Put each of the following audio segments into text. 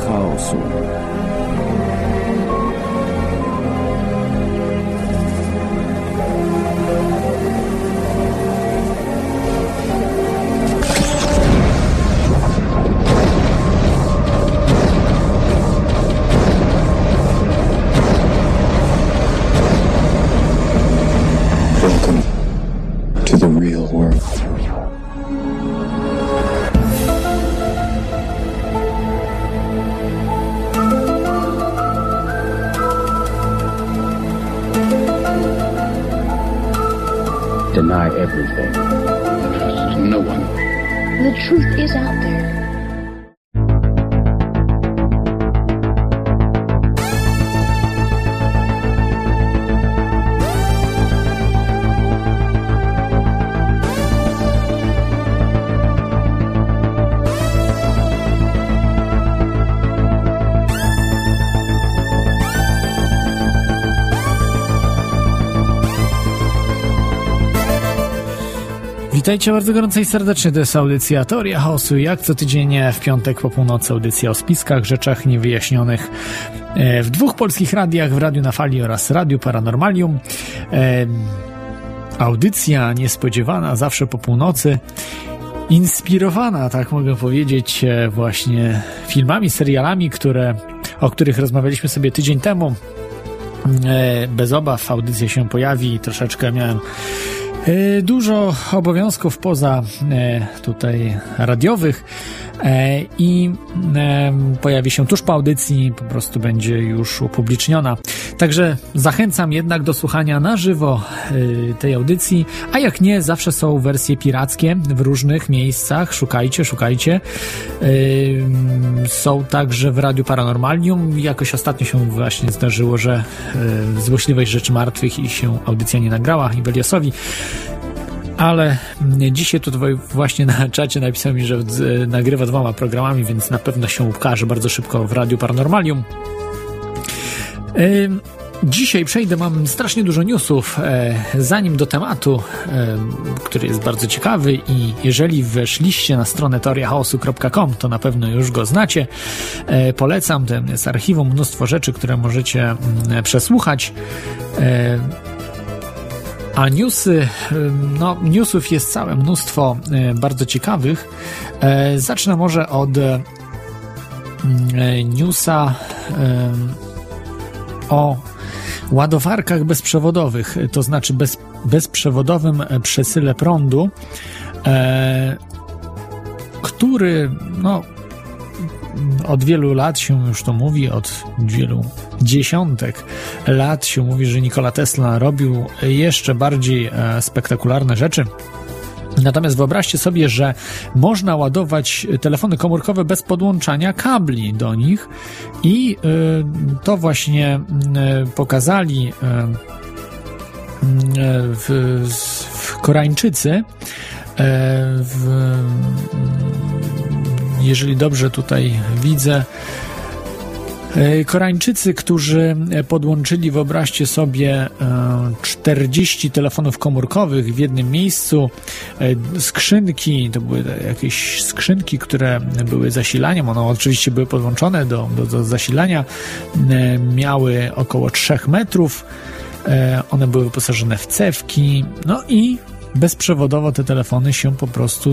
chaosu. Welcome Witajcie bardzo gorąco i serdecznie, to jest audycja Teoria Chaosu, jak co tydzień w piątek po północy audycja o spiskach, rzeczach niewyjaśnionych e, w dwóch polskich radiach, w Radiu na Fali oraz Radiu Paranormalium. E, Audycja niespodziewana, zawsze po północy, inspirowana, tak mogę powiedzieć, e, właśnie filmami, serialami, które, o których rozmawialiśmy sobie tydzień temu. E, Bez obaw audycja się pojawi, troszeczkę miałem E, Dużo obowiązków poza e, tutaj radiowych. e, i e, pojawi się tuż po audycji, po prostu będzie już upubliczniona. Także zachęcam jednak do słuchania na żywo e, tej audycji, a jak nie, zawsze są wersje pirackie w różnych miejscach. Szukajcie, szukajcie. E, Są także w Radiu Paranormalium. Jakoś ostatnio się właśnie zdarzyło, że e, Złośliwość Rzeczy Martwych i się audycja nie nagrała Ibeliosowi ale dzisiaj tutaj właśnie na czacie napisał mi, że e, nagrywa dwoma programami, więc na pewno się ukaże bardzo szybko w Radiu Paranormalium. Ym, Dzisiaj przejdę, mam strasznie dużo newsów. E, Zanim do tematu, e, który jest bardzo ciekawy i jeżeli weszliście na stronę teoriachaosu.com, to na pewno już go znacie. E, Polecam, to jest archiwum, mnóstwo rzeczy, które możecie mm, przesłuchać. A newsy, no newsów jest całe mnóstwo e, bardzo ciekawych. E, Zacznę może od e, newsa o ładowarkach bezprzewodowych, to znaczy bez, bezprzewodowym przesyle prądu, który no, od wielu lat się już to mówi, od wielu dziesiątek lat się mówi, że Nikola Tesla robił jeszcze bardziej e, spektakularne rzeczy. Natomiast wyobraźcie sobie, że można ładować telefony komórkowe bez podłączania kabli do nich i y, to właśnie y, pokazali w, w Koreańczycy e, w, jeżeli dobrze tutaj widzę, e, Koreańczycy, którzy podłączyli, wyobraźcie sobie, e, 40 telefonów komórkowych w jednym miejscu, e, skrzynki, to były jakieś skrzynki, które były zasilaniem, one oczywiście były podłączone do, do, do zasilania, e, miały około 3 metrów, e, one były wyposażone w cewki, no i bezprzewodowo te telefony się po prostu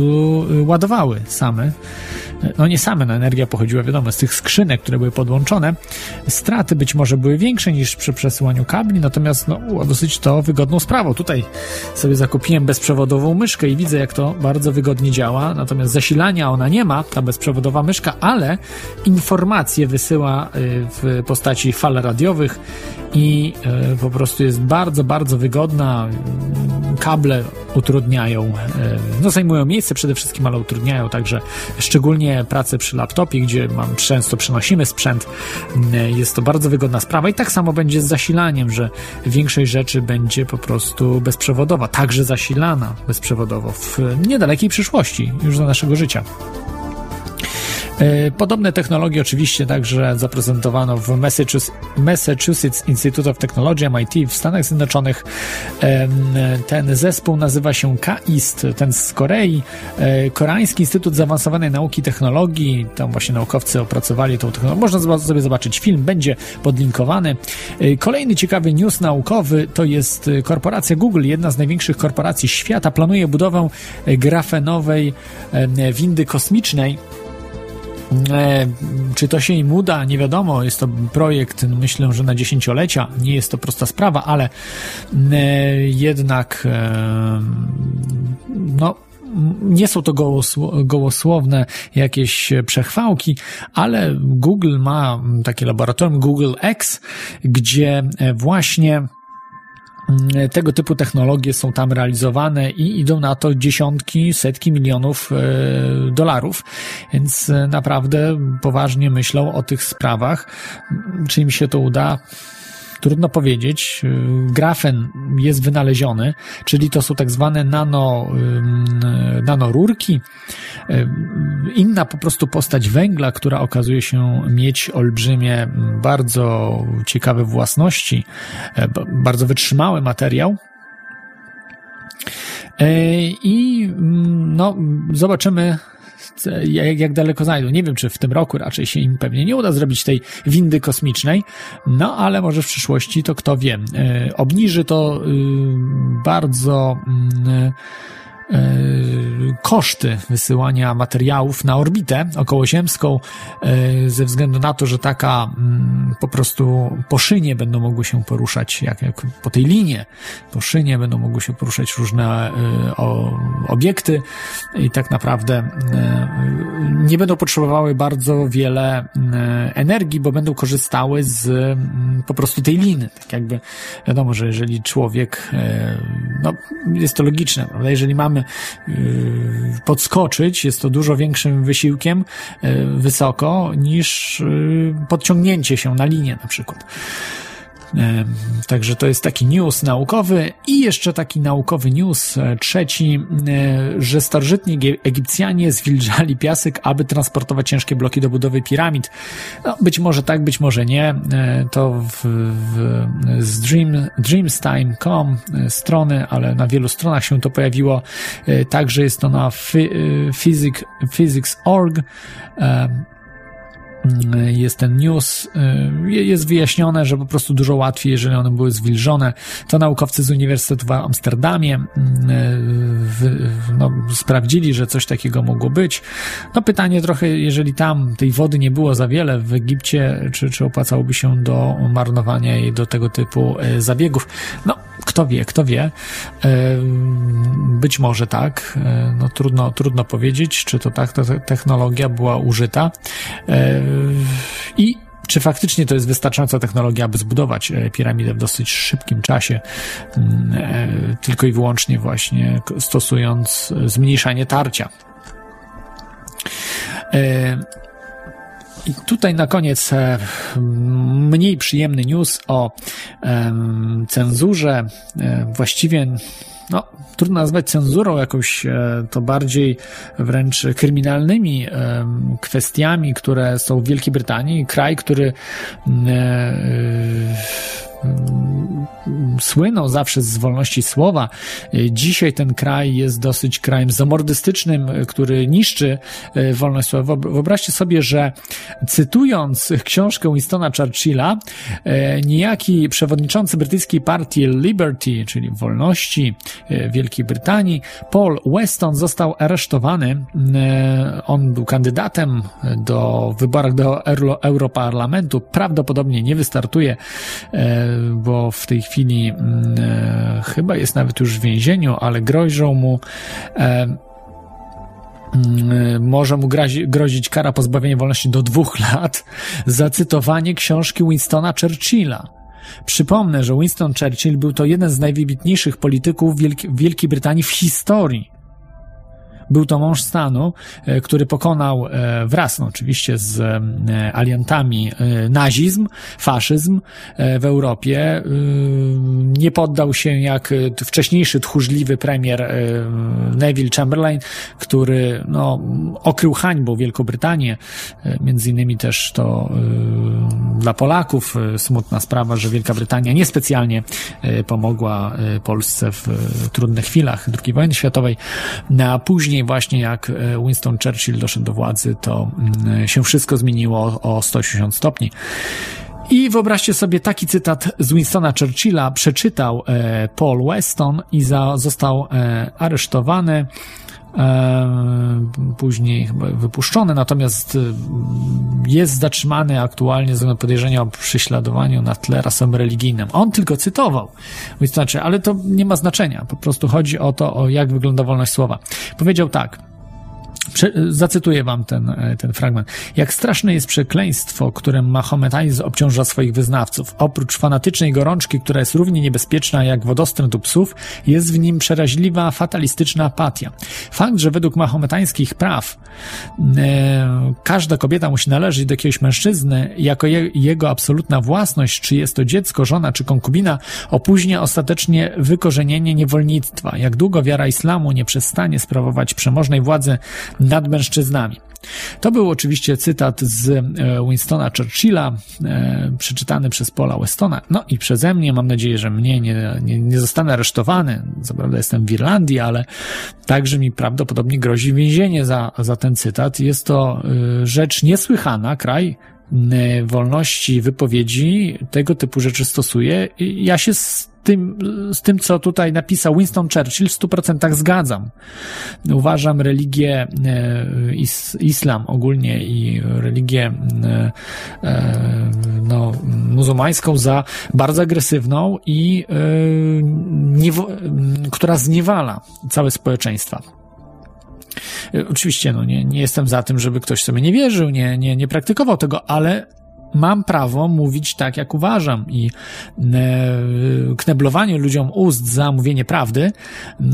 y, ładowały same. No nie same, no energia pochodziła wiadomo z tych skrzynek, które były podłączone. Straty być może były większe niż przy przesyłaniu kabli, natomiast no, dosyć to wygodną sprawą. Tutaj sobie zakupiłem bezprzewodową myszkę i widzę, jak to bardzo wygodnie działa. Natomiast zasilania ona nie ma, ta bezprzewodowa myszka, ale informacje wysyła y, w postaci fal radiowych i y, po prostu jest bardzo, bardzo wygodna. Kable utrudniają, no zajmują miejsce przede wszystkim, ale utrudniają także szczególnie pracę przy laptopie, gdzie mam, często przenosimy sprzęt. Jest to bardzo wygodna sprawa i tak samo będzie z zasilaniem, że większość rzeczy będzie po prostu bezprzewodowa, także zasilana bezprzewodowo w niedalekiej przyszłości, już do naszego życia. E, podobne technologie oczywiście także zaprezentowano w Massachusetts Institute of Technology, MIT w Stanach Zjednoczonych. Ten zespół nazywa się KIST, ten z Korei. E, Koreański Instytut Zaawansowanej Nauki i Technologii, tam właśnie naukowcy opracowali tą technologię. Można sobie zobaczyć film, będzie podlinkowany. E, kolejny ciekawy news naukowy to jest korporacja Google, jedna z największych korporacji świata, planuje budowę grafenowej windy kosmicznej. E, czy to się im uda? Nie wiadomo. Jest to projekt, myślę, że na dziesięciolecia. Nie jest to prosta sprawa, ale e, jednak e, no, nie są to gołosłowne jakieś przechwałki, ale Google ma takie laboratorium Google X, gdzie właśnie tego typu technologie są tam realizowane i idą na to dziesiątki, setki milionów e, dolarów, więc e, naprawdę poważnie myślą o tych sprawach. Czy im się to uda? Trudno powiedzieć. Grafen jest wynaleziony, czyli to są tak zwane nano, nanorurki. Inna po prostu postać węgla, która okazuje się mieć olbrzymie, bardzo ciekawe własności, e, bardzo wytrzymały materiał. E, I no, zobaczymy, jak, jak daleko znajdą. Nie wiem, czy w tym roku raczej się im pewnie nie uda zrobić tej windy kosmicznej, no ale może w przyszłości to kto wie. E, obniży to y, bardzo mm, E, koszty wysyłania materiałów na orbitę okołoziemską e, ze względu na to, że taka mm, po prostu po szynie będą mogły się poruszać, jak, jak po tej linie po szynie będą mogły się poruszać różne e, obiekty i tak naprawdę nie będą potrzebowały bardzo wiele energii, bo będą korzystały z po prostu tej liny. Tak jakby wiadomo, że jeżeli człowiek, no jest to logiczne, prawda? Jeżeli mamy Y, podskoczyć, jest to dużo większym wysiłkiem y, wysoko niż y, podciągnięcie się na linię na przykład. Także to jest taki news naukowy i jeszcze taki naukowy news e, trzeci, e, że starożytni Egipcjanie zwilżali piasek, aby transportować ciężkie bloki do budowy piramid. No, być może tak, być może nie. E, to w, w, z dream, dreamstime.com strony, ale na wielu stronach się to pojawiło. Także jest to na physics, physics.org jest ten news, y, jest wyjaśnione, że po prostu dużo łatwiej, jeżeli one były zwilżone. To naukowcy z Uniwersytetu w Amsterdamie y, no, sprawdzili, że coś takiego mogło być. No pytanie trochę, jeżeli tam tej wody nie było za wiele w Egipcie, czy, czy opłacałoby się do marnowania jej do tego typu y, zabiegów? No, kto wie, kto wie. Być może tak. No trudno, trudno powiedzieć, czy to tak ta technologia była użyta. I czy faktycznie to jest wystarczająca technologia, aby zbudować e, piramidę w dosyć szybkim czasie, mm, e, tylko i wyłącznie właśnie stosując zmniejszanie tarcia. E, I tutaj na koniec mniej przyjemny news o cenzurze. Właściwie no, trudno nazwać cenzurą jakąś, e, to bardziej wręcz kryminalnymi kwestiami, które są w Wielkiej Brytanii. Kraj, który e, słynął zawsze z wolności słowa. Dzisiaj ten kraj jest dosyć krajem zamordystycznym, który niszczy e, wolność słowa. Wyobraźcie sobie, że cytując książkę Winstona Churchilla, niejaki przewodniczący brytyjskiej partii Liberty, czyli wolności Wielkiej Brytanii, Paul Weston został aresztowany. On był kandydatem do wyborach do Europarlamentu. Prawdopodobnie nie wystartuje bo w tej chwili mm, e, chyba jest nawet już w więzieniu, ale grożą mu e, mm, może mu grozi, grozić kara pozbawienia wolności do dwóch lat za cytowanie książki Winstona Churchilla. Przypomnę, że Winston Churchill był to jeden z najwybitniejszych polityków Wielki, Wielkiej Brytanii w historii. Był to mąż stanu, e, który pokonał e, wraz, no oczywiście z e, aliantami nazizm, faszyzm w Europie. Nie poddał się jak wcześniejszy tchórzliwy premier Neville Chamberlain, który no, okrył hańbą Wielką Brytanię. Między innymi też to dla Polaków smutna sprawa, że Wielka Brytania niespecjalnie pomogła Polsce w trudnych chwilach II wojny światowej, no, a później właśnie jak e, Winston Churchill doszedł do władzy, to mm, się wszystko zmieniło o 180 stopni. I wyobraźcie sobie taki cytat z Winstona Churchilla, przeczytał e, Paul Weston i za, został e, aresztowany później chyba wypuszczony, natomiast jest zatrzymany aktualnie z podejrzenia o prześladowaniu na tle rasowym religijnym. On tylko cytował, więc znaczy, ale to nie ma znaczenia, po prostu chodzi o to, o jak wygląda wolność słowa. Powiedział tak, Zacytuję wam ten, e, ten fragment. Jak straszne jest przekleństwo, którym mahometanizm obciąża swoich wyznawców. Oprócz fanatycznej gorączki, która jest równie niebezpieczna jak wodostręt u psów, jest w nim przeraźliwa, fatalistyczna apatia. Fakt, że według mahometańskich praw e, każda kobieta musi należeć do jakiegoś mężczyzny jako je, jego absolutna własność, czy jest to dziecko, żona, czy konkubina, opóźnia ostatecznie wykorzenienie niewolnictwa. Jak długo wiara islamu nie przestanie sprawować przemożnej władzy nad mężczyznami. To był oczywiście cytat z e, Winstona Churchilla, e, przeczytany przez Paula Westona, no i przeze mnie. Mam nadzieję, że mnie nie, nie, nie zostanę aresztowany. Co prawda jestem w Irlandii, ale także mi prawdopodobnie grozi więzienie za, za ten cytat. Jest to e, rzecz niesłychana. Kraj wolności wypowiedzi tego typu rzeczy stosuje. Ja się z tym, z tym, co tutaj napisał Winston Churchill, w 100% zgadzam. Uważam religię, e, is, islam ogólnie i religię e, e, no, muzułmańską za bardzo agresywną i nie, która zniewala całe społeczeństwa. Oczywiście, no nie, nie jestem za tym, żeby ktoś sobie nie wierzył, nie, nie, nie praktykował tego, ale mam prawo mówić tak, jak uważam i e, kneblowanie ludziom ust za mówienie prawdy,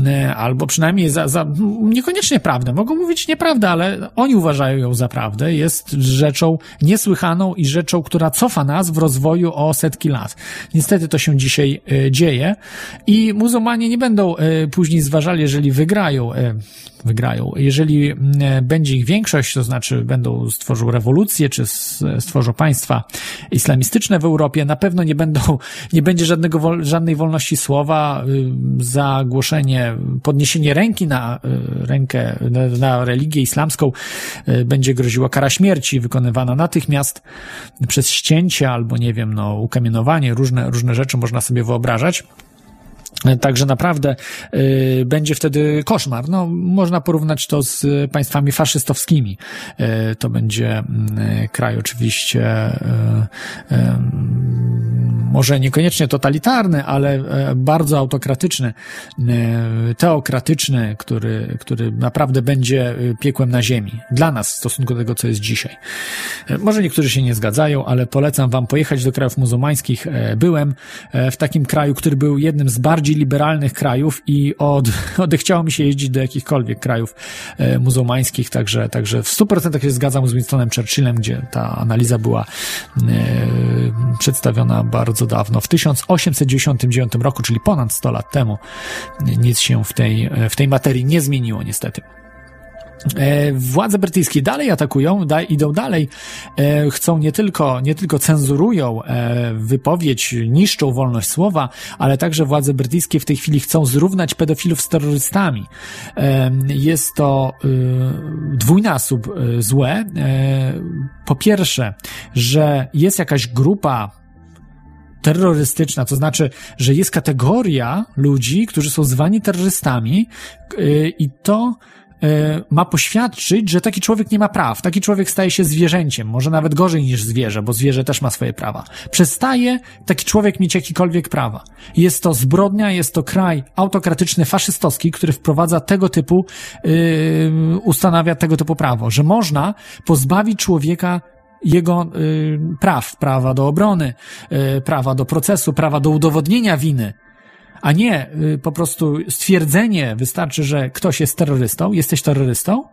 e, albo przynajmniej za, za niekoniecznie prawdę, mogą mówić nieprawdę, ale oni uważają ją za prawdę, jest rzeczą niesłychaną i rzeczą, która cofa nas w rozwoju o setki lat. Niestety to się dzisiaj e, dzieje i muzułmanie nie będą później zważali, jeżeli wygrają wygrają. Jeżeli będzie ich większość, to znaczy będą stworzą rewolucję, czy stworzą państwa islamistyczne w Europie, na pewno nie będą, nie będzie żadnego, żadnej wolności słowa, y, za głoszenie, podniesienie ręki na y, rękę, na, na religię islamską y, będzie groziła kara śmierci wykonywana natychmiast przez ścięcie albo nie wiem, no, ukamienowanie, różne, różne rzeczy można sobie wyobrażać. Także naprawdę y, będzie wtedy koszmar. No, można porównać to z państwami faszystowskimi. Y, to będzie y, kraj oczywiście y, y, może niekoniecznie totalitarny, ale e, bardzo autokratyczny, e, teokratyczny, który, który naprawdę będzie e, piekłem na ziemi. Dla nas w stosunku do tego, co jest dzisiaj. Może niektórzy się nie zgadzają, ale polecam wam pojechać do krajów muzułmańskich. Byłem w takim kraju, który był jednym z bardziej liberalnych krajów i od, odechciało mi się jeździć do jakichkolwiek krajów muzułmańskich, także, także w 100% się zgadzam z Winstonem Churchillem, gdzie ta analiza była przedstawiona bardzo bardzo dawno, w 1899 roku, czyli ponad 100 lat temu, nic się w tej, w tej materii nie zmieniło niestety. E, władze brytyjskie dalej atakują, da, idą dalej, e, chcą nie tylko, nie tylko cenzurują e, wypowiedź, niszczą wolność słowa, ale także władze brytyjskie w tej chwili chcą zrównać pedofilów z terrorystami. E, jest to e, dwójnasób e, złe. Po pierwsze, że jest jakaś grupa terrorystyczna, to znaczy, że jest kategoria ludzi, którzy są zwani terrorystami yy, i to yy, ma poświadczyć, że taki człowiek nie ma praw. Taki człowiek staje się zwierzęciem, może nawet gorzej niż zwierzę, bo zwierzę też ma swoje prawa. Przestaje taki człowiek mieć jakiekolwiek prawa. Jest to zbrodnia, jest to kraj autokratyczny, faszystowski, który wprowadza tego typu, yy, ustanawia tego typu prawo, że można pozbawić człowieka jego y, praw, prawa do obrony, y, prawa do procesu, prawa do udowodnienia winy. a nie y, po prostu stwierdzenie wystarczy, że ktoś jest terrorystą, jesteś terrorystą,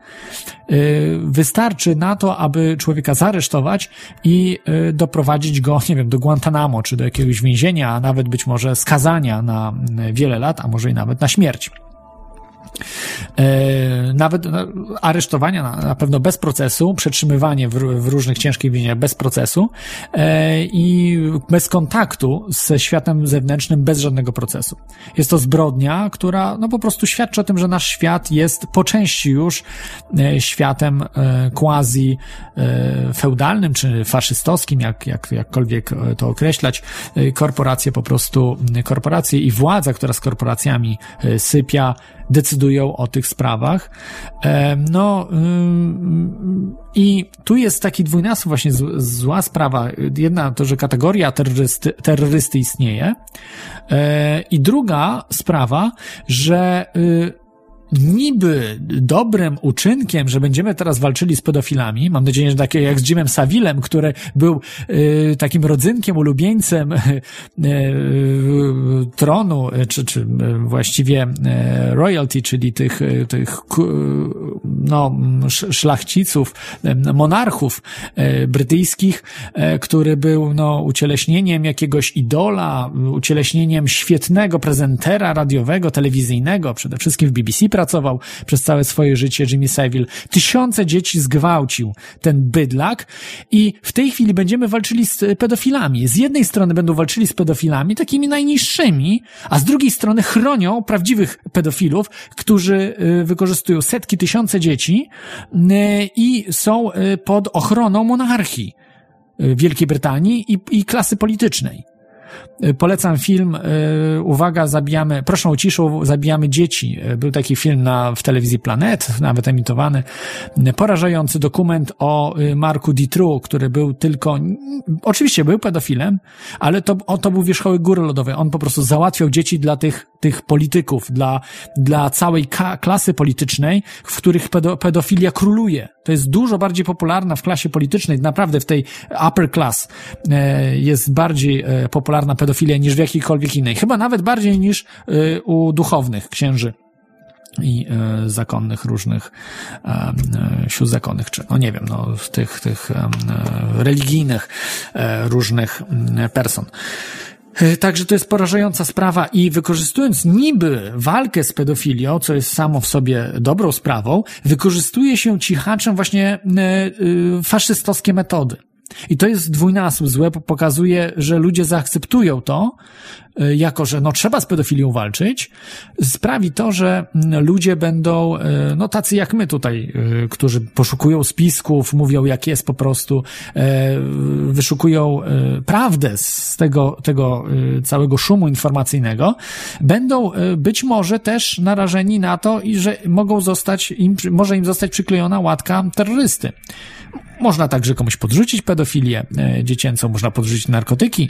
y, wystarczy na to, aby człowieka zaresztować i y, doprowadzić go, nie wiem, do Guantanamo, czy do jakiegoś więzienia, a nawet być może skazania na wiele lat, a może i nawet na śmierć. E, nawet no, aresztowania na, pewno bez procesu, przetrzymywanie w, w różnych ciężkich więzieniach bez procesu e, i bez kontaktu ze światem zewnętrznym, bez żadnego procesu. Jest to zbrodnia, która no po prostu świadczy o tym, że nasz świat jest po części już e, światem quasi feudalnym czy faszystowskim, jak, jak, jakkolwiek to określać. Korporacje po prostu, korporacje i władza, która z korporacjami sypia, decydują o tych sprawach. No i tu jest taki dwójnasób właśnie zła sprawa. Jedna to, że kategoria terrorysty, terrorysty istnieje e, i druga sprawa, że y, niby dobrym uczynkiem, że będziemy teraz walczyli z pedofilami, mam nadzieję, że takie jak z Jimem Savillem, który był y, takim rodzynkiem, ulubieńcem y, y, tronu, czy, czy właściwie royalty, czyli tych, tych no, szlachciców, monarchów brytyjskich, który był no, ucieleśnieniem jakiegoś idola, ucieleśnieniem świetnego prezentera radiowego, telewizyjnego, przede wszystkim w BBC pracował przez całe swoje życie Jimmy Savile. Tysiące dzieci zgwałcił ten bydlak i w tej chwili będziemy walczyli z pedofilami. Z jednej strony będą walczyli z pedofilami, takimi najniższymi, a z drugiej strony chronią prawdziwych pedofilów, którzy y, wykorzystują setki, tysiące dzieci y, i są y, pod ochroną monarchii Wielkiej Brytanii i, i klasy politycznej. Polecam film, y, uwaga, zabijamy, proszę o ciszę, zabijamy dzieci. Był taki film na, w telewizji Planet, nawet emitowany. Porażający dokument o Marku Ditru, który był tylko, oczywiście był pedofilem, ale to, o, to był wierzchołek góry lodowej. On po prostu załatwiał dzieci dla tych, tych polityków, dla, dla całej klasy politycznej, w których pedo, pedofilia króluje. To jest dużo bardziej popularna w klasie politycznej, naprawdę w tej upper class e, jest bardziej e, popularna pedofilia niż w jakiejkolwiek innej. Chyba nawet bardziej niż e, u duchownych księży i zakonnych różnych e, sił zakonnych, czy no nie wiem, no tych, tych religijnych różnych person. E, także to jest porażająca sprawa i wykorzystując niby walkę z pedofilią, co jest samo w sobie dobrą sprawą, wykorzystuje się cichaczem właśnie e, e, faszystowskie metody. I to jest dwójnasób złe, bo pokazuje, że ludzie zaakceptują to, jako że no trzeba z pedofilią walczyć, sprawi to, że mm, ludzie będą, y, no tacy jak my tutaj, y, którzy poszukują spisków, mówią jak jest po prostu, wyszukują prawdę z tego, tego całego szumu informacyjnego, będą być może też narażeni na to, i że mogą zostać im, może im zostać przyklejona łatka terrorysty. Można także komuś podrzucić pedofilię e, dziecięcą, można podrzucić narkotyki.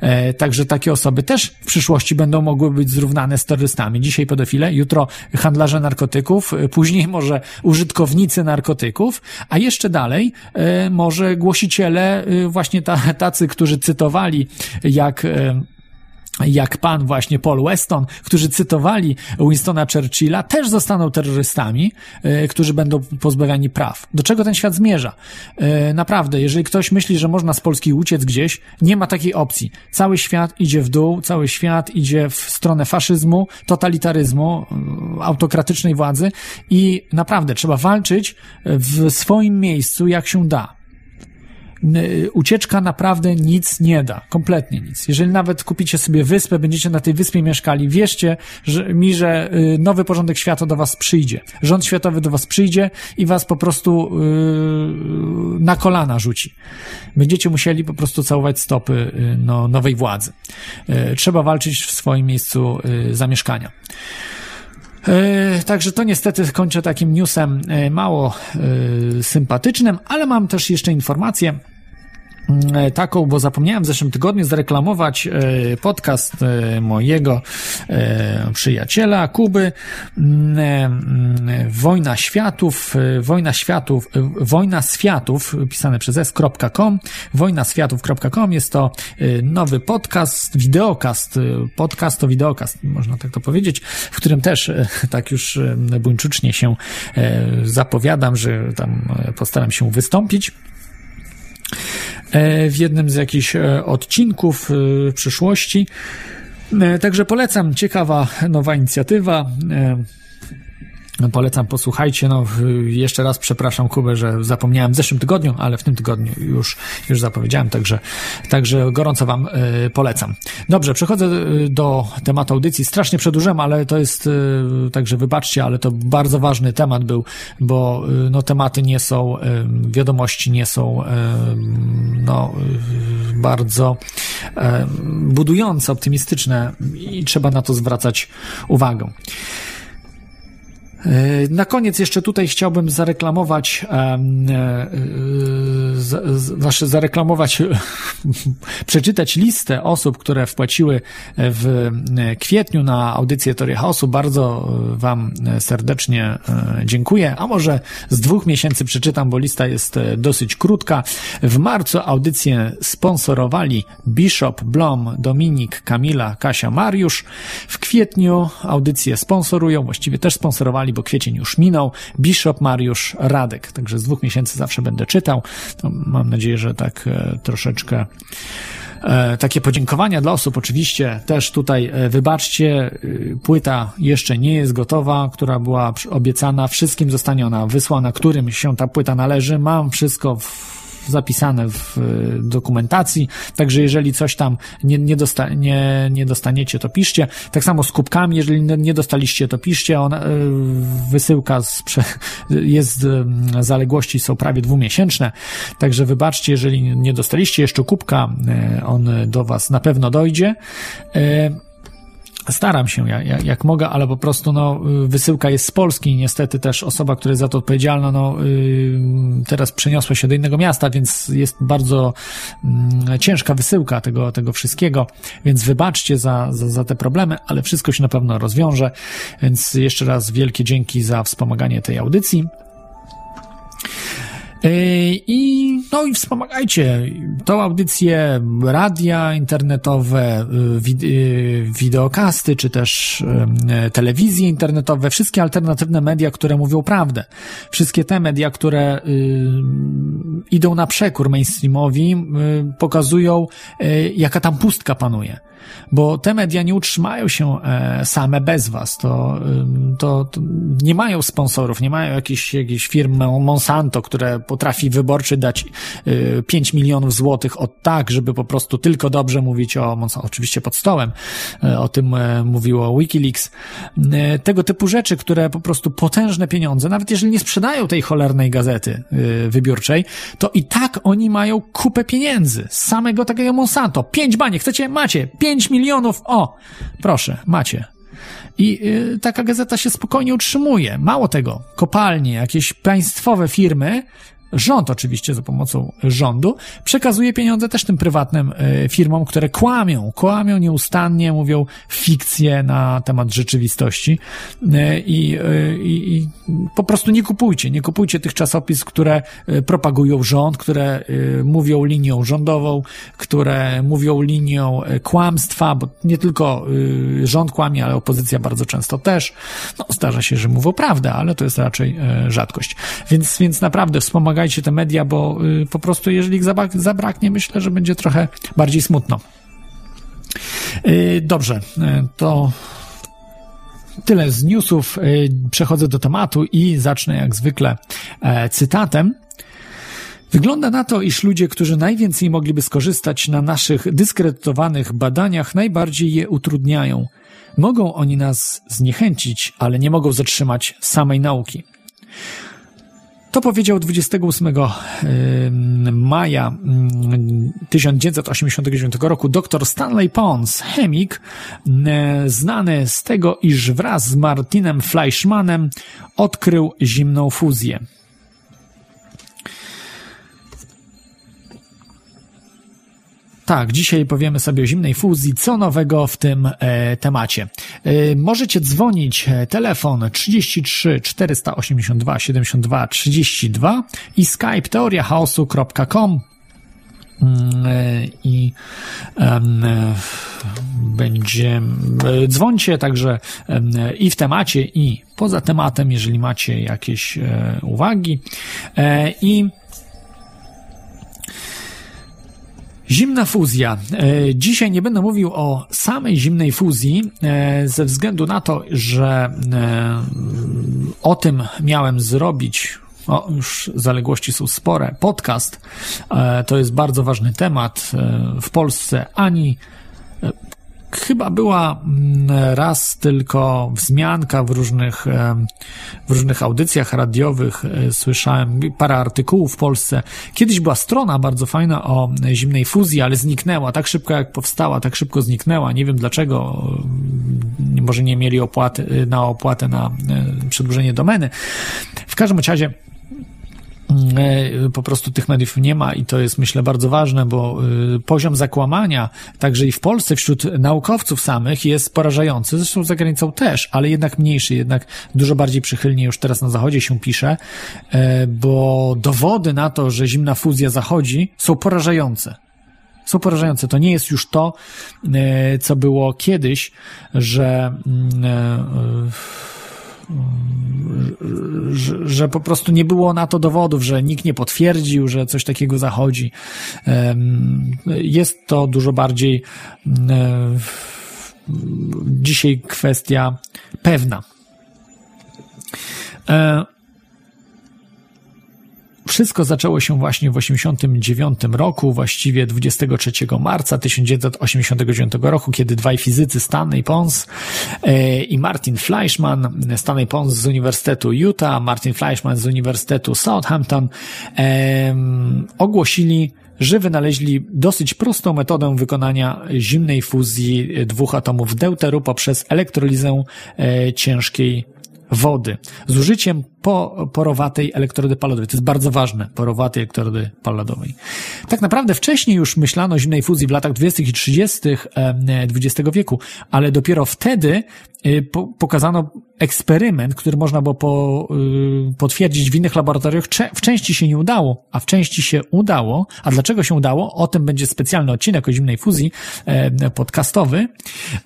E, także takie osoby też w przyszłości będą mogły być zrównane z terrorystami. Dzisiaj pedofile, jutro handlarze narkotyków, e, później może użytkownicy narkotyków, a jeszcze dalej może głosiciele, właśnie tacy, którzy cytowali, jak jak pan właśnie Paul Weston, którzy cytowali Winstona Churchilla, też zostaną terrorystami, e, którzy będą pozbawiani praw. Do czego ten świat zmierza? E, naprawdę, jeżeli ktoś myśli, że można z Polski uciec gdzieś, nie ma takiej opcji. Cały świat idzie w dół, cały świat idzie w stronę faszyzmu, totalitaryzmu, e, autokratycznej władzy i naprawdę trzeba walczyć w swoim miejscu, jak się da ucieczka naprawdę nic nie da. Kompletnie nic. Jeżeli nawet kupicie sobie wyspę, będziecie na tej wyspie mieszkali, wierzcie że, mi, że y, nowy porządek świata do was przyjdzie. Rząd światowy do was przyjdzie i was po prostu yy, na kolana rzuci. Będziecie musieli po prostu całować stopy yy, no, nowej władzy. Yy, trzeba walczyć w swoim miejscu y, zamieszkania. Także to niestety kończę takim newsem mało sympatycznym, ale mam też jeszcze informację, e, taką, bo zapomniałem w zeszłym tygodniu zareklamować e, podcast e, mojego przyjaciela Kuby. Wojna Światów, Wojna Światów, Wojna Światów, pisane przez s.com, wojnaświatów.com jest to nowy podcast, wideokast, podcast to wideokast, można tak to powiedzieć, w którym też tak już buńczucznie się zapowiadam, że tam postaram się wystąpić. E, w jednym z jakichś e, odcinków e, przyszłości. Także polecam, ciekawa nowa inicjatywa. Polecam, posłuchajcie. No, jeszcze raz przepraszam Kubę, że zapomniałem w zeszłym tygodniu, ale w tym tygodniu już, już zapowiedziałem, także, także gorąco Wam y, polecam. Dobrze, przechodzę e, do tematu audycji. Strasznie przedłużyłem, ale to jest, y, także wybaczcie, ale to bardzo ważny temat był, bo no, tematy nie są, wiadomości nie są no, bardzo budujące, optymistyczne i trzeba na to zwracać uwagę. E, na koniec jeszcze tutaj chciałbym zareklamować, znaczy zareklamować, przeczytać listę osób, które wpłaciły w kwietniu na audycję Teorii Chaosu. Bardzo Wam serdecznie dziękuję. A może z dwóch miesięcy przeczytam, bo lista jest dosyć krótka. W marcu audycję sponsorowali Bishop, Blom, Dominik, Kamila, Kasia, Mariusz. W kwietniu audycję sponsorują, właściwie też sponsorowali bo kwiecień już minął. Bishop Mariusz Radek, także z dwóch miesięcy zawsze będę czytał. Mam nadzieję, że tak e, troszeczkę e, takie podziękowania dla osób. Oczywiście też tutaj e, wybaczcie, płyta jeszcze nie jest gotowa, która była obiecana. Wszystkim zostanie ona wysłana, którym się ta płyta należy. Mam wszystko w zapisane w y, dokumentacji, także jeżeli coś tam nie, nie, dosta, nie, nie dostaniecie, to piszcie. Tak samo z kubkami, jeżeli nie dostaliście, to piszcie. Ona, y, wysyłka z, jest, y, zaległości są prawie dwumiesięczne, także wybaczcie, jeżeli nie dostaliście jeszcze kubka, on do Was na pewno dojdzie staram się jak, jak mogę, ale po prostu no, wysyłka jest z Polski. Niestety też osoba, która jest za to odpowiedzialna, no, yy, teraz przeniosła się do innego miasta, więc jest bardzo yy, ciężka wysyłka tego, tego wszystkiego, więc wybaczcie za, za, za te problemy, ale wszystko się na pewno rozwiąże. Więc jeszcze raz wielkie dzięki za wspomaganie tej audycji. E, I, no i wspomagajcie tą audycję, radia internetowe, y, wid y, wideokasty, czy też y, telewizje internetowe, wszystkie alternatywne media, które mówią prawdę. Wszystkie te media, które idą na przekór mainstreamowi, pokazują, jaka tam pustka panuje bo te media nie utrzymają się e, same bez was. To, to, to nie mają sponsorów, nie mają jakichś, jakichś firm Monsanto, które potrafi wyborczy dać 5 e, milionów złotych od tak, żeby po prostu tylko dobrze mówić o oczywiście pod stołem, e, o tym mówiło Wikileaks. Tego typu rzeczy, które po prostu potężne pieniądze, nawet jeżeli nie sprzedają tej cholernej gazety wybiórczej, to i tak oni mają kupę pieniędzy z samego takiego Monsanto. Pięć baniek, chcecie? Macie. Pięć 5 milionów, o, proszę, macie. I y, taka gazeta się spokojnie utrzymuje. Mało tego, kopalnie, jakieś państwowe firmy Rząd oczywiście za pomocą rządu przekazuje pieniądze też tym prywatnym e, firmom, które kłamią, kłamią nieustannie, mówią fikcje na temat rzeczywistości e, i, e, i, i po prostu nie kupujcie, nie kupujcie tych czasopism, które propagują rząd, które mówią linią rządową, które mówią linią kłamstwa, bo nie tylko rząd kłamie, ale opozycja bardzo często też. No, zdarza się, że mówią prawdę, ale to jest raczej rzadkość. Więc, więc naprawdę wspomagajcie pomagajcie te media, bo y, po prostu jeżeli ich zabraknie, myślę, że będzie trochę bardziej smutno. Y, dobrze, y, to tyle z newsów. Przechodzę do tematu i zacznę jak zwykle e, cytatem. Wygląda na to, iż ludzie, którzy najwięcej mogliby skorzystać na naszych dyskredytowanych badaniach, najbardziej je utrudniają. Mogą oni nas zniechęcić, ale nie mogą zatrzymać samej nauki. To powiedział 28 maja 1989 roku dr Stanley Pons, chemik, znany z tego, iż wraz z Martinem Fleischmanem odkrył zimną fuzję. Tak, dzisiaj powiemy sobie o zimnej fuzji, co nowego w tym e, temacie. E, możecie dzwonić, e, telefon 33 482 72 32 i skype teoriachaosu.com mm, e, i e, będzie e, dzwońcie także e, i w temacie i poza tematem, jeżeli macie jakieś e, uwagi. I Zimna fuzja. E, dzisiaj nie będę mówił o samej zimnej fuzji, e, ze względu na to, że e, o tym miałem zrobić. O, już zaległości są spore. Podcast to jest bardzo ważny temat w Polsce. Ani chyba była mm, raz tylko wzmianka w różnych, w różnych audycjach radiowych. E, słyszałem parę artykułów w Polsce. Kiedyś była strona bardzo fajna o zimnej fuzji, ale zniknęła tak szybko jak powstała, tak szybko zniknęła. Nie wiem dlaczego. Może nie mieli opłaty, na opłatę na e, przedłużenie domeny. W każdym razie E, po prostu tych mediów nie ma i to jest myślę bardzo ważne, bo e, poziom zakłamania także i w Polsce wśród naukowców samych jest porażający, zresztą za granicą też, ale jednak mniejszy, jednak dużo bardziej przychylnie już teraz na zachodzie się pisze, e, bo dowody na to, że zimna fuzja zachodzi są porażające są porażające. To nie jest już to, co było kiedyś, że mm, że, że, po prostu nie było na to dowodów, że nikt nie potwierdził, że coś takiego zachodzi. Jest to dużo bardziej dzisiaj kwestia pewna. Wszystko zaczęło się właśnie w 1989 roku, właściwie 23 marca 1989 roku, kiedy dwaj fizycy Stanley Pons e, i Martin Fleischmann, Stanley Pons z Uniwersytetu Utah, Martin Fleischmann z Uniwersytetu Southampton, ogłosili, że wynaleźli dosyć prostą metodę wykonania zimnej fuzji dwóch atomów deuteru poprzez elektrolizę e, ciężkiej wody z użyciem po, porowatej elektrody paladowej. To jest bardzo ważne, porowatej elektrody paladowej. Tak naprawdę wcześniej już myślano o zimnej fuzji w latach 20. i 30. XX wieku, ale dopiero wtedy y, pokazano eksperyment, który można było po, y, potwierdzić w innych laboratoriach. W części się nie udało, a w części się udało. A dlaczego się udało? O tym będzie specjalny odcinek o zimnej fuzji podcastowy.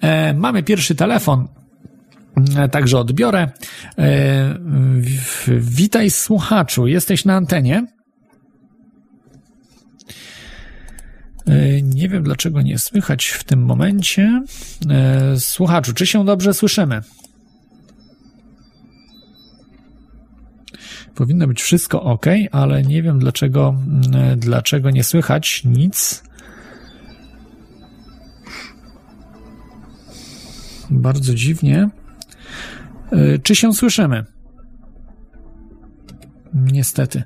E, mamy pierwszy telefon także odbiorę. E, witaj słuchaczu, jesteś na antenie. E, nie wiem dlaczego nie słychać w tym momencie. Słuchaczu, czy się dobrze słyszymy? Powinno być wszystko ok, ale nie wiem dlaczego, dlaczego nie słychać nic. Bardzo dziwnie. E, czy się słyszymy? Niestety.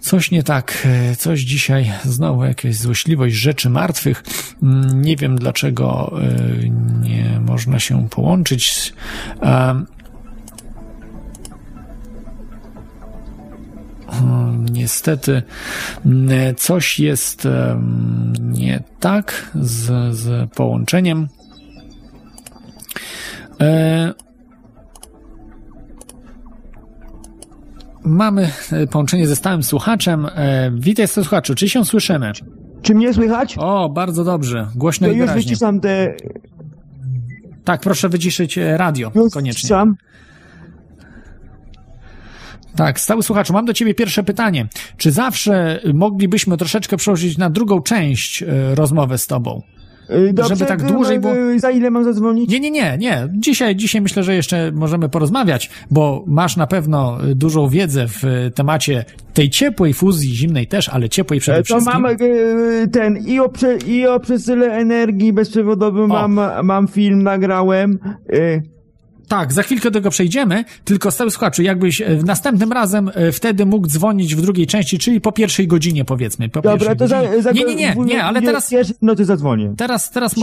Coś nie tak, e, coś dzisiaj znowu jakaś złośliwość rzeczy martwych. Mm, nie wiem dlaczego e, nie można się połączyć. Niestety mm, coś jest nie tak z, z połączeniem. Mamy e, połączenie ze stałym słuchaczem. E, witaj słuchaczu, czy się słyszymy? Czy mnie słychać? O, bardzo dobrze. Głośno to i wyraźnie. już wyciszam te... Tak, proszę wyciszyć e, radio już koniecznie. Wyciszam. Tak, stały słuchaczu, mam do ciebie pierwsze pytanie. Czy zawsze moglibyśmy troszeczkę przełożyć na drugą część rozmowę z tobą? Y, dobrze, żeby tak dłużej było... Za ile mam zadzwonić? Nie, nie, nie, nie. Dzisiaj, dzisiaj myślę, że jeszcze możemy porozmawiać, bo masz na pewno dużą wiedzę w temacie tej ciepłej fuzji, zimnej też, ale ciepłej przede wszystkim. To mam y, ten i o, prze, i o przesyle energii bezprzewodowej mam, mam film, nagrałem. Y, Tak, za chwilkę do tego przejdziemy, tylko stały słuchaczu, jakbyś e, następnym razem e, wtedy mógł dzwonić w drugiej części, czyli po pierwszej godzinie powiedzmy. Po Dobra, to za, za Nie, nie, nie, nie, ale teraz... No to zadzwonię. Teraz, teraz,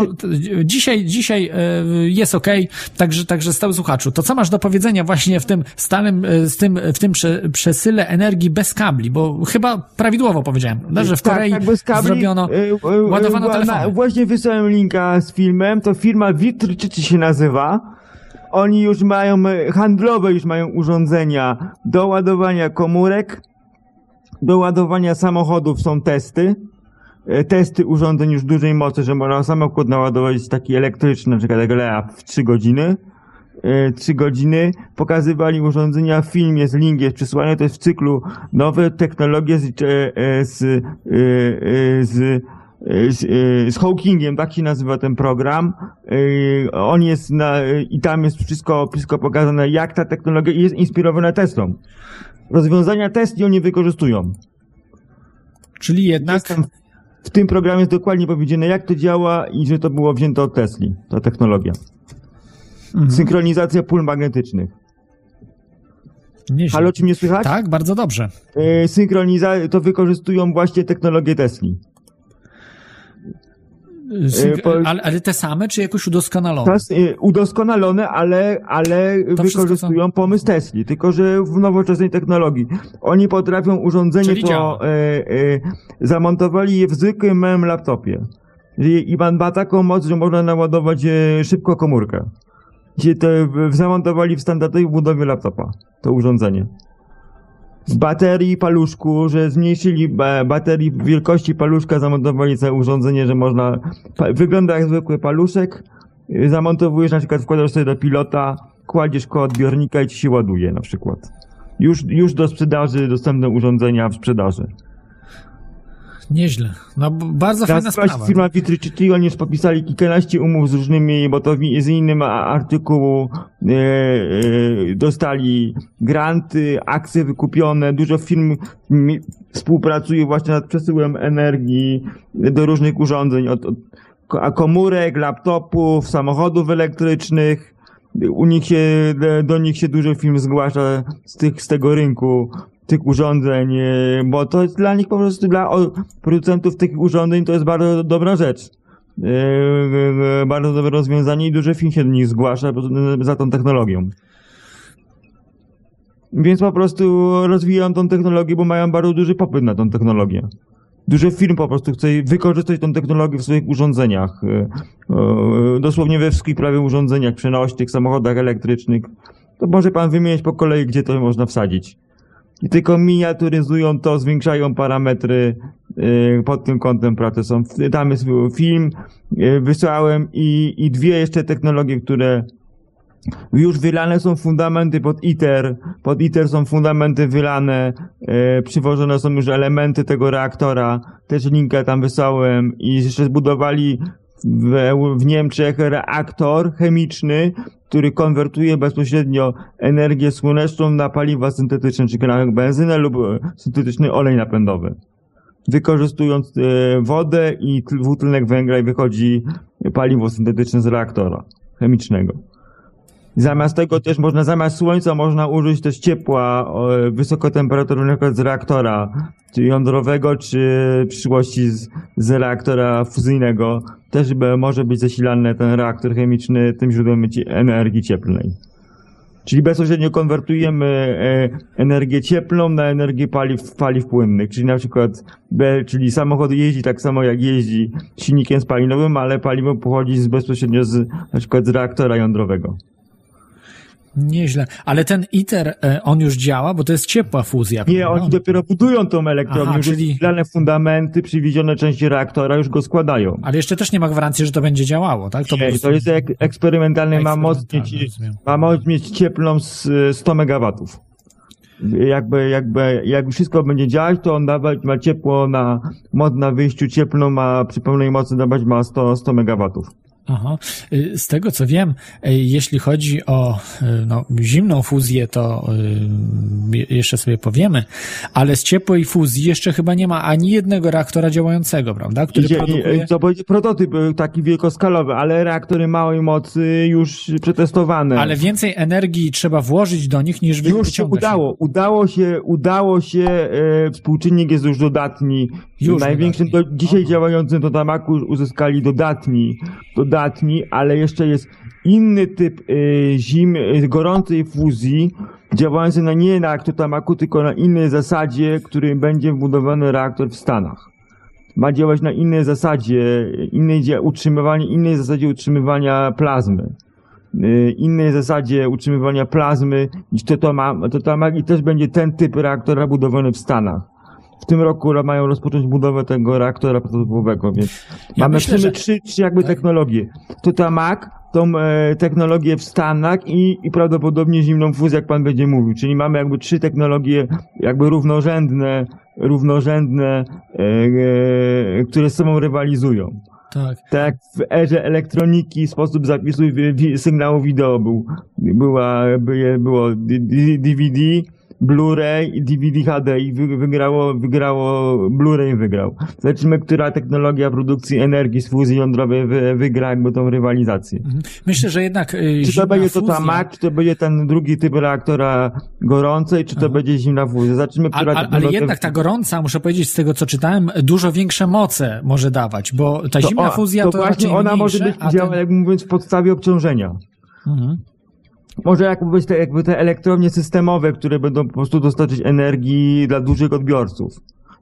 dzisiaj, dzisiaj e, jest okej, także, także stały słuchaczu, to co masz do powiedzenia właśnie w tym stałym, z tym, w tym prze, przesyle energii bez kabli, bo chyba prawidłowo powiedziałem, no, że w Korei tak, tak, bez kabli, zrobiono, ładowano telefony. Właśnie wysłałem linka z filmem, to firma Witrczycy się nazywa. Oni już mają, y, handlowe już mają urządzenia do ładowania komórek, do ładowania samochodów są testy. Y, Testy urządzeń już dużej mocy, że można samochód naładować taki elektryczny, na przykład jak Lea w 3 godziny. y, 3 godziny pokazywali urządzenia filmie z link jest przysłany, to jest w cyklu nowe technologie z, e, e, z, e, e, z, e, z, e, z Hawkingiem, tak się nazywa ten program. E, On jest na, i tam jest wszystko, wszystko pokazane, jak ta technologia jest inspirowana Teslą. Rozwiązania Tesli oni wykorzystują. Czyli jednak, w tym programie jest dokładnie powiedziane, jak to działa i że to było wzięte od Tesli, ta technologia. Mhm. Synchronizacja pól magnetycznych. nieźle. Halo, czy mnie słychać? Tak, bardzo dobrze. E, synchroniza- to wykorzystują właśnie technologię Tesli. Po- ale, ale te same, czy jakoś udoskonalone? Teraz e, udoskonalone, ale, ale To wykorzystują są- pomysł Tesli, tylko że w nowoczesnej technologii. Oni potrafią urządzenie Czyli to e, e, zamontowali je w zwykłym małym laptopie. I i ma, taką moc, że można naładować e, szybko komórkę. Się to w- zamontowali w standardowej budowie laptopa, to urządzenie. Z baterii paluszku, że zmniejszyli ba baterii wielkości paluszka, zamontowali całe urządzenie, że można... Wygląda jak zwykły paluszek, y, zamontowujesz, na przykład wkładasz sobie do pilota, kładziesz koło odbiornika i ci się ładuje na przykład. Już, już do sprzedaży, dostępne urządzenia w sprzedaży. Nieźle. No, bardzo fajna Teraz sprawa. firma Vitricity, oni już podpisali kilkanaście umów z różnymi, bo to z innym artykułu e, e, dostali granty, akcje wykupione, dużo firm współpracuje właśnie nad przesyłem energii do różnych urządzeń, od, od komórek, laptopów, samochodów elektrycznych. U nich się, do- do nich się dużo firm zgłasza z, tych, z tego rynku tych urządzeń, e, bo to jest dla nich po prostu, dla producentów tych urządzeń to jest bardzo dobra rzecz. E, e, e, Bardzo dobre rozwiązanie i dużo firm się do nich zgłasza po- za tą technologią. Więc po prostu rozwijają tą technologię, bo mają bardzo duży popyt na tą technologię. Dużo firm po prostu chce wykorzystać tą technologię w swoich urządzeniach. e, e, Dosłownie we wszystkich prawie urządzeniach przenośnych, samochodach elektrycznych. To może pan wymienić po kolei, gdzie to można wsadzić. I tylko miniaturyzują to, zwiększają parametry y, pod tym kątem pracy są. Tam jest film, y, wysłałem i, i dwie jeszcze technologie, które już wylane są fundamenty pod ITER, pod ITER są fundamenty wylane, e, przywożone są już elementy tego reaktora, też linka tam wysłałem i jeszcze zbudowali w, w Niemczech reaktor chemiczny, który konwertuje bezpośrednio energię słoneczną na paliwa syntetyczne, czyli na benzynę lub e, syntetyczny olej napędowy. Wykorzystując e, wodę i tl- dwutlenek węgla i wychodzi paliwo syntetyczne z reaktora chemicznego. Zamiast tego też można, zamiast słońca można użyć też ciepła przykład z reaktora, czy jądrowego, czy w przyszłości z, z reaktora fuzyjnego. Też be- może być zasilany ten reaktor chemiczny tym źródłem energii cieplnej. Czyli bezpośrednio konwertujemy e, energię cieplną na energię paliw, paliw płynnych. Czyli na przykład, czyli samochód jeździ tak samo jak jeździ silnikiem spalinowym, ale paliwo pochodzi z, bezpośrednio z, na przykład z reaktora jądrowego. Nieźle. Ale ten ITER, e, on już działa, bo to jest ciepła fuzja. Nie, prawda? oni dopiero budują tą elektrownię, Aha, już czyli- fundamenty, przywiezione części reaktora, już go składają. Ale jeszcze też nie ma gwarancji, że to będzie działało, tak? po Nie, prostu- to jest ek eksperymentalny, ma moc mieć, ma moc mieć cieplną z 100 megawatów. Jakby, jakby, jak wszystko będzie działać, to on dawać ma ciepło na, moc na wyjściu cieplną ma przy pełnej mocy dawać ma 100, 100 megawatów. Aha. Y, Z tego co wiem, y, jeśli chodzi o y, no, zimną fuzję, to je- jeszcze sobie powiemy, ale z ciepłej fuzji jeszcze chyba nie ma ani jednego reaktora działającego, prawda? Który produkuje... to będzie prototyp taki wielkoskalowy, ale reaktory małej mocy już przetestowane. Ale więcej energii trzeba włożyć do nich niż wy- już się wyciągać. udało, udało się, udało się, współczynnik jest już dodatni. Już Największym dodatni. do, dzisiaj Aha. działającym to tamaku uzyskali dodatni, dodatni, ale jeszcze jest inny typ e, zim, e, gorącej fuzji, działający na nie na tamaku, tylko na innej zasadzie, którym będzie wbudowany reaktor w Stanach. Ma działać na innej zasadzie, innej utrzymywanie, innej zasadzie utrzymywania plazmy y, innej zasadzie utrzymywania plazmy niż to, to, ma, to, to ma i też będzie ten typ reaktora budowany w Stanach. W tym roku mają rozpocząć budowę tego reaktora prototypowego, więc Ja mamy myślę, że- trzy, trzy jakby tak? technologie. Totamak, tą e, technologię w Stanach i, i prawdopodobnie zimną fuzję, jak pan będzie mówił. Czyli mamy jakby trzy technologie jakby równorzędne, równorzędne, e, e, które z sobą rywalizują. Tak. Tak w erze elektroniki sposób zapisu wi- sygnału wideo był, była, by, było DVD, Blu-ray i DVD HD i wy, wygrało, wygrało, Blu-ray wygrał. Zobaczymy, która technologia produkcji energii z fuzji jądrowej wy, wygra jakby tą rywalizację. Mhm. Myślę, że jednak y, Czy to będzie to fuzja... ta MAC, czy to będzie ten drugi typ reaktora gorącej, czy to będzie zimna fuzja. Zobaczymy, A, która a, ale technologia- jednak ta gorąca, muszę powiedzieć z tego, co czytałem, dużo większe moce może dawać, bo ta to, zimna o, fuzja to to, właśnie ona mniejsze, może być a działa, ten... jakby mówiąc, w podstawie obciążenia. Mhm. Może jakby być te, jakby te elektrownie systemowe, które będą po prostu dostarczyć energii dla dużych odbiorców.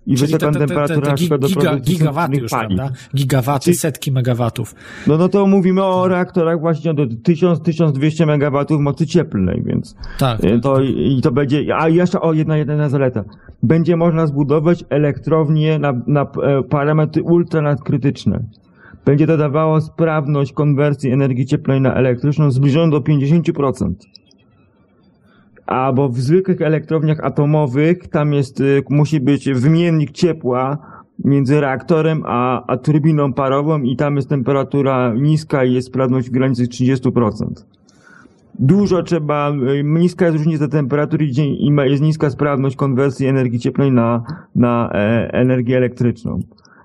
I Czyli wysoka te, te, te, temperatura te przykład do giga, produkcji gigawaty już, paliw. prawda? Gigawaty, Czyli- setki megawatów. No, no to mówimy o reaktorach właśnie do 1000-1200 MW mocy cieplnej, więc Tak. y, to, i to będzie, a jeszcze o jedna, jedna zaleta. Będzie można zbudować elektrownie na, na e, parametry ultranadkrytyczne. Będzie to sprawność konwersji energii cieplnej na elektryczną zbliżoną do 50%. A bo w zwykłych elektrowniach atomowych tam jest, y, musi być wymiennik ciepła między reaktorem a, a turbiną parową i tam jest temperatura niska i jest sprawność w granicy 30%. Dużo trzeba, y, niska jest różnica temperatury i jest niska sprawność konwersji energii cieplnej na, na e, energię elektryczną.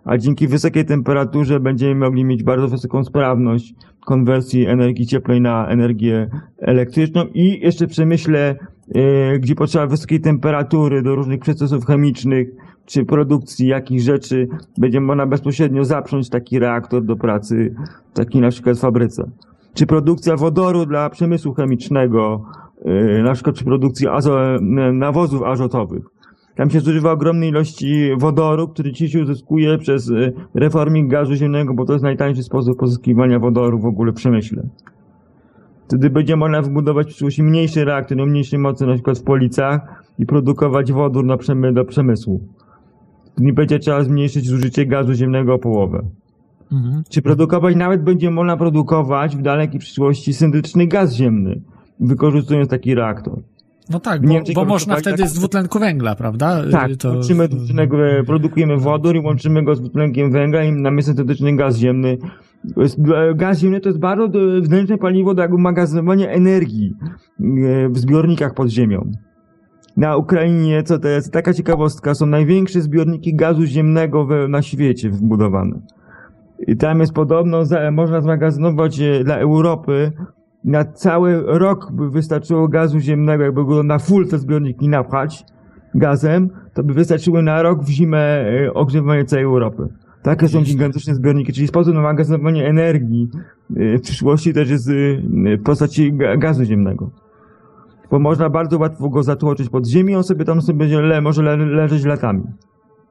A dzięki wysokiej temperaturze będziemy mogli mieć bardzo wysoką sprawność konwersji energii cieplnej na energię elektryczną i jeszcze w przemyśle, e, gdzie potrzeba wysokiej temperatury do różnych procesów chemicznych czy produkcji jakichś rzeczy, będzie można bezpośrednio zaprząć taki reaktor do pracy, taki na przykład w fabryce. Czy produkcja wodoru dla przemysłu chemicznego, e, na przykład przy produkcji azo, nawozów azotowych. Tam się zużywa ogromne ilości wodoru, który dziś się uzyskuje przez y, reforming gazu ziemnego, bo to jest najtańszy sposób pozyskiwania wodoru w ogóle w przemyśle. Wtedy będzie można wbudować w przyszłości mniejszy reaktor o mniejszej mocy, na przykład w Policach i produkować wodór na przemy, do przemysłu. Nie będzie trzeba zmniejszyć zużycie gazu ziemnego o połowę. Mhm. Czy produkować, nawet będzie można produkować w dalekiej przyszłości syntetyczny gaz ziemny, wykorzystując taki reaktor. No tak, W bo, bo można produkowali wtedy tak- z dwutlenku węgla, prawda? Tak, to- łączymy dwutlenek, e, produkujemy wodór i łączymy go z dwutlenkiem węgla i mamy syntetyczny gaz ziemny. Gaz ziemny to jest bardzo wnętrzne paliwo do magazynowania energii e, w zbiornikach pod ziemią. Na Ukrainie, co to jest taka ciekawostka, są największe zbiorniki gazu ziemnego we, na świecie wbudowane. I tam jest podobno, za, można zmagazynować e, dla Europy na cały rok by wystarczyło gazu ziemnego, jakby go na full te zbiorniki napchać gazem, to by wystarczyły na rok w zimę e, ogrzewania całej Europy. Takie są gigantyczne zbiorniki, czyli sposób na magazynowanie energii e, w przyszłości też jest e, w postaci ga- gazu ziemnego. Bo można bardzo łatwo go zatłoczyć pod ziemię, on sobie tam sobie le, może le, leżeć latami.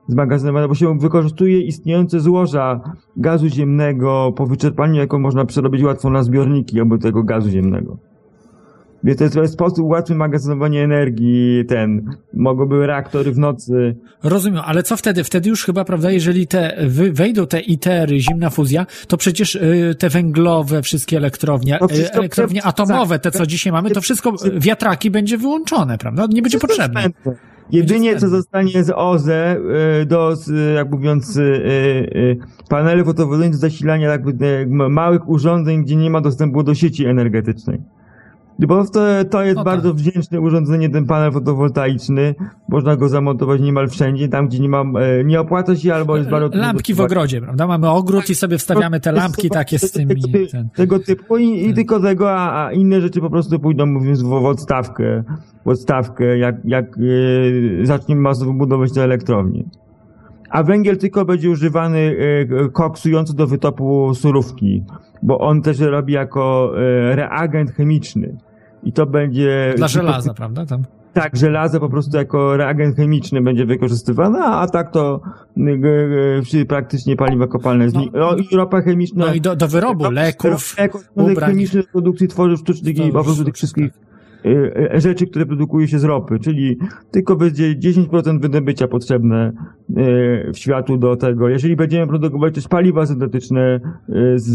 Zmagazynowane, bo się wykorzystuje istniejące złoża gazu ziemnego po wyczerpaniu, jaką można przerobić łatwo na zbiorniki albo tego gazu ziemnego. Więc to jest sposób łatwy magazynowania energii, ten, mogłyby reaktory w nocy, Rozumiem, ale co wtedy? Wtedy już chyba, prawda, jeżeli te wejdą te ITER-y, zimna fuzja, to przecież y, te węglowe wszystkie elektrownie, y, elektrownie atomowe, te co dzisiaj mamy, to wszystko wiatraki będzie wyłączone, prawda? Nie będzie potrzebne. Zbędne. Jedynie co zostanie z OZE y, do, jak mówiąc, y, y, paneli fotowoltaiczne do zasilania jakby małych urządzeń, gdzie nie ma dostępu do sieci energetycznej. Bo to, to jest No tak. bardzo wdzięczne urządzenie, ten panel fotowoltaiczny. Można go zamontować niemal wszędzie, tam gdzie nie mam, e, nie opłaca się, albo jest bardzo trudno Lampki w ogrodzie, prawda? Mamy ogród i sobie wstawiamy te lampki takie z tymi... Ten. tego typu i, i tylko tego, a, a inne rzeczy po prostu pójdą, mówiąc, w, w odstawkę, w odstawkę, jak, jak e, zaczniemy masowo budować te elektrownie. A węgiel tylko będzie używany e, koksujący do wytopu surówki, bo on też robi jako e, reagent chemiczny. I to będzie... Dla żelaza, prawda? Tam. tak, żelazo po prostu jako reagent chemiczny będzie wykorzystywane, a tak to y, y, y, praktycznie paliwa kopalne. No. No, no i ropa chemiczna. No i do, do wyrobu leków, jako ubrań. chemiczne produkcji tworzyw sztucznych i po prostu tych wszystkich y, y, rzeczy, które produkuje się z ropy, czyli tylko będzie 10% wydobycia potrzebne w światu do tego. Jeżeli będziemy produkować też paliwa syntetyczne y, z,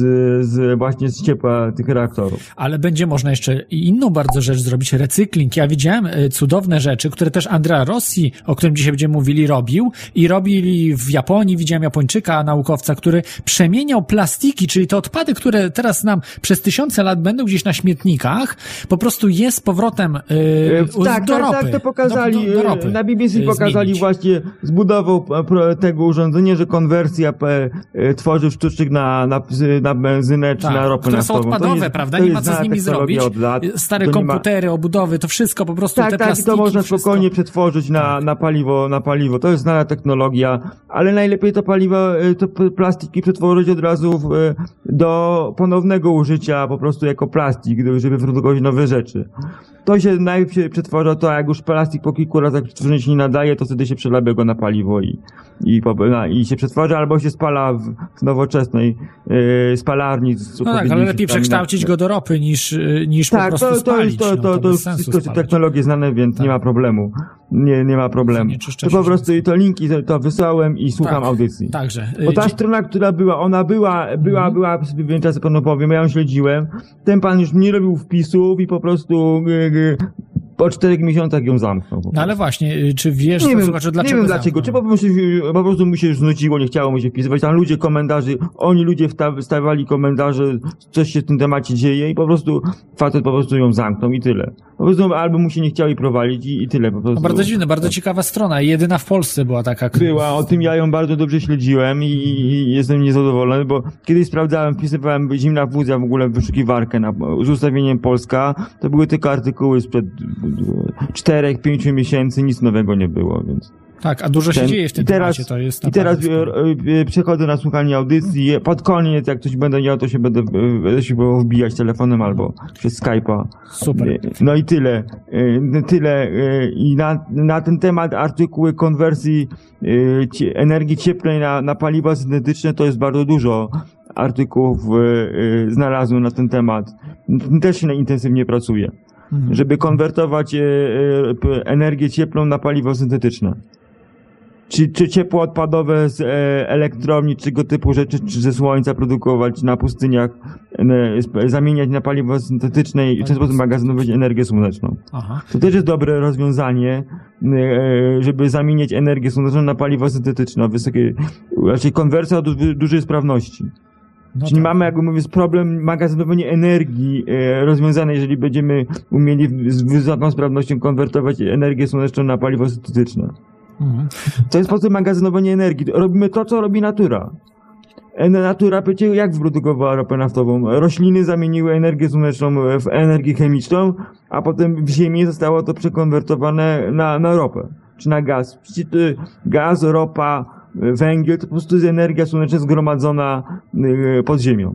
z właśnie z ciepła tych reaktorów. ale będzie można jeszcze inną bardzo rzecz zrobić, recykling. Ja widziałem e, cudowne rzeczy, które też Andrea Rossi, o którym dzisiaj będziemy mówili, robił i robili w Japonii. Widziałem Japończyka, naukowca, który przemieniał plastiki, czyli te odpady, które teraz nam przez tysiące lat będą gdzieś na śmietnikach, po prostu je z powrotem E, tak, do tak, ropy. tak, to pokazali, do, do, do na BBC e, pokazali zmienić. właśnie, zbudował pro- tego urządzenie, że konwersja e, e, tworzyw sztucznych na, na, na benzynę czy Tak, na ropę które są naftową. To odpadowe, jest- prawda? Nie ma co z nimi zrobić. Lat. Stare nie ma- komputery, obudowy, to wszystko po prostu tak, te tak, plastiki. to można wszystko. spokojnie przetworzyć na, na paliwo, na paliwo. To jest znana technologia, ale najlepiej to paliwo, e, to plastiki przetworzyć od razu w, do ponownego użycia, po prostu jako plastik, żeby produkować nowe rzeczy. To się najpierw przetwarza to, a jak już plastik po kilku razach przetworzenia się nie nadaje, to wtedy się przelabia go na paliwo i, i, po, i się przetwarza, albo się spala w, nowoczesnej e, spalarni. Z No tak, ale lepiej przekształcić go do ropy niż, y, niż po tak, prostu to, to, spalić. jest, to, no, to, to, już wszystko technologie znane, więc nie Tak. ma problemu. Nie, nie ma problemu. To po prostu wszystko. to linki to, to wysłałem i słucham Tak, audycji. Także. y, Bo ta strona, która była, ona była, była, Mhm. była, sobie pewien czas panu powiem, ja ją śledziłem. Ten pan już nie robił wpisów i po prostu y, y, po czterech miesiącach ją zamknął. No ale właśnie, y, czy wiesz, nie co, wiem, słuchaczu, nie dlaczego wiem dlaczego, czy po prostu, po prostu mu się już znudziło, nie chciało mu się wpisywać, tam ludzie komentarzy, oni ludzie wsta- wstawali komentarze, coś się w tym temacie dzieje i po prostu facet po prostu ją zamknął i tyle. Po prostu albo mu się nie chciało jej prowadzić i, i tyle po prostu. No bardzo dziwne, bardzo ciekawa strona. Jedyna w Polsce była taka. Była, o tym ja ją bardzo dobrze śledziłem i, i, i jestem niezadowolony, bo kiedyś sprawdzałem, wpisywałem zimna wódza w ogóle w wyszukiwarkę na, z ustawieniem Polska, to były tylko artykuły sprzed 4-5 miesięcy, nic nowego nie było, więc... Tak, a dużo się Ten- dzieje w tym i teraz, temacie, to jest I teraz e, e, przechodzę na słuchanie audycji. Pod koniec, jak coś będę miał, to się będę, e, się próbował wbijać telefonem albo przez Skype'a. Super. E, No i tyle. E, Tyle. E, I na, na ten temat artykuły konwersji cie, energii cieplnej na, na paliwa syntetyczne to jest bardzo dużo artykułów znalazłem na ten temat. Też się intensywnie pracuje. Mhm. Żeby konwertować e, e, energię cieplną na paliwo syntetyczne czy, czy ciepło odpadowe z e, elektrowni, czy tego typu rzeczy, czy ze słońca produkować na pustyniach, zamieniać na paliwo syntetyczne i w ten sposób magazynować energię słoneczną. Aha. To też jest dobre rozwiązanie, żeby zamieniać energię słoneczną na paliwo syntetyczne wysokiej, raczej konwersja o du- dużej sprawności. No Czyli tak. mamy, jak mówię, problem magazynowania energii e, rozwiązane, jeżeli będziemy umieli z wysoką sprawnością konwertować energię słoneczną na paliwo syntetyczne. Mhm. To jest sposób magazynowania energii. Robimy to, co robi natura. E, Natura, wiecie, jak wyprodukowała ropę naftową? Rośliny zamieniły energię słoneczną w energię chemiczną, a potem w ziemi zostało to przekonwertowane na, na ropę, czy na gaz. Przecież y, gaz, ropa, węgiel to po prostu jest energia słoneczna zgromadzona y, pod ziemią.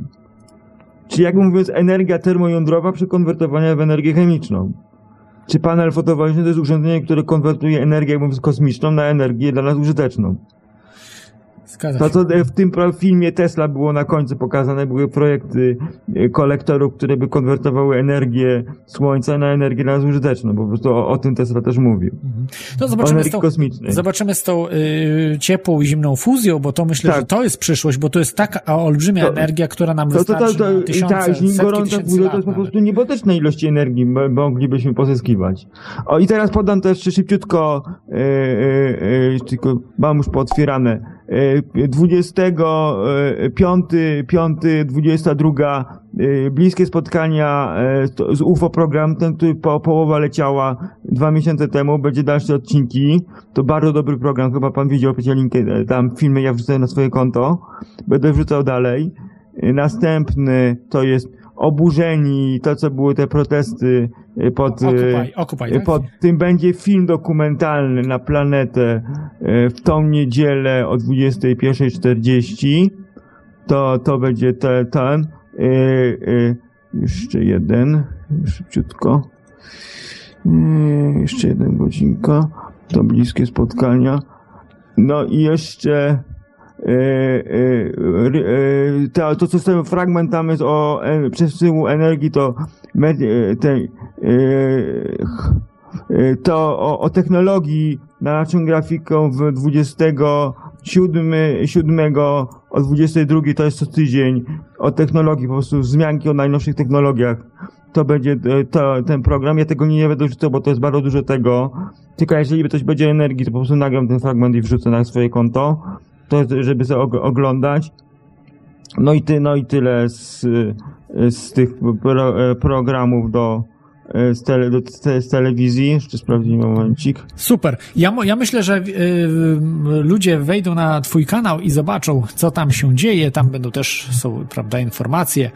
Czyli jakby mówiąc, energia termojądrowa przekonwertowana w energię chemiczną. Czy panel fotowoltaiczny to jest urządzenie, które konwertuje energię, mówiąc, kosmiczną na energię dla nas użyteczną. Zgadza To, co w tym filmie Tesla było na końcu pokazane, były projekty e, kolektorów, które by konwertowały energię słońca na energię bezużyteczną. Po prostu o, o tym Tesla też mówił. To O zobaczymy z tą, kosmicznej. zobaczymy z tą y, ciepłą i zimną fuzją, bo to myślę, Tak. że to jest przyszłość, bo to jest taka olbrzymia To- energia, która nam To, to, wystarczy to, to, tysiące, jeśli setki gorąca fuzja, to jest po prostu niebotyczne ilości energii moglibyśmy pozyskiwać. O i teraz podam też szybciutko, e, e, e, tylko mam już pootwierane. E, 25, 5, 22 e, bliskie spotkania e, z UFO program, ten, który po, połowa leciała dwa miesiące temu, będzie dalsze odcinki. To bardzo dobry program, chyba pan widział linkę, e, tam filmy ja wrzucę na swoje konto. Będę wrzucał dalej. Y, Następny to jest oburzeni, to co były te protesty y, pod, y, Okupaj, okupaj, y, tak? pod tym będzie film dokumentalny na planetę y, w tą niedzielę o 21.40. To, to będzie te, ten. Y, jeszcze jeden, szybciutko. Jeszcze jeden godzinka. To bliskie spotkania. No i jeszcze to, to co tym fragment tam jest o e, przesyłu energii, to e, te, e, e, to o, o technologii na naszą grafiką w 27, 7 o 22 to jest co tydzień o technologii, po prostu wzmianki o najnowszych technologiach. To będzie e, to, ten program. Ja tego nie będę wrzucał, bo to jest bardzo dużo tego. Tylko jeżeli coś będzie energii, to po prostu nagram ten fragment i wrzucę na swoje konto, to żeby sobie og- oglądać. No i ty, no i tyle z, z tych pro, e, programów do e, z, tele, do, z, telewizji. Jeszcze sprawdzimy momencik. Super. Ja, ja myślę, że y, ludzie wejdą na twój kanał i zobaczą, co tam się dzieje. Tam będą też, są, prawda, informacje.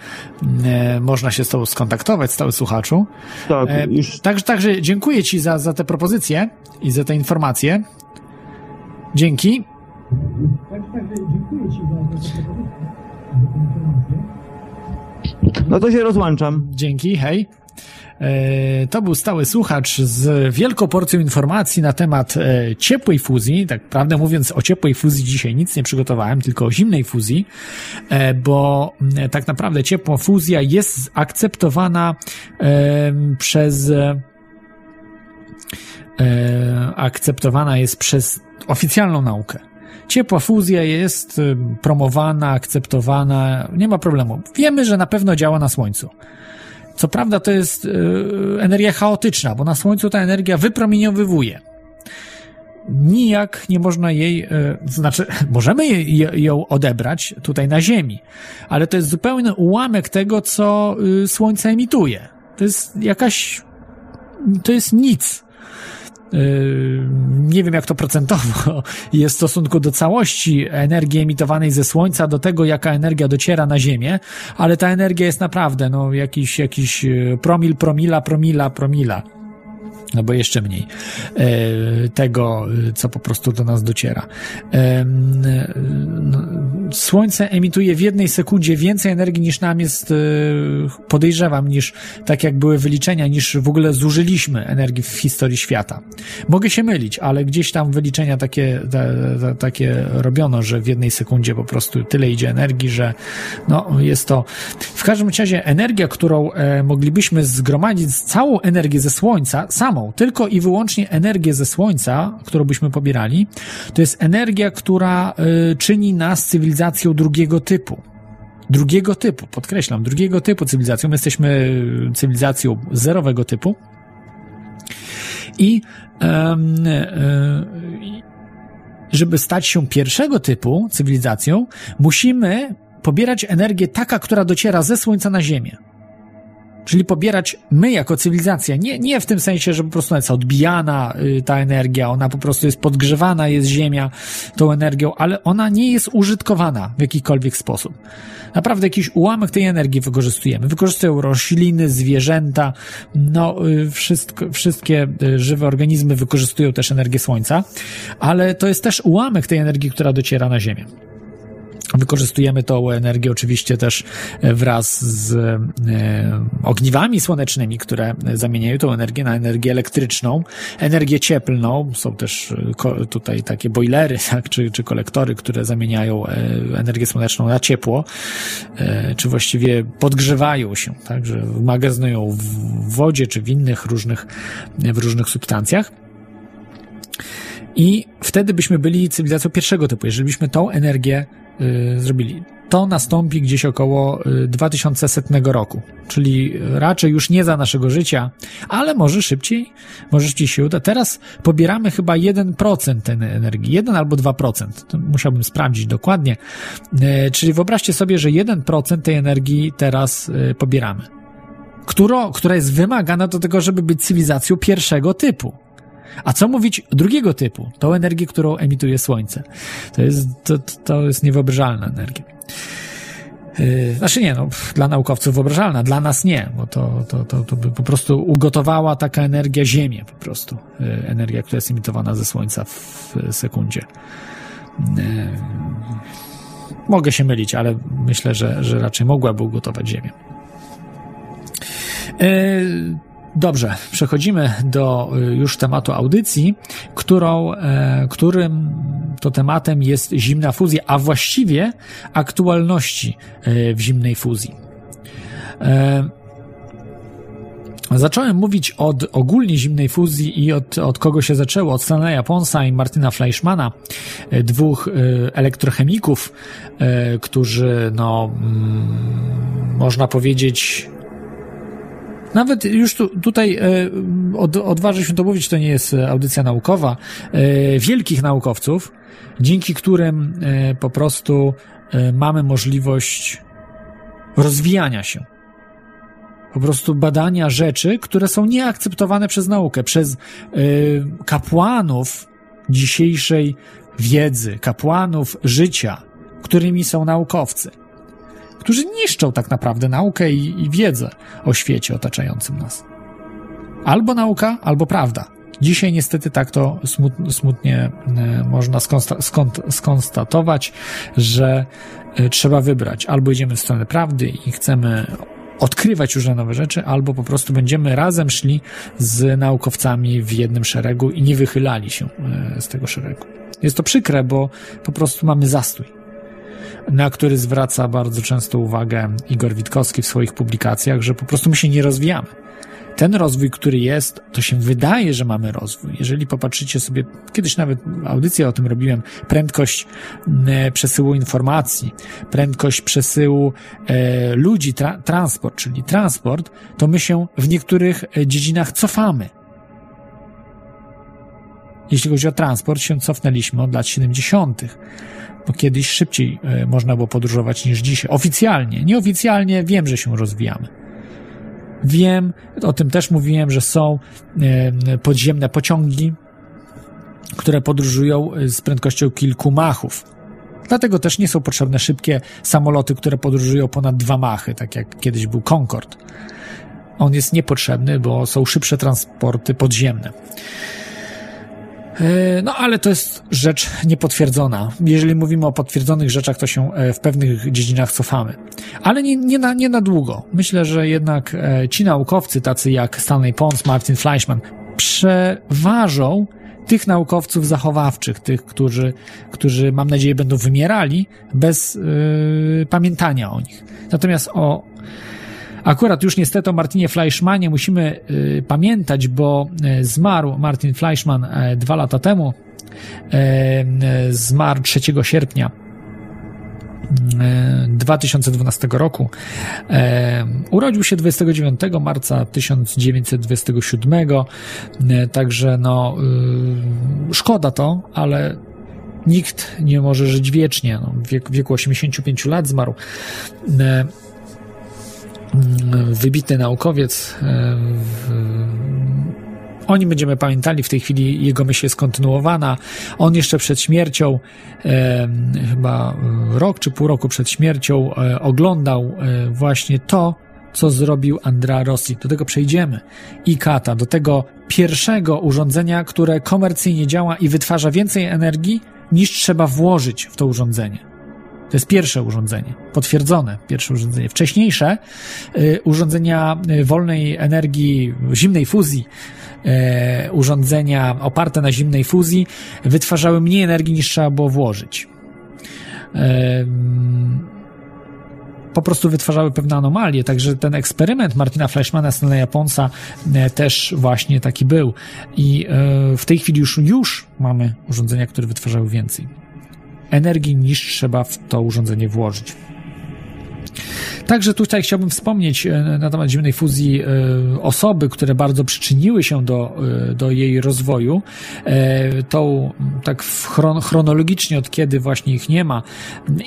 Można się z tobą skontaktować, stały słuchaczu. Tak, E, już Także, także dziękuję ci za, za te propozycje i za te informacje. Dzięki. No to się rozłączam. Dzięki, hej. E, To był stały słuchacz z wielką porcją informacji na temat e, ciepłej fuzji. Tak prawdę mówiąc, o ciepłej fuzji dzisiaj nic nie przygotowałem, tylko o zimnej fuzji, e, bo tak naprawdę ciepła fuzja jest akceptowana przez. akceptowana jest przez oficjalną naukę. Ciepła fuzja jest y, promowana, akceptowana, nie ma problemu. Wiemy, że na pewno działa na Słońcu. Co prawda to jest y, energia chaotyczna, bo na Słońcu ta energia wypromieniowywuje. Nijak nie można jej, y, znaczy możemy ją odebrać tutaj na Ziemi, ale to jest zupełny ułamek tego, co Słońce emituje. To jest jakaś, to jest nic. Yy, nie wiem jak to procentowo jest w stosunku do całości energii emitowanej ze Słońca, do tego jaka energia dociera na Ziemię, ale ta energia jest naprawdę no, jakiś, jakiś yy, promil, promila, promila, promila. Albo jeszcze mniej e, tego, co po prostu do nas dociera. E, no, Słońce emituje w jednej sekundzie więcej energii niż nam jest, e, podejrzewam, niż tak jak były wyliczenia, niż w ogóle zużyliśmy energii w historii świata. Mogę się mylić, ale gdzieś tam wyliczenia takie, te, te, takie robiono, że w jednej sekundzie po prostu tyle idzie energii, że no, jest to. W każdym razie energia, którą moglibyśmy zgromadzić, całą energię ze Słońca, samą, tylko i wyłącznie energię ze Słońca, którą byśmy pobierali, to jest energia, która e, czyni nas cywilizacją drugiego typu. Drugiego typu, podkreślam, drugiego typu cywilizacją. My jesteśmy cywilizacją zerowego typu. I e, i żeby stać się pierwszego typu cywilizacją, musimy pobierać energię taka, która dociera ze Słońca na Ziemię. Czyli pobierać my jako cywilizacja, nie, nie w tym sensie, że po prostu jest odbijana y, ta energia, ona po prostu jest podgrzewana, jest Ziemia tą energią, ale ona nie jest użytkowana w jakikolwiek sposób. Naprawdę jakiś ułamek tej energii wykorzystujemy. Wykorzystują rośliny, zwierzęta, no y, wszystko, wszystkie y, żywe organizmy wykorzystują też energię Słońca, ale to jest też ułamek tej energii, która dociera na Ziemię. Wykorzystujemy tą energię oczywiście też e, wraz z e, ogniwami słonecznymi, które zamieniają tą energię na energię elektryczną, energię cieplną. Są też e, tutaj takie bojlery, tak, czy, czy kolektory, które zamieniają energię słoneczną na ciepło, czy właściwie podgrzewają się, tak, że magazynują w wodzie, czy w innych różnych, w różnych substancjach. I wtedy byśmy byli cywilizacją pierwszego typu, jeżeli byśmy tą energię zrobili. To nastąpi gdzieś około y, 2100 roku, czyli raczej już nie za naszego życia, ale może szybciej, może szybciej się uda. Teraz pobieramy chyba 1% tej energii, 1 albo 2%, to musiałbym sprawdzić dokładnie. Y, czyli wyobraźcie sobie, że 1% tej energii teraz y, pobieramy, którą, która jest wymagana do tego, żeby być cywilizacją pierwszego typu. A co mówić drugiego typu? Tą energię, którą emituje Słońce. To jest, to, to jest niewyobrażalna energia. Yy, znaczy nie, no, dla naukowców wyobrażalna, dla nas nie, bo to, to, to, to by po prostu ugotowała taka energia Ziemię, po prostu. Yy, energia, która jest emitowana ze Słońca w sekundzie. Yy, mogę się mylić, ale myślę, że, że raczej mogłaby ugotować Ziemię. Yy, Dobrze, przechodzimy do y, już tematu audycji, którą, e, którym to tematem jest zimna fuzja, a właściwie aktualności e, w zimnej fuzji. E, Zacząłem mówić od ogólnie zimnej fuzji i od, od kogo się zaczęło, od Stanleya Ponsa i Martina Fleischmana, dwóch elektrochemików, którzy, no, mm, można powiedzieć, nawet już tu, tutaj e, od, odważę się to mówić, to nie jest audycja naukowa, e, wielkich naukowców, dzięki którym e, po prostu e, mamy możliwość rozwijania się. Po prostu badania rzeczy, które są nieakceptowane przez naukę, przez e, kapłanów dzisiejszej wiedzy, kapłanów życia, którymi są naukowcy którzy niszczą tak naprawdę naukę i, i wiedzę o świecie otaczającym nas. Albo nauka, albo prawda. Dzisiaj niestety tak to smut, smutnie y, można skonstatować, że y, trzeba wybrać. Albo idziemy w stronę prawdy i chcemy odkrywać różne nowe rzeczy, albo po prostu będziemy razem szli z naukowcami w jednym szeregu i nie wychylali się y, z tego szeregu. Jest to przykre, bo po prostu mamy zastój na który zwraca bardzo często uwagę Igor Witkowski w swoich publikacjach, że po prostu my się nie rozwijamy. Ten rozwój, który jest, to się wydaje, że mamy rozwój. Jeżeli popatrzycie sobie, kiedyś nawet audycję o tym robiłem, prędkość e, przesyłu informacji, prędkość przesyłu e, ludzi, tra transport, czyli transport, to my się w niektórych e, dziedzinach cofamy. Jeśli chodzi o transport, się cofnęliśmy od lat 70 bo kiedyś szybciej e, można było podróżować niż dzisiaj. Oficjalnie, nieoficjalnie wiem, że się rozwijamy. Wiem, o tym też mówiłem, że są e, podziemne pociągi, które podróżują e, z prędkością kilku machów. Dlatego też nie są potrzebne szybkie samoloty, które podróżują ponad dwa machy, tak jak kiedyś był Concorde. On jest niepotrzebny, bo są szybsze transporty podziemne. E, no, ale to jest rzecz niepotwierdzona. Jeżeli mówimy o potwierdzonych rzeczach, to się e, w pewnych dziedzinach cofamy. Ale nie, nie, na, nie na długo. Myślę, że jednak e, ci naukowcy, tacy jak Stanley Pons, Martin Fleischman, przeważą tych naukowców zachowawczych, tych, którzy, którzy mam nadzieję będą wymierali bez yy, pamiętania o nich. Natomiast o Akurat już niestety o Martinie Fleischmanie musimy y, pamiętać, bo y, zmarł Martin Fleischman y, dwa lata temu. Y, zmarł 3 sierpnia 2012 roku. Urodził się 29 marca 1927, także no szkoda to, ale nikt nie może żyć wiecznie. No, w wieku 85 lat zmarł. Mm, wybitny naukowiec. E, o nim będziemy pamiętali, w tej chwili jego myśl jest kontynuowana. On jeszcze przed śmiercią, e, chyba rok czy pół roku przed śmiercią, e, oglądał właśnie to, co zrobił Andrea Rossi. Do tego przejdziemy. I Kata, do tego pierwszego urządzenia, które komercyjnie działa i wytwarza więcej energii, niż trzeba włożyć w to urządzenie. To jest pierwsze urządzenie, potwierdzone pierwsze urządzenie. Wcześniejsze y, urządzenia y, wolnej energii, zimnej fuzji, y, urządzenia oparte na zimnej fuzji wytwarzały mniej energii niż trzeba było włożyć. Ym, po prostu wytwarzały pewne anomalie, także ten eksperyment Martina Fleischmana, Stanleya Ponsa e, też właśnie taki był. I e, w tej chwili już, już mamy urządzenia, które wytwarzały więcej energii niż trzeba w to urządzenie włożyć. Także tutaj chciałbym wspomnieć e, na temat zimnej fuzji e, osoby, które bardzo przyczyniły się do, e, do jej rozwoju. To tak chron chronologicznie od kiedy właśnie ich nie ma.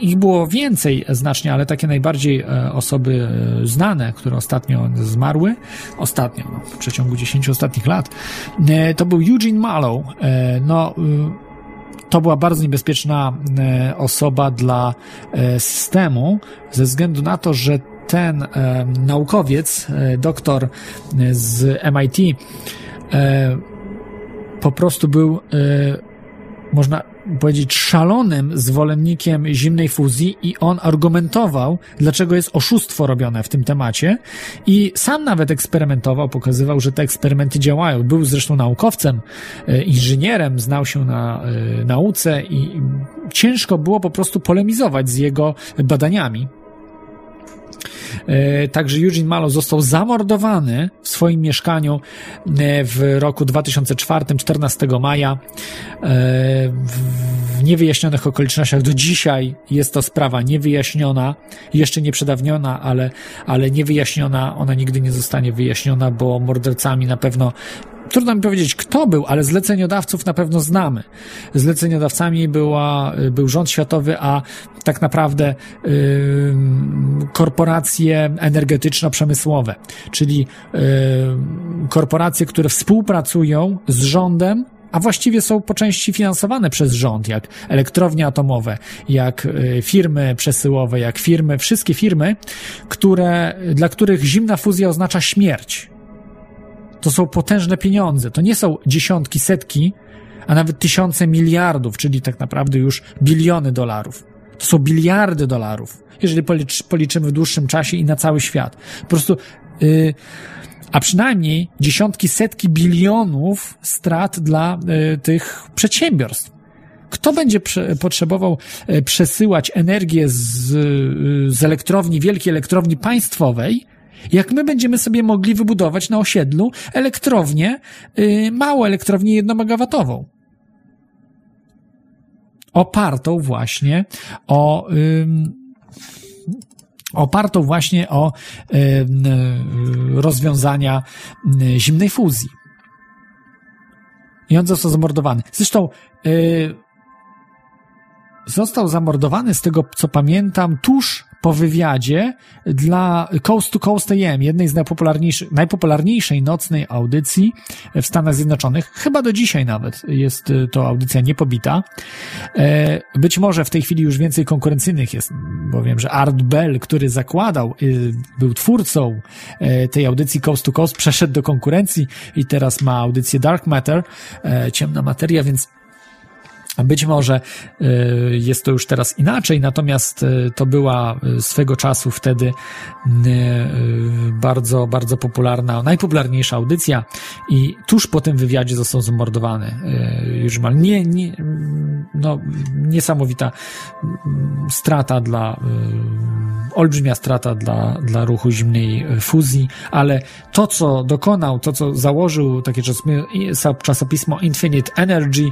Ich było więcej znacznie, ale takie najbardziej osoby znane, które ostatnio zmarły, ostatnio, no, w przeciągu 10 ostatnich lat, to był Eugene Mallow. No, to była bardzo niebezpieczna e, osoba dla e, systemu, ze względu na to, że ten e, naukowiec, doktor z MIT, po prostu był można powiedzieć, szalonym zwolennikiem zimnej fuzji i on argumentował, dlaczego jest oszustwo robione w tym temacie i sam nawet eksperymentował, pokazywał, że te eksperymenty działają. Był zresztą naukowcem, e, inżynierem, znał się na e, nauce i ciężko było po prostu polemizować z jego badaniami. E, także Eugene Malo został zamordowany w swoim mieszkaniu e, w roku 2004, 14 maja. E, w niewyjaśnionych okolicznościach do dzisiaj jest to sprawa niewyjaśniona, jeszcze nie przedawniona, ale, ale niewyjaśniona. Ona nigdy nie zostanie wyjaśniona, bo mordercami na pewno trudno mi powiedzieć, kto był, ale zleceniodawców na pewno znamy. Zleceniodawcami była, był rząd światowy, a tak naprawdę yy, korporacje energetyczno-przemysłowe, czyli yy, korporacje, które współpracują z rządem, a właściwie są po części finansowane przez rząd, jak elektrownie atomowe, jak y, firmy przesyłowe, jak firmy, wszystkie firmy, które, dla których zimna fuzja oznacza śmierć to są potężne pieniądze. To nie są dziesiątki, setki, a nawet tysiące miliardów, czyli tak naprawdę już biliony dolarów. To są biliardy dolarów, jeżeli policz, policzymy w dłuższym czasie i na cały świat. Po prostu, yy, a przynajmniej dziesiątki, setki bilionów strat dla yy, tych przedsiębiorstw. Kto będzie prze, potrzebował yy, przesyłać energię z, y, z elektrowni, wielkiej elektrowni państwowej, jak my będziemy sobie mogli wybudować na osiedlu elektrownię, yy, małą elektrownię jednomegawatową. Opartą właśnie o, yy, opartą właśnie o yy, rozwiązania y, zimnej fuzji. I on został zamordowany. Zresztą y, został zamordowany, z tego co pamiętam, tuż po wywiadzie dla Coast to Coast AM, jednej z najpopularniejszych, najpopularniejszej nocnej audycji w Stanach Zjednoczonych. Chyba do dzisiaj nawet jest to audycja niepobita. E, być może w tej chwili już więcej konkurencyjnych jest, bo wiem, że Art Bell, który zakładał, y, był twórcą e, tej audycji Coast to Coast, przeszedł do konkurencji i teraz ma audycję Dark Matter, e, ciemna materia, więc być może y, jest to już teraz inaczej, natomiast y, to była y, swego czasu wtedy bardzo, bardzo popularna, najpopularniejsza audycja i tuż po tym wywiadzie został zamordowany już mal. Nie, nie, no, niesamowita strata dla, olbrzymia strata dla, dla ruchu zimnej fuzji, ale to, co dokonał, to, co założył takie czasopismo Infinite Energy,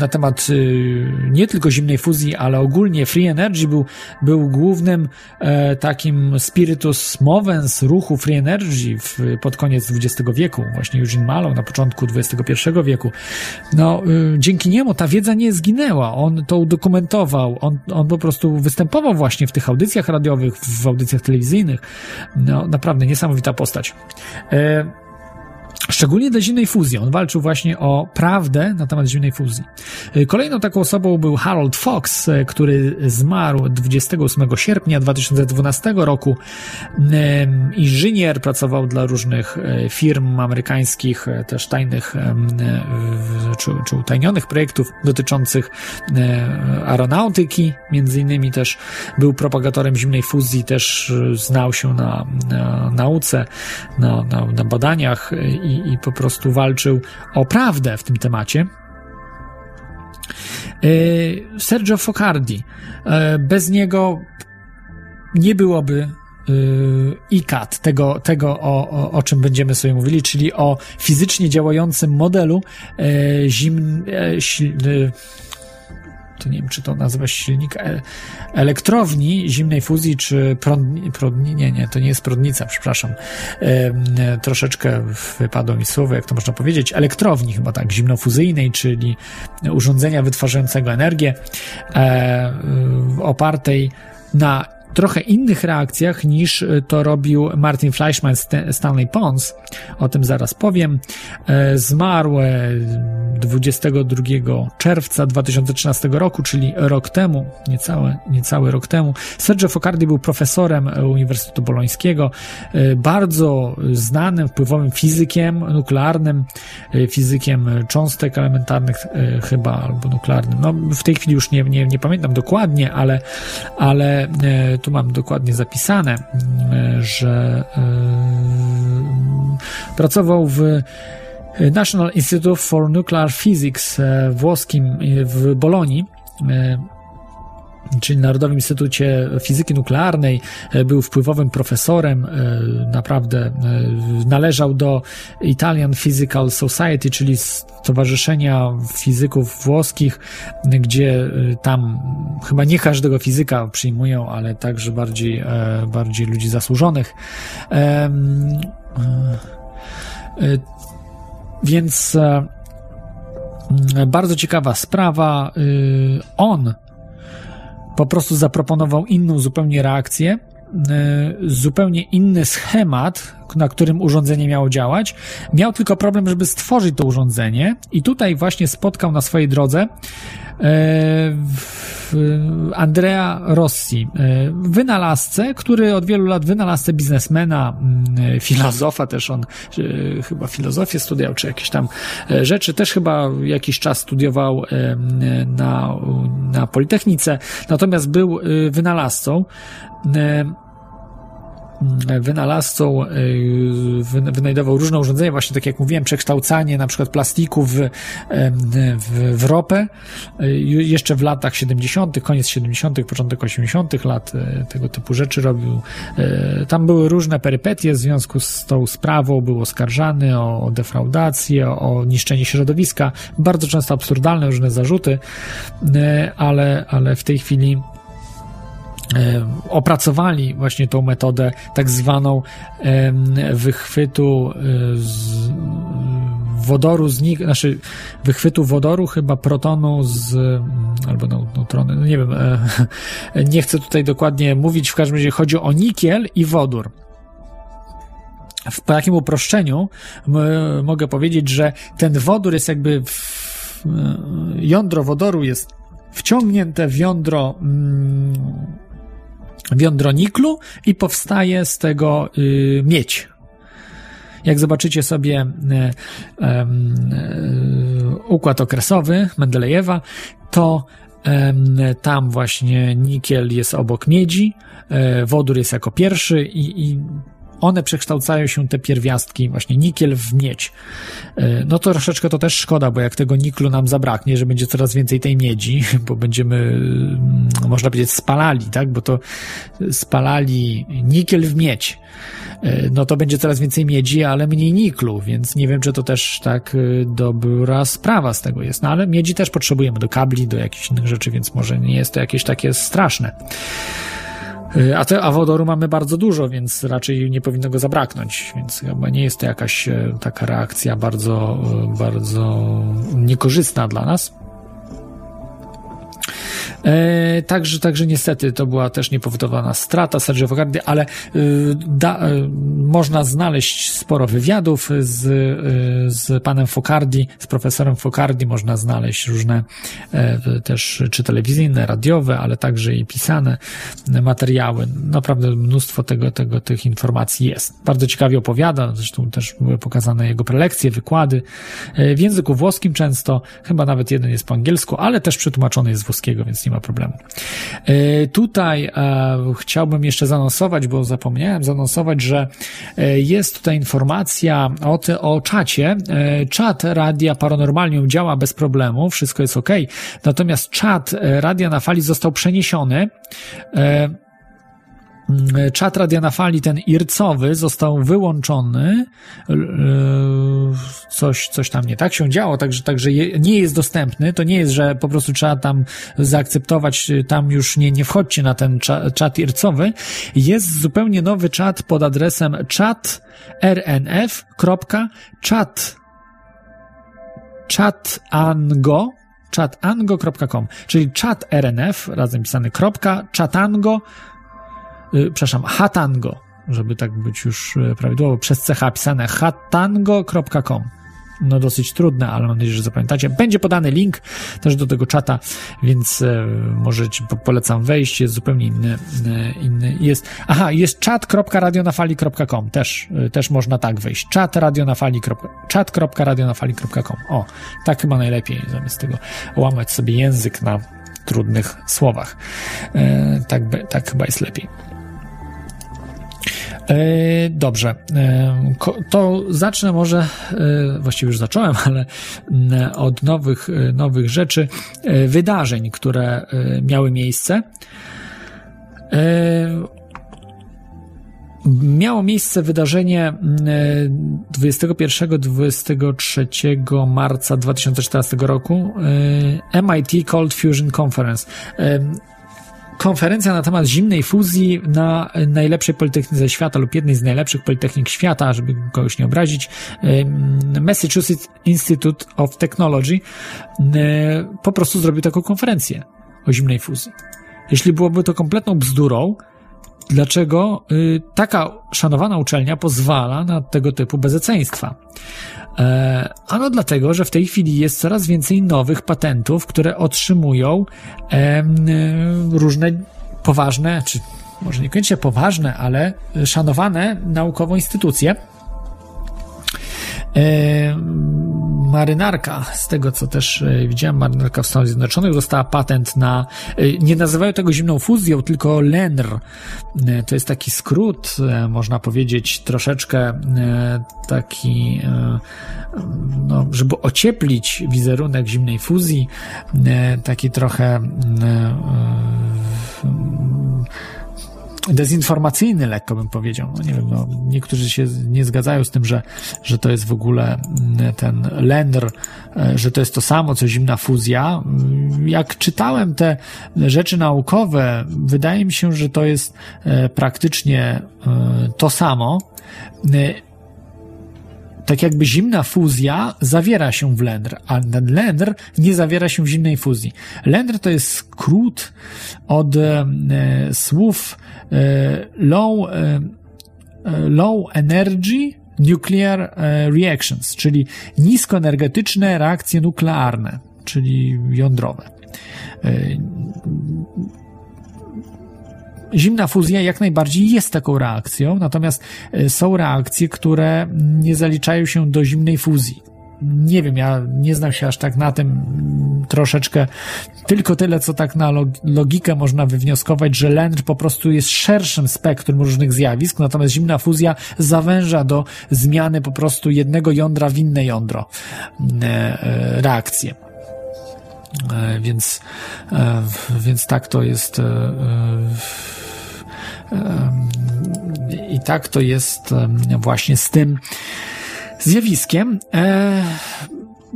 na temat y, nie tylko zimnej fuzji, ale ogólnie free energy był, był głównym e, takim spiritus movens ruchu free energy w, pod koniec XX wieku, właśnie Eugene Mallow na początku XXI wieku. No, y, dzięki niemu ta wiedza nie zginęła, on to udokumentował, on, on po prostu występował właśnie w tych audycjach radiowych, w audycjach telewizyjnych. No, naprawdę niesamowita postać. E, Szczególnie dla zimnej fuzji. On walczył właśnie o prawdę na temat zimnej fuzji. Y, Kolejną taką osobą był Harold Fox, y, który zmarł 28 sierpnia 2012 roku. Ym, Inżynier, pracował dla różnych y, firm amerykańskich, y, też tajnych y, czy, czy utajnionych projektów dotyczących y, aeronautyki. Między innymi też był propagatorem zimnej fuzji, też y, znał się na, na nauce, na, na, na badaniach y, i, i po prostu walczył o prawdę w tym temacie. Y, Sergio Focardi. Y, Bez niego nie byłoby y, ICAT, tego, tego o, o, o czym będziemy sobie mówili, czyli o fizycznie działającym modelu zim, e, sil- y, to nie wiem, czy to nazywa silnik e, elektrowni zimnej fuzji, czy prądni, nie, nie, to nie jest prądnica, przepraszam. E, troszeczkę wypadło mi słowo, jak to można powiedzieć, elektrowni chyba tak, zimnofuzyjnej, czyli urządzenia wytwarzającego energię, e, opartej na trochę innych reakcjach niż y, to robił Martin Fleischmann St- Stanley Pons. O tym zaraz powiem. E, Zmarł e, 22 czerwca 2013 roku, czyli rok temu, niecały, rok temu. Sergio Focardi był profesorem e, Uniwersytetu Bolońskiego, e, bardzo znanym, wpływowym fizykiem nuklearnym, e, fizykiem cząstek elementarnych e, chyba, albo nuklearnym. No, w tej chwili już nie, nie, nie pamiętam dokładnie, ale, ale e, tu mam dokładnie zapisane, e, że e, pracował w National Institute for Nuclear Physics e, włoskim e, w Bolonii, czyli Narodowym Instytucie Fizyki Nuklearnej, e, był wpływowym profesorem, e, naprawdę e, należał do Italian Physical Society, czyli Stowarzyszenia Fizyków Włoskich, gdzie tam chyba nie każdego fizyka przyjmują, ale także bardziej, bardziej ludzi zasłużonych. Więc bardzo ciekawa sprawa. Y, On po prostu zaproponował inną zupełnie reakcję, y, zupełnie inny schemat, na którym urządzenie miało działać. Miał tylko problem, żeby stworzyć to urządzenie, i tutaj właśnie spotkał na swojej drodze e, Andrea Rossi, e, wynalazcę, który od wielu lat wynalazcę biznesmena, mm, filozofa też on e, chyba filozofię studiował, czy jakieś tam e, rzeczy, też chyba jakiś czas studiował e, na, na Politechnice, natomiast był e, wynalazcą. Wynalazcą, y, wy- wynajdował różne urządzenia, właśnie tak jak mówiłem, przekształcanie na przykład plastiku w, w, w ropę. Y, Jeszcze w latach 70., koniec 70., początek 80. lat y, tego typu rzeczy robił. Tam były różne perypetie w związku z tą sprawą, był oskarżany o, defraudację, o, niszczenie środowiska, bardzo często absurdalne różne zarzuty, ale, ale w tej chwili opracowali właśnie tą metodę tak zwaną wychwytu e, z wodoru z nich, znaczy wychwytu wodoru chyba protonu z albo neu- neutrony, no nie wiem, e, nie chcę tutaj dokładnie mówić, w każdym razie chodzi o nikiel i wodór. W takim uproszczeniu mogę powiedzieć, że ten wodór jest jakby w, e, jądro wodoru jest wciągnięte w jądro mm, w jądro niklu i powstaje z tego y, miedź. Jak zobaczycie sobie y, y, układ okresowy Mendelejewa, to tam właśnie nikiel jest obok miedzi, e, wodór jest jako pierwszy i, i one przekształcają się, te pierwiastki, właśnie nikiel w miedź. E, No to troszeczkę to też szkoda, bo jak tego niklu nam zabraknie, że będzie coraz więcej tej miedzi, bo będziemy, mm, można powiedzieć, spalali, tak? Bo to spalali nikiel w miedź. E, No to będzie coraz więcej miedzi, ale mniej niklu, więc nie wiem, czy to też tak e, dobra sprawa z tego jest. No ale miedzi też potrzebujemy do kabli, do jakichś innych rzeczy, więc może nie jest to jakieś takie straszne. Y, A, te, a wodoru mamy bardzo dużo, więc raczej nie powinno go zabraknąć, więc chyba nie jest to jakaś e, taka reakcja bardzo, e, bardzo niekorzystna dla nas. E, także, także niestety to była też niepowodowana strata Sergio Focardi, ale y, da, y, można znaleźć sporo wywiadów z, y, z panem Focardi, z profesorem Focardi, można znaleźć różne e, też czy telewizyjne, radiowe, ale także i pisane materiały. Naprawdę mnóstwo tego, tego, tych informacji jest. Bardzo ciekawie opowiada, zresztą też były pokazane jego prelekcje, wykłady e, w języku włoskim często, chyba nawet jeden jest po angielsku, ale też przetłumaczony jest z włoskiego, więc nie ma problemu. E, Tutaj e, chciałbym jeszcze zanonsować, bo zapomniałem zanonsować, że e, jest tutaj informacja o, ty, o czacie. Czat Radia Paranormalium działa bez problemu, wszystko jest ok. Natomiast czat Radia na Fali został przeniesiony. E, Czat Radia na Fali, ten ircowy, został wyłączony. Yy, Coś, coś tam nie tak się działo, także, także nie jest dostępny. To nie jest, że po prostu trzeba tam zaakceptować, yy, tam już nie, nie wchodźcie na ten cza, czat ircowy. Jest zupełnie nowy czat pod adresem chatrnf.chat chatango chatango.com, czyli chat rnf, razem pisany kropka, chatango, y, przepraszam, hatango, żeby tak być już y, prawidłowo, przez CH pisane hatango.com. No dosyć trudne, ale mam nadzieję, że zapamiętacie. Będzie podany link też do tego czata, więc e, możecie, po, polecam wejść, jest zupełnie inny, inny jest, aha, jest chat.radionafali.com, też, też można tak wejść, chat.radionafali. chat.radionafali.com, o, tak chyba najlepiej, zamiast tego łamać sobie język na trudnych słowach. Tak, tak chyba jest lepiej. E, Dobrze. E, To zacznę może, e, właściwie już zacząłem, ale mm, od nowych, nowych rzeczy, wydarzeń, które miały miejsce. Miało miejsce wydarzenie mm, e, 21-23 marca 2014 roku MIT Cold Fusion Conference. Konferencja na temat zimnej fuzji na najlepszej politechnice świata lub jednej z najlepszych politechnik świata, żeby kogoś nie obrazić, Massachusetts Institute of Technology po prostu zrobił taką konferencję o zimnej fuzji. Jeśli byłoby to kompletną bzdurą, dlaczego y, taka szanowana uczelnia pozwala na tego typu bezeceństwa? E, ano dlatego, że w tej chwili jest coraz więcej nowych patentów, które otrzymują y, różne poważne, czy może niekoniecznie poważne, ale szanowane naukowo instytucje. E, marynarka, z tego co też e, widziałem, marynarka w Stanach Zjednoczonych dostała patent na, e, nie nazywają tego zimną fuzją, tylko LENR. To jest taki skrót, można powiedzieć, troszeczkę taki, no, żeby ocieplić wizerunek zimnej fuzji, taki trochę dezinformacyjny, lekko bym powiedział. No nie wiem, no, niektórzy się nie zgadzają z tym, że, że to jest w ogóle mm, ten lender, e, że to jest to samo, co zimna fuzja. Mm, Jak czytałem te rzeczy naukowe, wydaje mi się, że to jest e, praktycznie e, to samo. E, tak jakby zimna fuzja zawiera się w Lendr, a ten Lendr nie zawiera się w zimnej fuzji. Lendr to jest skrót od e, słów e, low, e, e, low energy nuclear e, reactions, czyli niskoenergetyczne reakcje nuklearne, czyli jądrowe. Zimna fuzja jak najbardziej jest taką reakcją, natomiast e, są reakcje, które nie zaliczają się do zimnej fuzji. Nie wiem, ja nie znam się aż tak na tym mm, troszeczkę. Tylko tyle, co tak na log- logikę można wywnioskować, że Lendr po prostu jest szerszym spektrum różnych zjawisk, natomiast zimna fuzja zawęża do zmiany po prostu jednego jądra w inne jądro e, e. E, Więc, e, więc tak to jest. E, e, I tak to jest właśnie z tym zjawiskiem. E,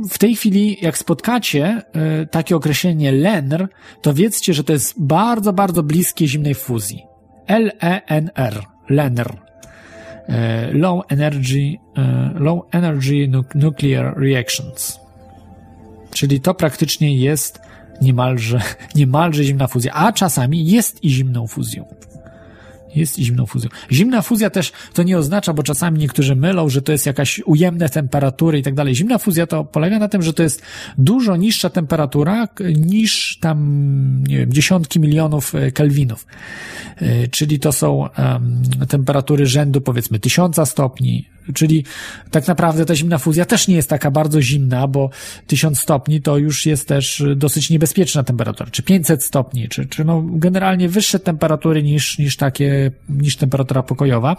W tej chwili, jak spotkacie e, takie określenie LENR, to wiedzcie, że to jest bardzo, bardzo bliskie zimnej fuzji. L-E-N-R. LENR. E, Low Energy, e, Low Energy Nu- Nuclear Reactions. Czyli to praktycznie jest niemalże, niemalże zimna fuzja, a czasami jest i zimną fuzją. Jest zimną fuzją. Zimna fuzja też to nie oznacza, bo czasami niektórzy mylą, że to jest jakaś ujemne temperatury i tak dalej. Zimna fuzja to polega na tym, że to jest dużo niższa temperatura niż tam, nie wiem, dziesiątki milionów e, kelwinów. E, Czyli to są em, temperatury rzędu powiedzmy tysiąca stopni, czyli tak naprawdę ta zimna fuzja też nie jest taka bardzo zimna, bo 1000 stopni to już jest też dosyć niebezpieczna temperatura, czy 500 stopni, czy, czy no generalnie wyższe temperatury niż, niż takie, niż temperatura pokojowa.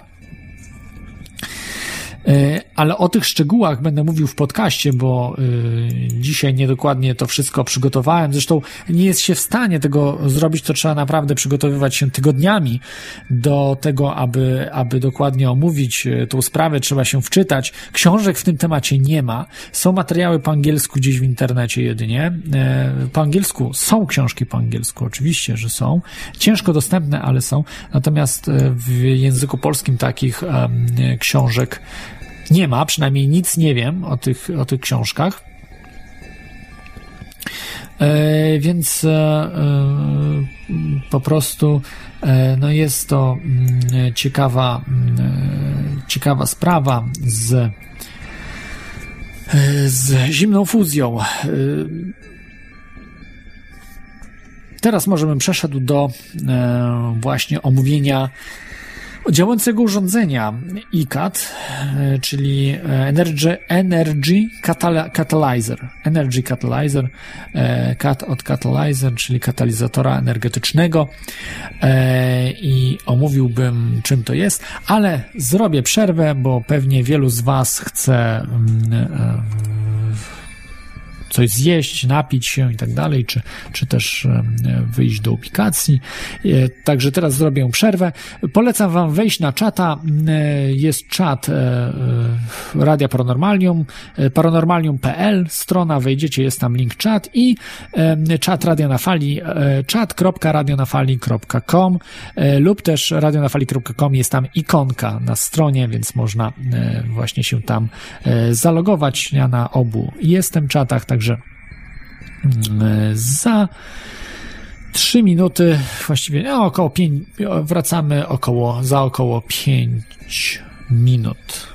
E, Ale o tych szczegółach będę mówił w podcaście, bo y, dzisiaj niedokładnie to wszystko przygotowałem. Zresztą nie jest się w stanie tego zrobić, to trzeba naprawdę przygotowywać się tygodniami do tego, aby, aby dokładnie omówić y, tą sprawę. Trzeba się wczytać. Książek w tym temacie nie ma. Są materiały po angielsku gdzieś w internecie jedynie. E, Po angielsku są książki po angielsku, oczywiście, że są. Ciężko dostępne, ale są. Natomiast e, w języku polskim takich książek nie ma, przynajmniej nic nie wiem o tych, o tych książkach. E, więc e, e, po prostu e, no jest to mm, ciekawa, mm, e, ciekawa sprawa z, e, z zimną fuzją. Teraz może bym przeszedł do właśnie omówienia działającego urządzenia ICAT, e, czyli Energy, Energy Catala- Catalyzer. Energy Catalyzer, e, cat od Catalyzer, czyli katalizatora energetycznego e, i omówiłbym czym to jest, ale zrobię przerwę, bo pewnie wielu z Was chce mm, e, coś zjeść, napić się i tak dalej, czy, czy też wyjść do ubikacji. E, Także teraz zrobię przerwę. Polecam Wam wejść na czata. E, Jest czat e, Radia Paranormalium, paranormalium.pl, strona, wejdziecie, jest tam link czat i czat Radia na Fali, czat.radionafali.com lub też radionafali.com jest tam ikonka na stronie, więc można właśnie się tam zalogować. Ja na obu jestem czatach, także mm, za trzy minuty, właściwie no, około pięć, wracamy około, za około pięć minut.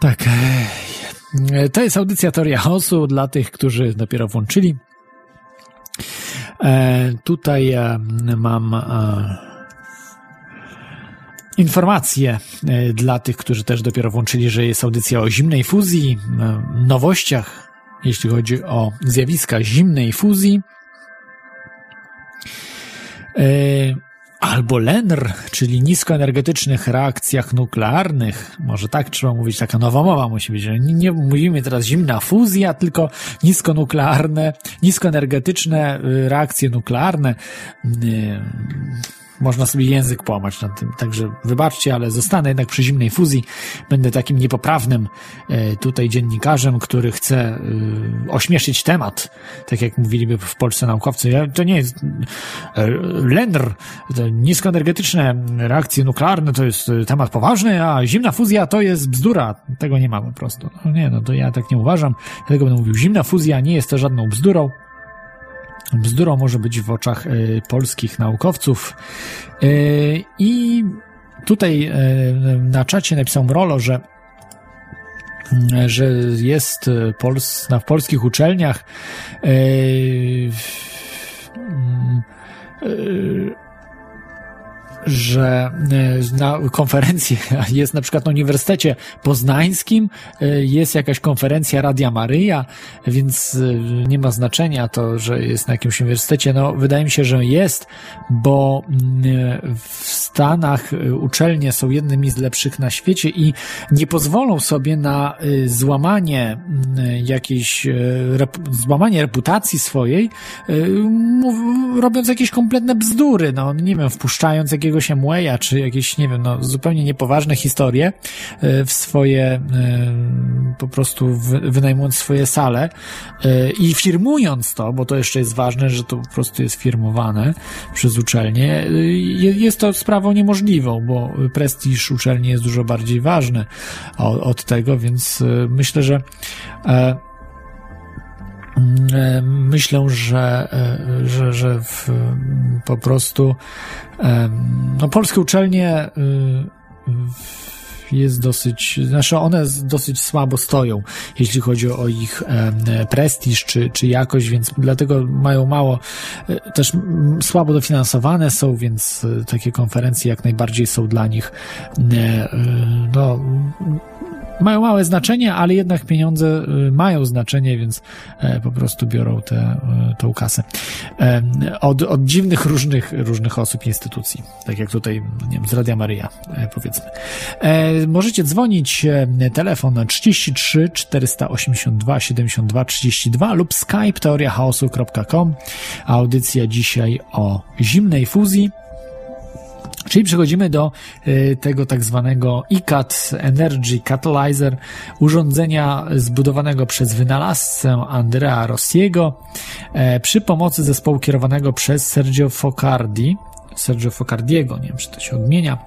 Tak. e, To jest audycja Teoria Chaosu dla tych, którzy dopiero włączyli. E, tutaj e, mam e, informacje e, dla tych, którzy też dopiero włączyli, że jest audycja o zimnej fuzji, e, nowościach, jeśli chodzi o zjawiska zimnej fuzji. E, Albo LENR, czyli niskoenergetycznych reakcjach nuklearnych. Może tak trzeba mówić, taka nowa mowa musi być, nie, nie mówimy teraz zimna fuzja, tylko niskonuklearne, niskoenergetyczne reakcje nuklearne. Można sobie język połamać na tym, także wybaczcie, ale zostanę jednak przy zimnej fuzji. Będę takim niepoprawnym e, tutaj dziennikarzem, który chce e, ośmieszyć temat, tak jak mówiliby w Polsce naukowcy. To nie jest e, LENR, niskoenergetyczne reakcje nuklearne to jest temat poważny, a zimna fuzja to jest bzdura. Tego nie ma po prostu. No nie, no to ja tak nie uważam. Dlatego będę mówił, zimna fuzja nie jest to żadną bzdurą. Bzdurą może być w oczach e, polskich naukowców. E, I tutaj e, na czacie napisał Mrolo, że że jest e, pols, na w polskich uczelniach e, mm, e, że e, na konferencji jest na przykład na Uniwersytecie Poznańskim e, jest jakaś konferencja Radia Maryja, więc e, nie ma znaczenia to, że jest na jakimś uniwersytecie. No, wydaje mi się, że jest, bo mm, w Stanach uczelnie są jednymi z lepszych na świecie i nie pozwolą sobie na złamanie mm, jakiejś, złamanie reputacji swojej, robiąc jakieś kompletne bzdury, no nie wiem, wpuszczając jakiegoś jakiegoś Amwaya, czy jakieś, nie wiem, no, zupełnie niepoważne historie e, w swoje, e, po prostu wy- wynajmując swoje sale e, i firmując to, bo to jeszcze jest ważne, że to po prostu jest firmowane przez uczelnię, je- jest to sprawą niemożliwą, bo prestiż uczelni jest dużo bardziej ważny od, tego, więc myślę, że Myślę, że, e, że, że w, po prostu e, no, polskie uczelnie e, jest dosyć, znaczy one dosyć słabo stoją, jeśli chodzi o ich e, prestiż czy, czy jakość, więc dlatego mają mało, e, też słabo dofinansowane są, więc e, takie konferencje jak najbardziej są dla nich e, e, no, mają małe znaczenie, ale jednak pieniądze y, mają znaczenie, więc e, po prostu biorą tę e, tą kasę E, od, od dziwnych różnych, różnych osób instytucji, tak jak tutaj, nie wiem, z Radia Maryja, powiedzmy. Możecie dzwonić telefon 33 482 72 32 lub skype teoriachaosu.com. Audycja dzisiaj o zimnej fuzji. Czyli przechodzimy do y, tego tak zwanego ICAT Energy Catalyzer, urządzenia zbudowanego przez wynalazcę Andrea Rossiego e, przy pomocy zespołu kierowanego przez Sergio Focardi, Sergio Focardiego, nie wiem czy to się odmienia,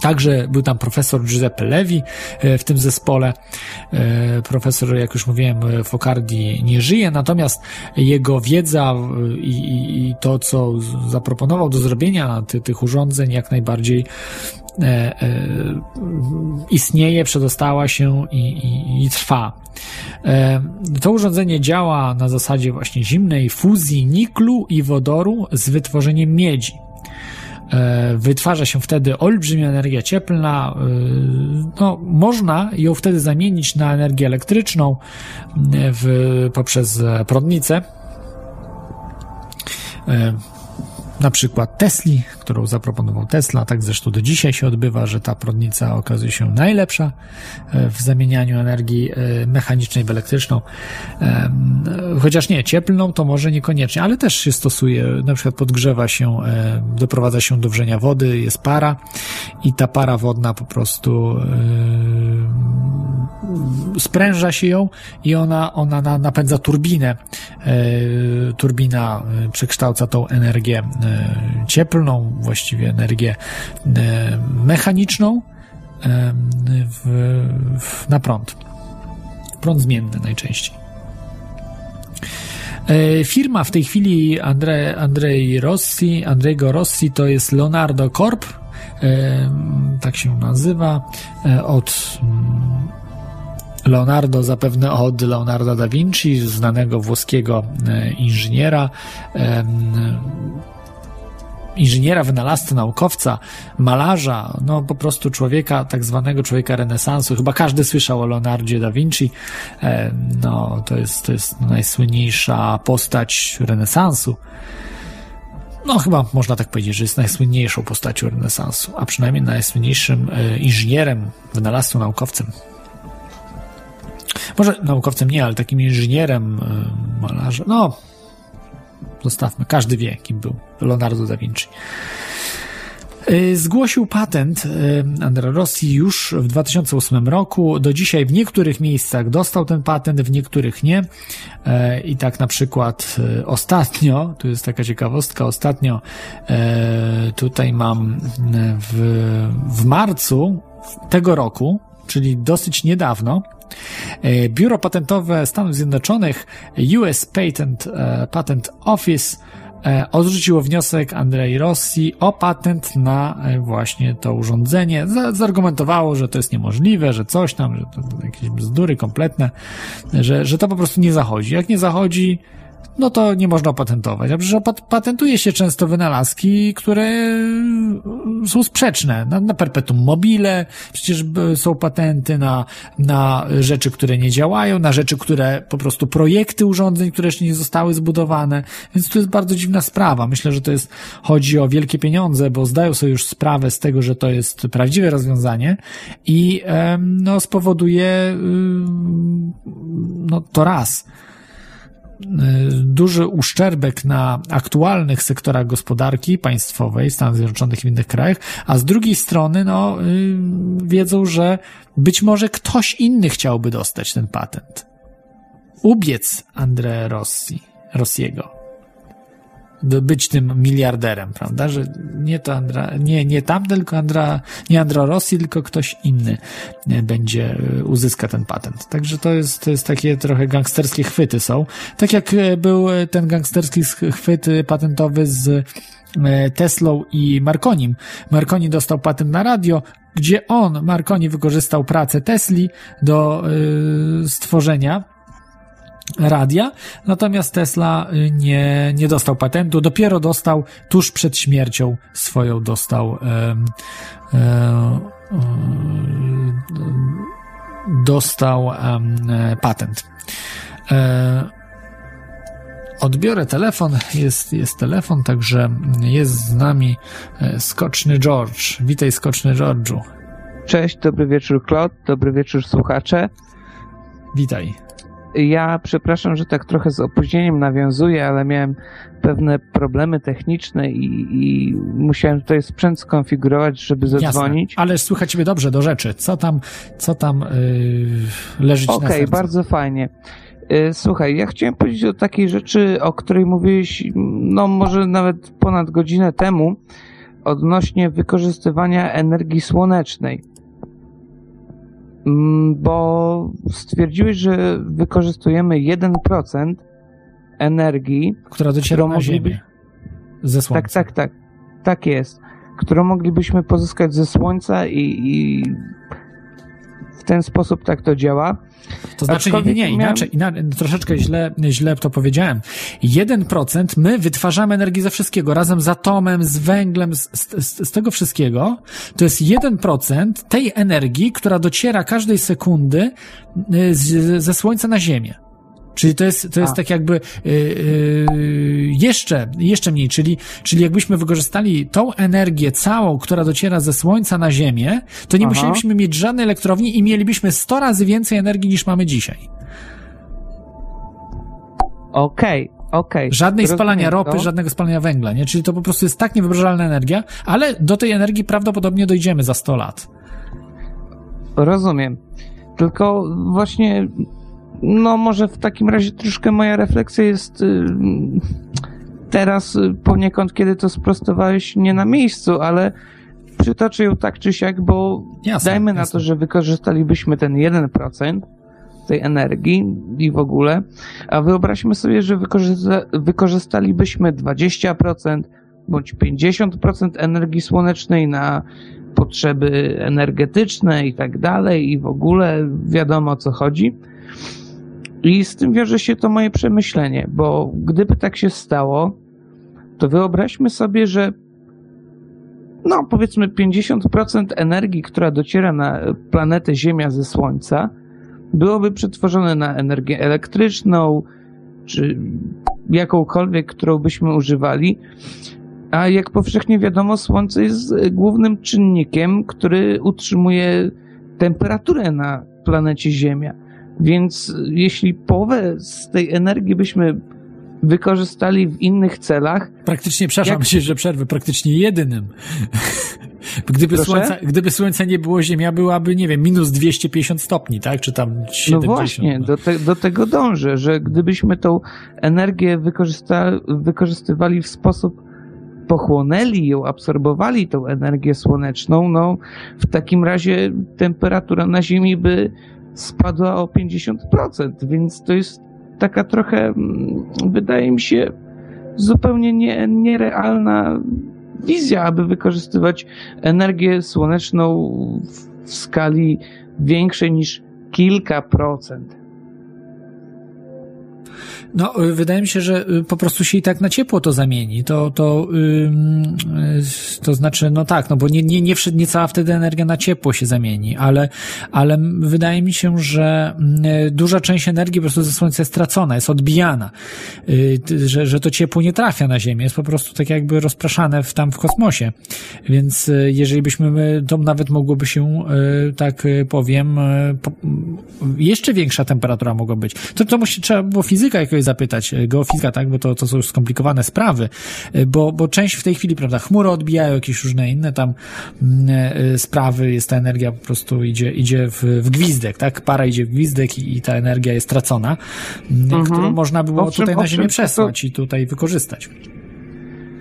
Także był tam profesor Giuseppe Levi e, w tym zespole. E, Profesor, jak już mówiłem, e, Focardi nie żyje, natomiast jego wiedza e, i, i, i to, co zaproponował do zrobienia ty, tych urządzeń, jak najbardziej e, e, istnieje, przedostała się i, i, i trwa. E, To urządzenie działa na zasadzie właśnie zimnej fuzji niklu i wodoru z wytworzeniem miedzi. E, Wytwarza się wtedy olbrzymia energia cieplna. e, No, można ją wtedy zamienić na energię elektryczną e, w, poprzez prądnicę. E, Na przykład Tesli, którą zaproponował Tesla, tak zresztą do dzisiaj się odbywa, że ta prądnica okazuje się najlepsza e, w zamienianiu energii e, mechanicznej w elektryczną. Em, Chociaż nie, cieplną to może niekoniecznie, ale też się stosuje, na przykład podgrzewa się, e, doprowadza się do wrzenia wody, jest para i ta para wodna po prostu e, spręża się ją i ona, ona na, napędza turbinę. E, Turbina e, przekształca tą energię e, cieplną, właściwie energię e, mechaniczną w, w, na prąd. Prąd zmienny najczęściej. Firma w tej chwili Andre, Andrzej Rossi, Andrego Rossi to jest Leonardo Corp, tak się nazywa, od mm, Leonardo zapewne od Leonardo da Vinci, znanego włoskiego e, inżyniera, inżyniera, wynalazcy, naukowca, malarza, no po prostu człowieka, tak zwanego człowieka renesansu. Chyba każdy słyszał o Leonardzie da Vinci. E, No, to jest, to jest najsłynniejsza postać renesansu. No, chyba można tak powiedzieć, że jest najsłynniejszą postacią renesansu, a przynajmniej najsłynniejszym e, inżynierem, wynalazcą, naukowcem. Może naukowcem nie, ale takim inżynierem, e, malarzem. No, zostawmy, każdy wie, kim był Leonardo da Vinci. Y, Zgłosił patent y, Andrea Rossi już w 2008 roku. Do dzisiaj w niektórych miejscach dostał ten patent, w niektórych nie. E, I tak na przykład e, ostatnio, tu jest taka ciekawostka, ostatnio e, tutaj mam e, w, w marcu tego roku, czyli dosyć niedawno, e, Biuro Patentowe Stanów Zjednoczonych US Patent, e, Patent Office e, odrzuciło wniosek Andrei Rossi o patent na właśnie to urządzenie. Za- Zargumentowało, że to jest niemożliwe, że coś tam, że to, to jakieś bzdury kompletne, że, że to po prostu nie zachodzi. Jak nie zachodzi, no to nie można opatentować. A przecież patentuje się często wynalazki, które e, są sprzeczne. Na, na perpetuum mobile przecież b- są patenty na, na rzeczy, które nie działają, na rzeczy, które po prostu projekty urządzeń, które jeszcze nie zostały zbudowane. Więc to jest bardzo dziwna sprawa. Myślę, że to jest, chodzi o wielkie pieniądze, bo zdają sobie już sprawę z tego, że to jest prawdziwe rozwiązanie i no, spowoduje ym, no, to raz duży uszczerbek na aktualnych sektorach gospodarki państwowej w Stanach Zjednoczonych i w innych krajach, a z drugiej strony no, y, wiedzą, że być może ktoś inny chciałby dostać ten patent. Ubiec André Rossi, Rossiego by być tym miliarderem, prawda? Że nie to Andra, nie, nie tam, tylko Andra, nie Andro Rossi, tylko ktoś inny e, będzie, e, uzyska ten patent. Także to jest, to jest takie trochę gangsterskie chwyty są. Tak jak e, był ten gangsterski chwyt patentowy z Teslą i Marconim. Marconi dostał patent na radio, gdzie on, Marconi, wykorzystał pracę Tesli do y, stworzenia radia, natomiast Tesla y, nie, nie dostał patentu, dopiero dostał tuż przed śmiercią swoją dostał e, e, dostał e, patent. Odbiorę telefon, jest, jest telefon, także jest z nami e, Skoczny George. Witaj Skoczny George'u. Cześć, dobry wieczór Claude, dobry wieczór słuchacze. Witaj. Ja przepraszam, że tak trochę z opóźnieniem nawiązuję, ale miałem pewne problemy techniczne i, i musiałem tutaj sprzęt skonfigurować, żeby zadzwonić. Jasne, ale słychać ciebie dobrze do rzeczy. Co tam, co tam yy, leży okay, na? Okej, bardzo fajnie. Yy, słuchaj, ja chciałem powiedzieć o takiej rzeczy, o której mówiłeś, no może nawet ponad godzinę temu, odnośnie wykorzystywania energii słonecznej. Mm, bo stwierdziłeś, że wykorzystujemy 1% energii, która dociera na Ziemię ze Słońca. Tak, tak, tak. Tak jest. Którą moglibyśmy pozyskać ze Słońca i, i w ten sposób tak to działa. To znaczy, nie, nie, inaczej, inaczej, troszeczkę źle, źle to powiedziałem. 1% my wytwarzamy energię ze wszystkiego, razem z atomem, z węglem, z, z, z tego wszystkiego. To jest 1% tej energii, która dociera każdej sekundy y, z, ze Słońca na Ziemię. Czyli to jest, to jest tak jakby yy, yy, jeszcze, jeszcze mniej, czyli, czyli jakbyśmy wykorzystali tą energię całą, która dociera ze Słońca na Ziemię, to nie Aha. musielibyśmy mieć żadnej elektrowni i mielibyśmy 100 razy więcej energii niż mamy dzisiaj. Okej, okay. Okej. Okay, Żadnej spalania ropy, to. żadnego spalania węgla, nie? Czyli to po prostu jest tak niewyobrażalna energia, ale do tej energii prawdopodobnie dojdziemy za 100 lat. Rozumiem. Tylko właśnie no może w takim razie troszkę moja refleksja jest y, teraz y, poniekąd, kiedy to sprostowałeś nie na miejscu, ale przytoczę ją tak czy siak, bo jasne, dajmy jasne. na to, że wykorzystalibyśmy ten 1% tej energii i w ogóle, a wyobraźmy sobie, że wykorzysta wykorzystalibyśmy 20% bądź 50% energii słonecznej na potrzeby energetyczne i tak dalej i w ogóle wiadomo o co chodzi i z tym wiąże się to moje przemyślenie, bo gdyby tak się stało, to wyobraźmy sobie, że no powiedzmy 50% energii, która dociera na planetę Ziemia ze Słońca, byłoby przetworzone na energię elektryczną, czy jakąkolwiek, którą byśmy używali. A jak powszechnie wiadomo, Słońce jest głównym czynnikiem, który utrzymuje temperaturę na planecie Ziemia. Więc jeśli połowę z tej energii byśmy wykorzystali w innych celach. Praktycznie, przepraszam jak... się, że przerwę, praktycznie jedynym. Gdyby słońca, gdyby słońca nie było, Ziemia byłaby, nie wiem, minus 250 stopni, tak? Czy tam 70. No właśnie, do, te, do tego dążę, że gdybyśmy tą energię wykorzysta, wykorzystywali w sposób pochłonęli ją, absorbowali tą energię słoneczną, no w takim razie temperatura na Ziemi by spadła o 50%, więc to jest taka trochę, mm, wydaje mi się, zupełnie nie, nierealna wizja, aby wykorzystywać energię słoneczną w, w skali większej niż kilka procent. No, y, wydaje mi się, że y, po prostu się i tak na ciepło to zamieni. To, to, yy, to znaczy, no tak, no bo nie, nie, nie, nie cała wtedy energia na ciepło się zamieni, ale, ale wydaje mi się, że yy, duża część energii po prostu ze Słońca jest stracona, jest odbijana, yy, że, że to ciepło nie trafia na Ziemię, jest po prostu tak jakby rozpraszane w, tam w kosmosie. Więc y, jeżeli byśmy, to nawet mogłoby się, tak powiem, jeszcze większa temperatura mogła być. To, to musi, trzeba było fizyka jakiegoś zapytać, e, geofizyka, tak, bo to, to są już skomplikowane sprawy, e, bo, bo część w tej chwili, prawda, chmury odbijają jakieś różne inne tam mm, e, sprawy, jest ta energia po prostu idzie, idzie w, w gwizdek, tak, para idzie w gwizdek i, i ta energia jest tracona, mhm. którą można było Owszem, tutaj na owszem, Ziemię to- przesłać i tutaj wykorzystać.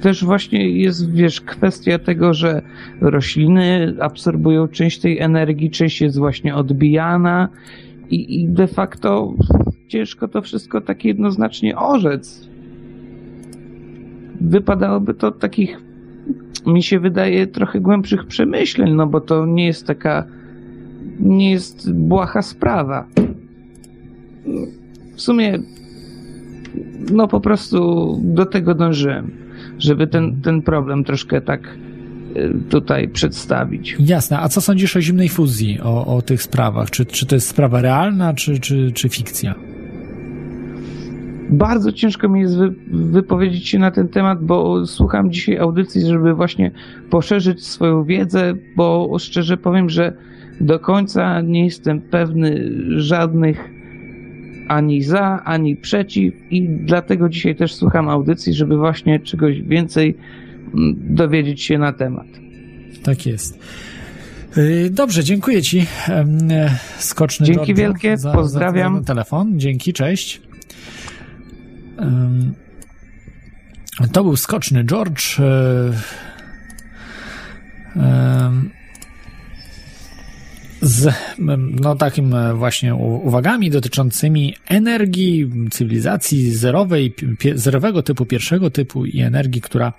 Też właśnie jest, wiesz, kwestia tego, że rośliny absorbują część tej energii, część jest właśnie odbijana i, i de facto ciężko to wszystko tak jednoznacznie orzec. Wypadałoby to takich, mi się wydaje, trochę głębszych przemyśleń, no bo to nie jest taka, nie jest błaha sprawa. W sumie, no po prostu do tego dążyłem, żeby ten, ten problem troszkę tak y, tutaj przedstawić. Jasne, a co sądzisz o zimnej fuzji, o, o tych sprawach? Czy, czy to jest sprawa realna, czy, czy, czy fikcja? Bardzo ciężko mi jest wy, wypowiedzieć się na ten temat, bo słucham dzisiaj audycji, żeby właśnie poszerzyć swoją wiedzę, bo szczerze powiem, że do końca nie jestem pewny żadnych ani za, ani przeciw i dlatego dzisiaj też słucham audycji, żeby właśnie czegoś więcej mm, dowiedzieć się na temat. Tak jest. Yy, Dobrze, dziękuję Ci. e, Skoczny Dzięki wielkie, za, pozdrawiam. Za telefon. Dzięki, cześć. To był Skoczny George. e, Z no, takim e, właśnie uwagami dotyczącymi energii, cywilizacji zerowej, zerowego typu, pierwszego typu i energii, która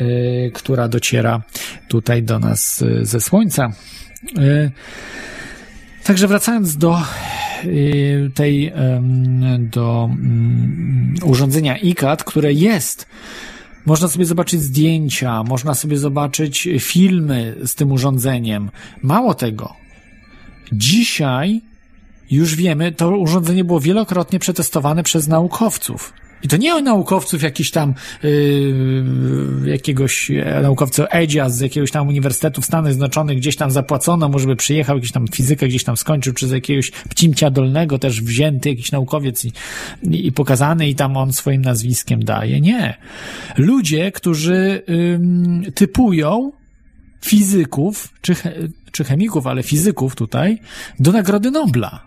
y, która dociera tutaj do nas ze Słońca. Także wracając do y, tej, do mm, urządzenia ICAT, które jest można sobie zobaczyć zdjęcia, można sobie zobaczyć filmy z tym urządzeniem. Mało tego, dzisiaj już wiemy, to urządzenie było wielokrotnie przetestowane przez naukowców. I to nie o naukowców jakiś tam, yy, jakiegoś e, naukowca Edzia z jakiegoś tam uniwersytetu w Stanach Zjednoczonych, gdzieś tam zapłacono, może by przyjechał, jakiś tam fizykę gdzieś tam skończył, czy z jakiegoś Pcimcia Dolnego też wzięty jakiś naukowiec i, i pokazany i tam on swoim nazwiskiem daje. Nie. Ludzie, którzy ym, typują fizyków, czy, czy chemików, ale fizyków tutaj, do Nagrody Nobla.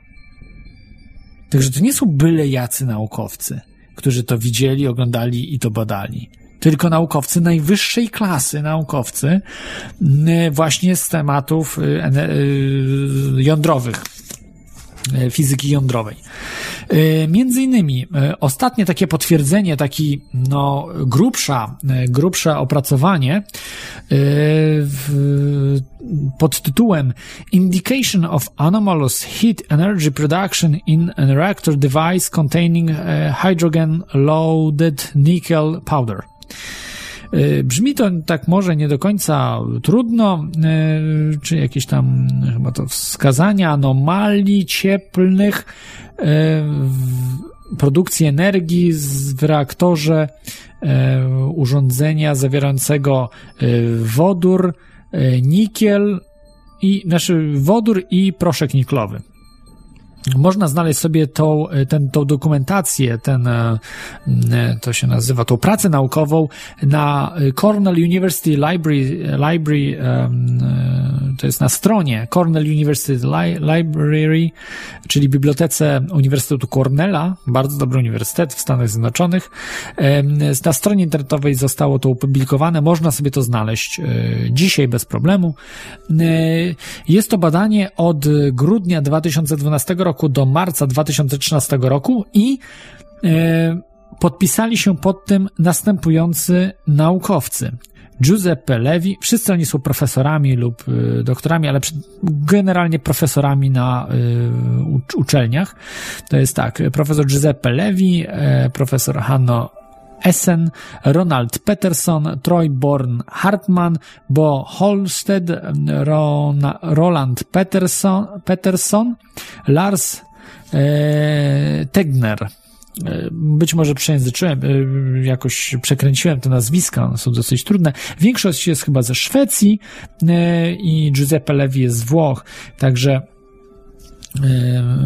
Także to nie są byle jacy naukowcy, którzy to widzieli, oglądali i to badali. Tylko naukowcy najwyższej klasy, naukowcy właśnie z tematów y, y, jądrowych, fizyki jądrowej. Y, Między innymi y, ostatnie takie potwierdzenie, taki no grubsza, grubsze opracowanie w, pod tytułem Indication of Anomalous Heat Energy Production in a Reactor Device Containing Hydrogen Loaded Nickel Powder. Y, Brzmi to tak może nie do końca trudno, y, czy jakieś tam y, chyba to wskazania anomalii cieplnych w produkcji energii w reaktorze urządzenia zawierającego wodór, nikiel i znaczy wodór i proszek niklowy. Można znaleźć sobie tą, ten, tą dokumentację, ten, e, e, to się nazywa, tą pracę naukową na Cornell University Library, Library e, to jest na stronie Cornell University Li, Library, czyli bibliotece Uniwersytetu Cornella, bardzo dobry uniwersytet w Stanach Zjednoczonych. Na stronie internetowej zostało to opublikowane, można sobie to znaleźć e, dzisiaj bez problemu. E, Jest to badanie od grudnia 2012 roku do marca 2013 roku i e, podpisali się pod tym następujący naukowcy. Giuseppe Levi, wszyscy oni są profesorami lub y, doktorami, ale generalnie profesorami na ucz- uczelniach. To jest tak, profesor Giuseppe Levi, e, profesor Hanno Essen, Ronald Peterson, Troy Born Hartman, Bo Holsted, Rona, Roland Peterson, Peterson Lars e, Tegner. E, Być może przejęzyczyłem, e, jakoś przekręciłem te nazwiska, one są dosyć trudne. Większość jest chyba ze Szwecji e, i Giuseppe Levi jest z Włoch, także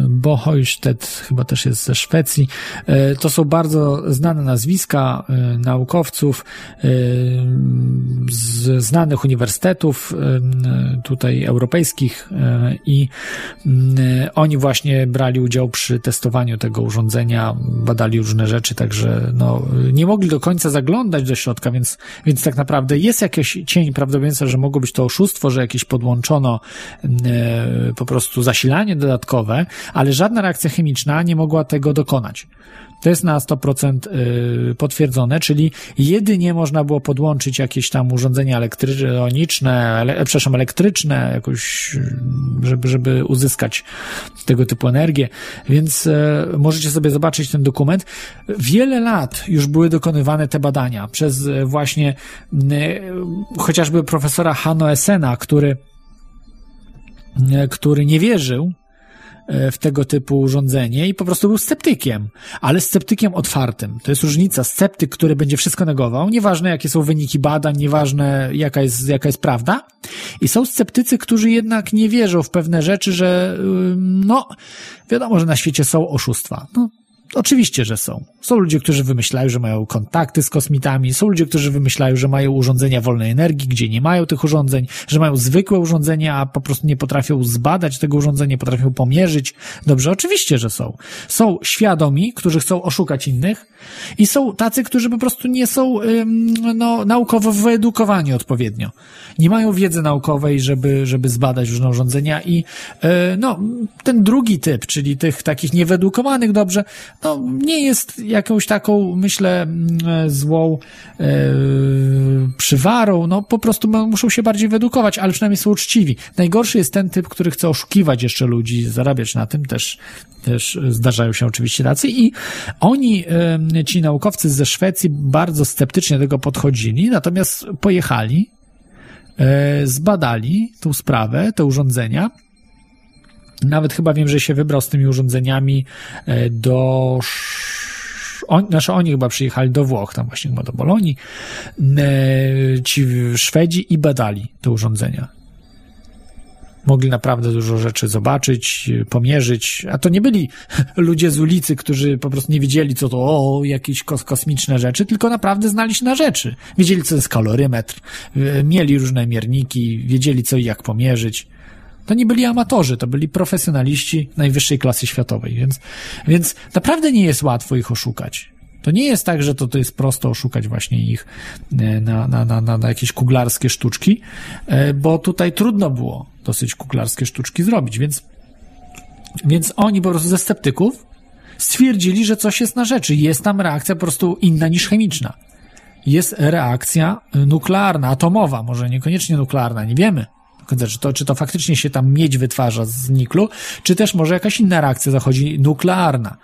Bohojstedt chyba też jest ze Szwecji. E, To są bardzo znane nazwiska e, naukowców e, z znanych uniwersytetów tutaj europejskich i oni właśnie brali udział przy testowaniu tego urządzenia, badali różne rzeczy, także no, nie mogli do końca zaglądać do środka, więc, więc tak naprawdę jest jakiś cień prawdopodobieństwa, że mogło być to oszustwo, że jakieś podłączono po prostu zasilanie dodatkowe, ale żadna reakcja chemiczna nie mogła tego dokonać. To jest na 100% y, potwierdzone, czyli jedynie można było podłączyć jakieś tam urządzenia elektroniczne, ele, przepraszam, elektryczne, jakoś, y, żeby, żeby uzyskać tego typu energię. Więc e, możecie sobie zobaczyć ten dokument. Wiele lat już były dokonywane te badania przez właśnie y, chociażby profesora Hanno Essena, który który nie wierzył w tego typu urządzenie i po prostu był sceptykiem, ale sceptykiem otwartym. To jest różnica. Sceptyk, który będzie wszystko negował, nieważne jakie są wyniki badań, nieważne jaka jest, jaka jest prawda. I są sceptycy, którzy jednak nie wierzą w pewne rzeczy, że no, wiadomo, że na świecie są oszustwa. No, Oczywiście, że są. Są ludzie, którzy wymyślają, że mają kontakty z kosmitami, są ludzie, którzy wymyślają, że mają urządzenia wolnej energii, gdzie nie mają tych urządzeń, że mają zwykłe urządzenia, a po prostu nie potrafią zbadać tego urządzenia, nie potrafią pomierzyć. Dobrze, oczywiście, że są. Są świadomi, którzy chcą oszukać innych i są tacy, którzy po prostu nie są no, naukowo wyedukowani odpowiednio. Nie mają wiedzy naukowej, żeby, żeby zbadać różne urządzenia i yy, no, ten drugi typ, czyli tych takich niewyedukowanych dobrze, no, nie jest jakąś taką, myślę, mm, złą e, przywarą, no po prostu muszą się bardziej wyedukować, ale przynajmniej są uczciwi. Najgorszy jest ten typ, który chce oszukiwać jeszcze ludzi, zarabiać na tym, też, też zdarzają się oczywiście tacy i oni, e, ci naukowcy ze Szwecji bardzo sceptycznie do tego podchodzili, natomiast pojechali, e, zbadali tą sprawę, te urządzenia, nawet chyba wiem, że się wybrał z tymi urządzeniami e, do. On, znaczy oni chyba przyjechali do Włoch, tam właśnie chyba do Bolonii, e, ci Szwedzi i badali te urządzenia. Mogli naprawdę dużo rzeczy zobaczyć, pomierzyć, a to nie byli ludzie z ulicy, którzy po prostu nie wiedzieli, co to o, jakieś kos kosmiczne rzeczy, tylko naprawdę znali się na rzeczy. Wiedzieli, co jest kalorymetr, e, mieli różne mierniki, wiedzieli, co i jak pomierzyć to nie byli amatorzy, to byli profesjonaliści najwyższej klasy światowej, więc, więc naprawdę nie jest łatwo ich oszukać. To nie jest tak, że to, to jest prosto oszukać właśnie ich e, na, na, na, na, jakieś kuglarskie sztuczki, e, bo tutaj trudno było dosyć kuglarskie sztuczki zrobić, więc, więc oni po prostu ze sceptyków stwierdzili, że coś jest na rzeczy. Jest tam reakcja po prostu inna niż chemiczna. Jest reakcja nuklearna, atomowa, może niekoniecznie nuklearna, nie wiemy. Czy to, czy to faktycznie się tam miedź wytwarza z niklu, czy też może jakaś inna reakcja zachodzi nuklearna.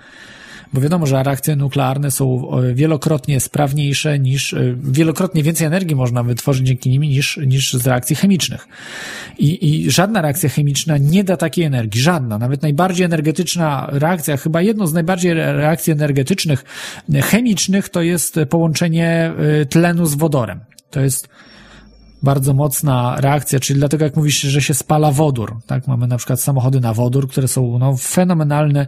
Bo wiadomo, że reakcje nuklearne są e, wielokrotnie sprawniejsze niż, e, wielokrotnie więcej energii można wytworzyć dzięki nimi niż, niż z reakcji chemicznych. I, I żadna reakcja chemiczna nie da takiej energii. Żadna. Nawet najbardziej energetyczna reakcja, chyba jedną z najbardziej re- reakcji energetycznych, e, chemicznych, to jest połączenie tlenu z wodorem. To jest bardzo mocna reakcja, czyli dlatego jak mówisz, że się spala wodór, tak? Mamy na przykład samochody na wodór, które są no, fenomenalne,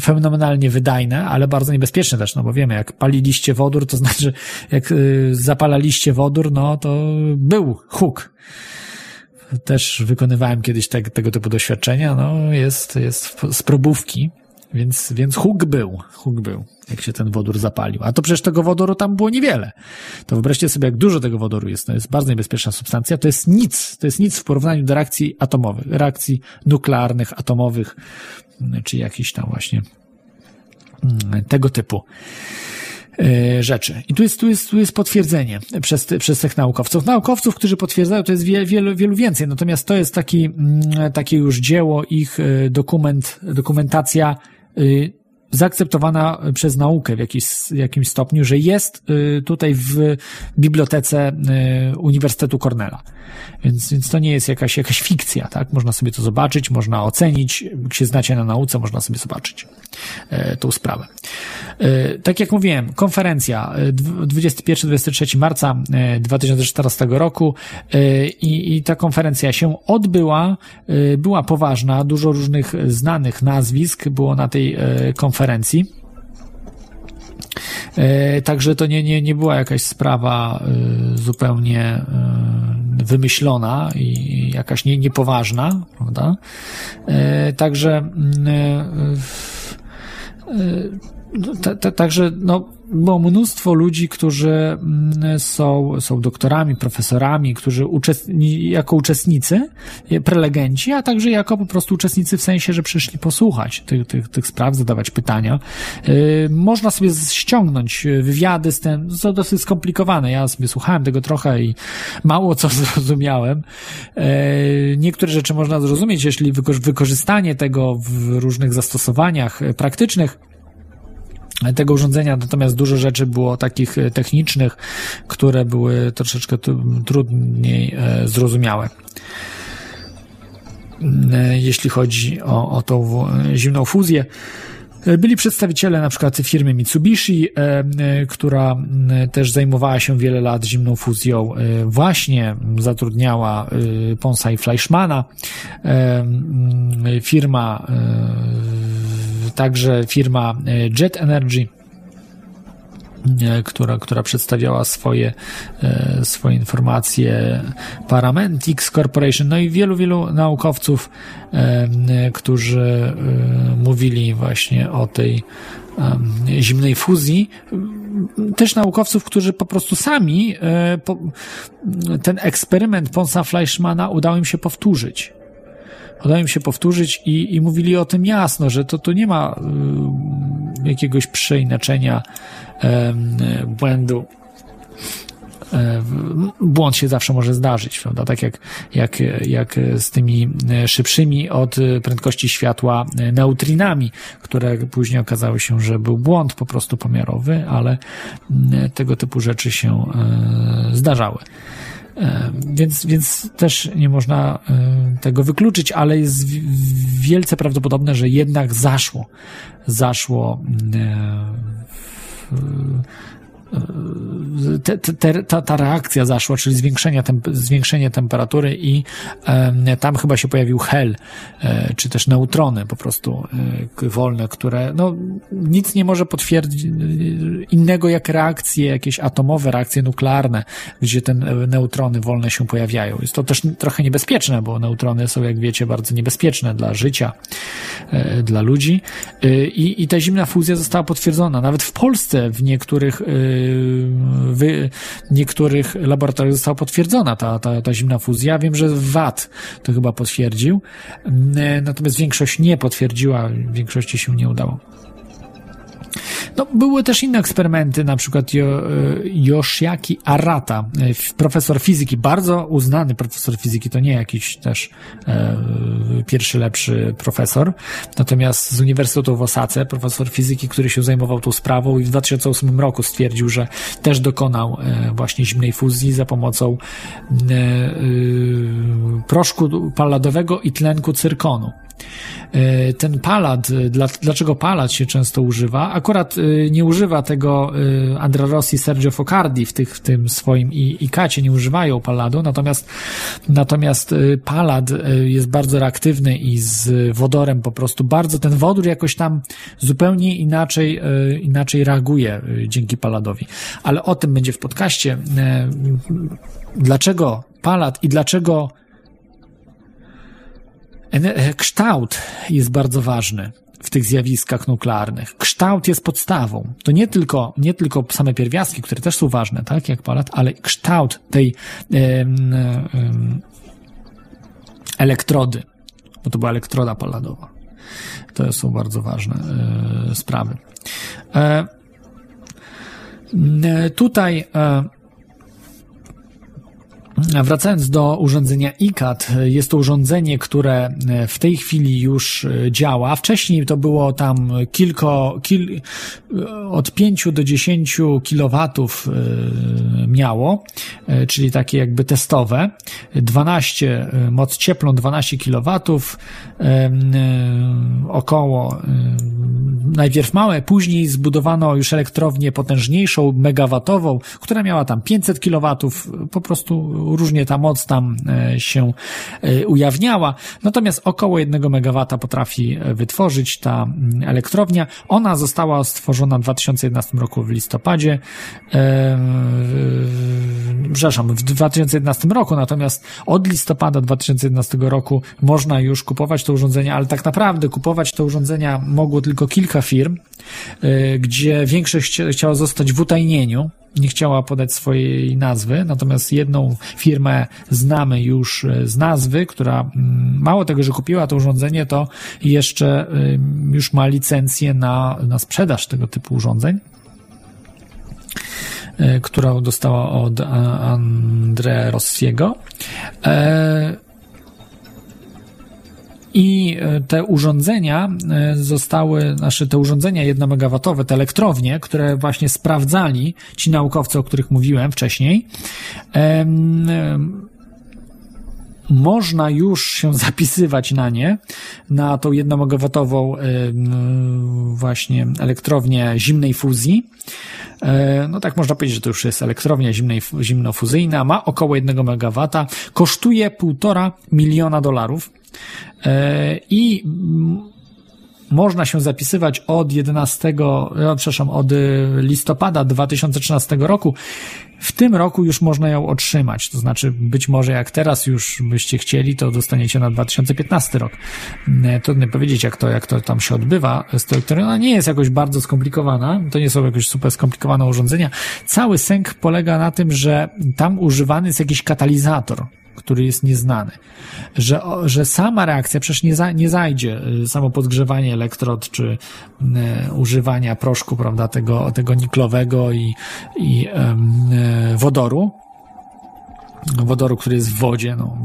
fenomenalnie wydajne, ale bardzo niebezpieczne też, no bo wiemy, jak paliliście wodór, to znaczy, jak y, zapalaliście wodór, no to był huk. Też wykonywałem kiedyś te, tego typu doświadczenia, no jest, jest z probówki, więc, więc huk był, huk był, jak się ten wodór zapalił. A to przecież tego wodoru tam było niewiele. To wyobraźcie sobie, jak dużo tego wodoru jest. To jest bardzo niebezpieczna substancja. To jest nic. To jest nic w porównaniu do reakcji atomowych, reakcji nuklearnych, atomowych, czy jakichś tam właśnie mm, tego typu e, rzeczy. I tu jest, tu jest, tu jest potwierdzenie przez, przez tych naukowców. Naukowców, którzy potwierdzają, to jest wie, wielu, wielu więcej. Natomiast to jest taki, mm, takie już dzieło, ich e, dokument, dokumentacja zaakceptowana przez naukę w jakiś, jakimś stopniu, że jest y, tutaj w bibliotece y, Uniwersytetu Cornella. Więc, więc to nie jest jakaś, jakaś fikcja, tak? Można sobie to zobaczyć, można ocenić, jak się znacie na nauce, można sobie zobaczyć. e, tą sprawę. E, Tak jak mówiłem, konferencja e, dw- 21-23 marca e, 2014 roku e, i, i ta konferencja się odbyła, e, była poważna, dużo różnych znanych nazwisk było na tej e, konferencji. E, Także to nie, nie, nie była jakaś sprawa e, zupełnie e, wymyślona i jakaś nie, niepoważna, prawda? E, Także e, ta- ta- Także no, było mnóstwo ludzi, którzy mm, są, są doktorami, profesorami, którzy uczestni, jako uczestnicy, e, prelegenci, a także jako po prostu uczestnicy w sensie, że przyszli posłuchać tych, tych, tych spraw, zadawać pytania. Yy, Można sobie ściągnąć e, wywiady z tym, są dosyć skomplikowane. Ja sobie słuchałem tego trochę i mało co zrozumiałem. E, Niektóre rzeczy można zrozumieć, jeśli wyko- wykorzystanie tego w różnych zastosowaniach e, praktycznych tego urządzenia, natomiast dużo rzeczy było takich e, technicznych, które były troszeczkę trudniej e, zrozumiałe. E, Jeśli chodzi o, o tą zimną fuzję, byli przedstawiciele na przykład firmy Mitsubishi, która m, też zajmowała się wiele lat zimną fuzją. Właśnie zatrudniała Ponsa i Fleischmana. E, m, Firma, także firma e, Jet Energy e, która, która przedstawiała swoje, e, swoje informacje, Paramentix Corporation, no i wielu, wielu naukowców, którzy mówili właśnie o tej zimnej fuzji. Też naukowców, którzy po prostu sami ten eksperyment Ponsa Fleischmana udało im się powtórzyć udało im się powtórzyć i, i mówili o tym jasno, że to tu nie ma y, jakiegoś przeinaczenia em, błędu. Błąd się zawsze może zdarzyć, prawda? Tak jak, jak, jak z tymi e, szybszymi od e, prędkości światła e, neutrinami, które później okazało się, że był błąd po prostu pomiarowy, ale tego typu rzeczy się zdarzały. E, Więc, więc też nie można e, tego wykluczyć, ale jest wi- wielce prawdopodobne, że jednak zaszło. Zaszło e, te, te, ta, ta reakcja zaszła, czyli zwiększenie, temp, zwiększenie temperatury i e, tam chyba się pojawił hel, e, czy też neutrony po prostu e, wolne, które no, nic nie może potwierdzić e, innego jak reakcje, jakieś atomowe reakcje nuklearne, gdzie te neutrony wolne się pojawiają. Jest to też trochę niebezpieczne, bo neutrony są, jak wiecie, bardzo niebezpieczne dla życia, e, dla ludzi E, i, i ta zimna fuzja została potwierdzona. Nawet w Polsce w niektórych e, w niektórych laboratoriach została potwierdzona ta, ta, ta zimna fuzja. Wiem, że VAT to chyba potwierdził, natomiast większość nie potwierdziła, większości się nie udało. No, były też inne eksperymenty, na przykład jo, e, Yoshiaki Arata, e, profesor fizyki, bardzo uznany profesor fizyki, to nie jakiś też e, pierwszy lepszy profesor, natomiast z Uniwersytetu w Osace, profesor fizyki, który się zajmował tą sprawą i w 2008 roku stwierdził, że też dokonał e, właśnie zimnej fuzji za pomocą e, e, proszku palladowego i tlenku cyrkonu. E, Ten palad, e, dla, dlaczego palad się często używa? Akurat e, nie używa tego Andrea Rossi, Sergio Focardi w, tych, w tym swoim i, i kacie nie używają paladu, natomiast, natomiast palad jest bardzo reaktywny i z wodorem po prostu bardzo, ten wodór jakoś tam zupełnie inaczej, inaczej reaguje dzięki paladowi. Ale o tym będzie w podcaście. Dlaczego palad i dlaczego Kształt jest bardzo ważny w tych zjawiskach nuklearnych. Kształt jest podstawą. To nie tylko, nie tylko same pierwiastki, które też są ważne, tak, jak palat, ale kształt tej em, em, elektrody, bo to była elektroda paladowa. To są bardzo ważne e, sprawy. E, e, tutaj e, Wracając do urządzenia ICAT, jest to urządzenie, które w tej chwili już działa. Wcześniej to było tam kilko, kil, od 5 do 10 kilowatów e, miało, e, czyli takie jakby testowe. 12, e, moc cieplną 12 kilowatów, e, e, około e, najpierw małe, później zbudowano już elektrownię potężniejszą, megawatową, która miała tam 500 kW, po prostu różnie ta moc tam e, się e, ujawniała. Natomiast około 1 MW potrafi e, wytworzyć ta mm, elektrownia. Ona została stworzona w 2011 roku w listopadzie. Przepraszam, w 2011 roku, natomiast od listopada 2011 roku można już kupować to urządzenie, ale tak naprawdę kupować te urządzenia mogło tylko kilka firm, gdzie większość chcia- chciała zostać w utajnieniu, nie chciała podać swojej nazwy, natomiast jedną firmę znamy już e, z nazwy, która mm, mało tego, że kupiła to urządzenie, to jeszcze ym, już ma licencję na, na sprzedaż tego typu urządzeń e, którą dostała od e, Andre Rossiego. I e, te urządzenia e, zostały, znaczy te urządzenia jednomegawatowe, te elektrownie, które właśnie sprawdzali ci naukowcy, o których mówiłem wcześniej, można już się zapisywać na nie, na tą jednomegawatową em, właśnie elektrownię zimnej fuzji. E, No tak można powiedzieć, że to już jest elektrownia zimnej, zimnofuzyjna, ma około 1 MW, kosztuje 1,5 miliona dolarów i mm, można się zapisywać od 11, no, przepraszam, od y, listopada 2013 roku. W tym roku już można ją otrzymać. To znaczy, być może jak teraz już byście chcieli, to dostaniecie na 2015 rok. E, Trudno powiedzieć, jak to, jak to tam się odbywa. Z. Ona nie jest jakoś bardzo skomplikowana. To nie są jakoś super skomplikowane urządzenia. Cały sęk polega na tym, że tam używany jest jakiś katalizator który jest nieznany. Że, że sama reakcja przecież nie, za, nie zajdzie, y, samo podgrzewanie elektrod, czy y, używania proszku, prawda, tego, tego niklowego i, i em, y, wodoru, wodoru, który jest w wodzie, no,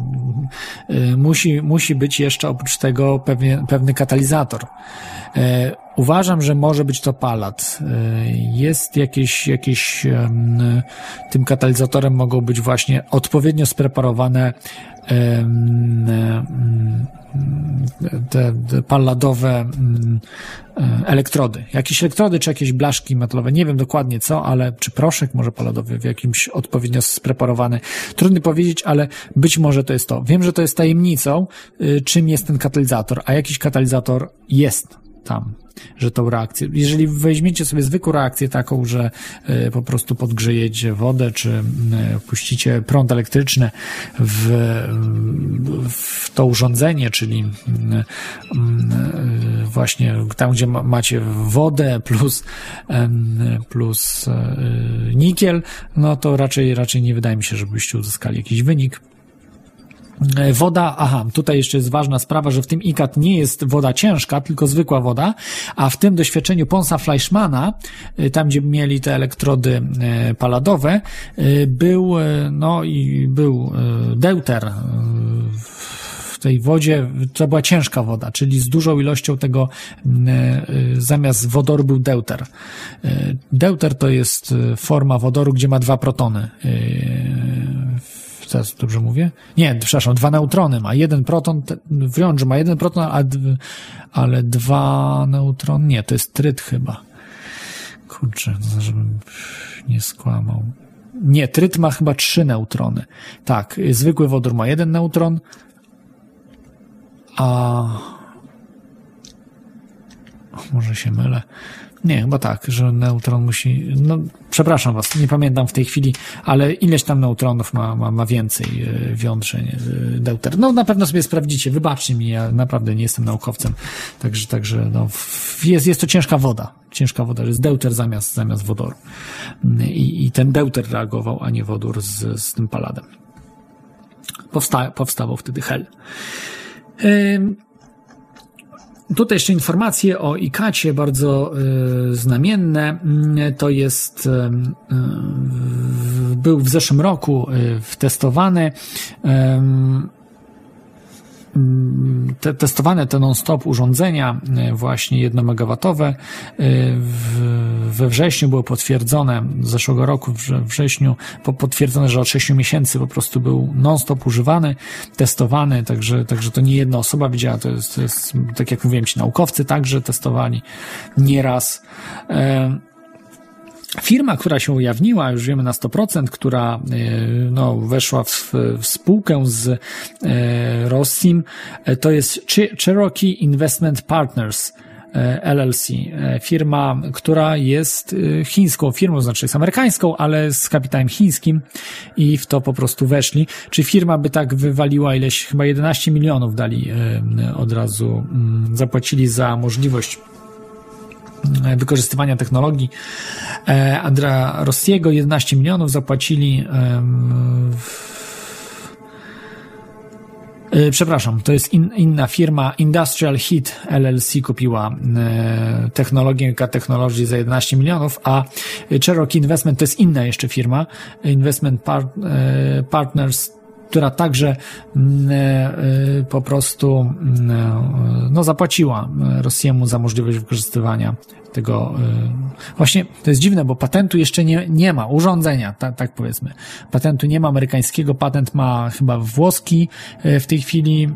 y, musi, musi być jeszcze oprócz tego pewnie, pewny katalizator. Uważam, że może być to palat. E, Jest jakieś, jakieś tym katalizatorem mogą być właśnie odpowiednio spreparowane te palladowe mm, e, elektrody. Jakieś elektrody, czy jakieś blaszki metalowe, nie wiem dokładnie co, ale czy proszek może palladowy w jakimś odpowiednio spreparowany. Trudno powiedzieć, ale być może to jest to. Wiem, że to jest tajemnicą, y, czym jest ten katalizator, a jakiś katalizator jest tam, że tą reakcję. Jeżeli weźmiecie sobie zwykłą reakcję taką, że y, po prostu podgrzejecie wodę, czy y, puścicie prąd elektryczny w, w to urządzenie, czyli y, y, właśnie tam, gdzie ma, macie wodę plus, plus nikiel, no to raczej, raczej nie wydaje mi się, żebyście uzyskali jakiś wynik. E, Woda, aha, tutaj jeszcze jest ważna sprawa, że w tym ICAT nie jest woda ciężka, tylko zwykła woda, a w tym doświadczeniu Ponsa Fleischmana, y, tam gdzie mieli te elektrody e, paladowe, był, e, no i był e, deuter e, w tej wodzie, to była ciężka woda, czyli z dużą ilością tego, e, zamiast wodoru był deuter. E, Deuter to jest e, forma wodoru, gdzie ma dwa protony. Teraz dobrze mówię? Nie, przepraszam, dwa neutrony ma. Jeden proton, w jądrze ma jeden proton, a ale dwa neutrony, nie, to jest tryt chyba. Kurczę, no, żebym nie skłamał. Nie, tryt ma chyba trzy neutrony. Tak, zwykły wodór ma jeden neutron, a może się mylę. Nie, chyba tak, że neutron musi. No, przepraszam was, nie pamiętam w tej chwili, ale ileś tam neutronów ma, ma, ma więcej e, w jądrze nie, e, deuter. No, na pewno sobie sprawdzicie, wybaczcie mi, ja naprawdę nie jestem naukowcem. Także, także no, jest, jest to ciężka woda. Ciężka woda, że jest deuter zamiast, zamiast wodoru. I, I ten deuter reagował, a nie wodór z, z tym paladem. Powsta, powstawał wtedy hel. Ym, Tutaj jeszcze informacje o ICACie bardzo y, znamienne. Mm, To jest, y, y, był w zeszłym roku y, testowany. Mm, te, testowane te non-stop urządzenia, e, właśnie jednomegawatowe, e, we wrześniu były potwierdzone, zeszłego roku, w wrześniu, po, potwierdzone, że od 6 miesięcy po prostu był non-stop używany, testowany, także, także to nie jedna osoba widziała, to jest, to jest, tak jak mówiłem ci, naukowcy także testowali nieraz. E, Firma, która się ujawniła, już wiemy na 100%, która e, no, weszła w, w spółkę z e, e, to jest Cherokee Investment Partners. LLC, firma, która jest chińską firmą, znaczy jest amerykańską, ale z kapitałem chińskim i w to po prostu weszli. Czy firma by tak wywaliła ileś, chyba 11 milionów dali od razu, mm, zapłacili za możliwość wykorzystywania technologii. E, Andra Rossiego 11 milionów zapłacili e, Przepraszam, to jest in, inna firma, Industrial Heat LLC kupiła e, technologię K-Technology za 11 milionów, a Cherokee Investment to jest inna jeszcze firma, Investment e, Partners która także mm, e, po prostu mm, e, no, zapłaciła Rosjemu za możliwość wykorzystywania tego. Y, właśnie to jest dziwne, bo patentu jeszcze nie, nie ma, urządzenia, tak, tak powiedzmy. Patentu nie ma amerykańskiego, patent ma chyba włoski y, w tej chwili,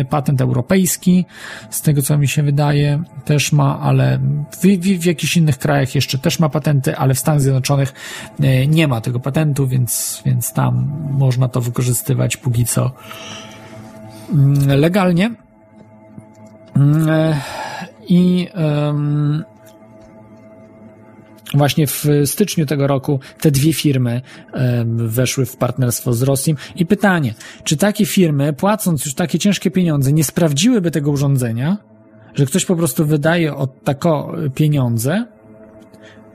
y, patent europejski, z tego co mi się wydaje, też ma, ale w, w, w jakichś innych krajach jeszcze też ma patenty, ale w Stanach Zjednoczonych nie ma tego patentu, więc, więc tam można to wykorzystywać póki co mm, legalnie. Mm, I um, Właśnie w styczniu tego roku te dwie firmy weszły w partnerstwo z Rosją. I pytanie, czy takie firmy, płacąc już takie ciężkie pieniądze, nie sprawdziłyby tego urządzenia, że ktoś po prostu wydaje od tako pieniądze?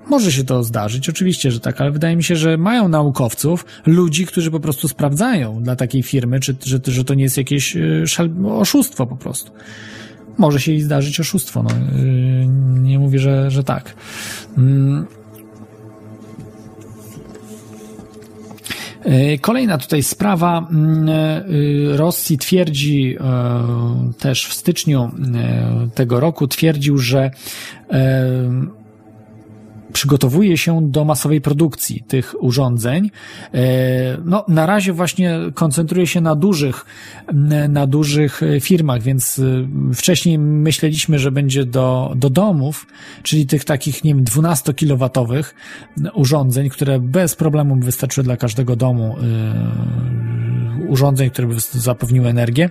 Może się to zdarzyć, oczywiście, że tak, ale wydaje mi się, że mają naukowców, ludzi, którzy po prostu sprawdzają dla takiej firmy, czy, że, że to nie jest jakieś e, oszustwo po prostu może się jej zdarzyć oszustwo. No, yy, nie mówię, że, że tak. Mm. Yy, kolejna tutaj sprawa. Mm, yy, Rosji twierdzi też w styczniu tego roku, twierdził, że przygotowuje się do masowej produkcji tych urządzeń. E, no, na razie właśnie koncentruje się na dużych, na dużych firmach, więc e, wcześniej myśleliśmy, że będzie do, do domów, czyli tych takich, nie wiem, 12-kilowatowych urządzeń, które bez problemu wystarczyły dla każdego domu e, urządzeń, które by zapewniły energię.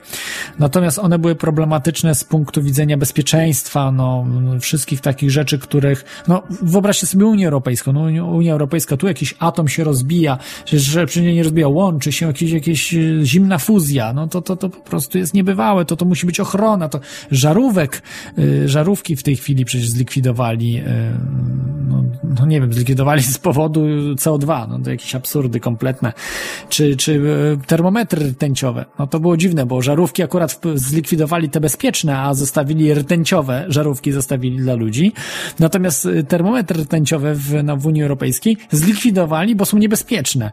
Natomiast one były problematyczne z punktu widzenia bezpieczeństwa, no, wszystkich takich rzeczy, których, no, wyobraźcie sobie Unię Europejską. No, Unia Europejska, tu jakiś atom się rozbija, że, że przy niej nie rozbija, łączy się jakieś, jakieś zimna fuzja, no to, to, to po prostu jest niebywałe, to, to musi być ochrona, to żarówek, e, żarówki w tej chwili przecież zlikwidowali, e, no, no nie wiem, zlikwidowali z powodu CO2, no to jakieś absurdy kompletne, czy, czy termometry rtęciowe, no to było dziwne, bo żarówki akurat zlikwidowali te bezpieczne, a zostawili rtęciowe żarówki zostawili dla ludzi, natomiast termometr rtęciowy przejściowe w, na, w Unii Europejskiej zlikwidowali, bo są niebezpieczne.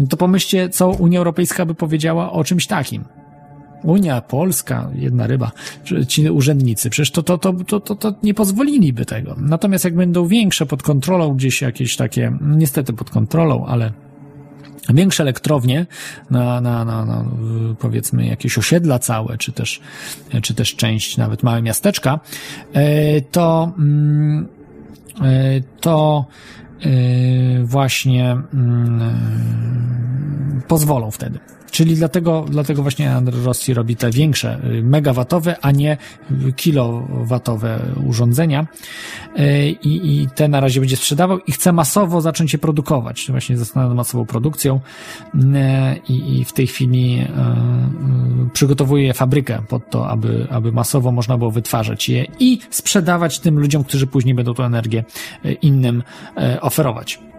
No to pomyślcie, co Unia Europejska by powiedziała o czymś takim. Unia, Polska, jedna ryba, ci urzędnicy, przecież to, to, to, to, to, to nie pozwoliliby tego. Natomiast jak będą większe pod kontrolą, gdzieś jakieś takie, niestety pod kontrolą, ale większe elektrownie na, na, na, na powiedzmy jakieś osiedla całe, czy też, czy też część nawet małe miasteczka, e, to, mm, E, to e, właśnie mm, pozwolą wtedy. Czyli dlatego, dlatego właśnie Rossi robi te większe, y, megawatowe, a nie kilowatowe urządzenia y, i, i te na razie będzie sprzedawał i chce masowo zacząć je produkować. Właśnie zastanawia nad masową produkcją y, i, i w tej chwili przygotowuje fabrykę pod to, aby, aby masowo można było wytwarzać je i sprzedawać tym ludziom, którzy później będą tą energię innym oferować.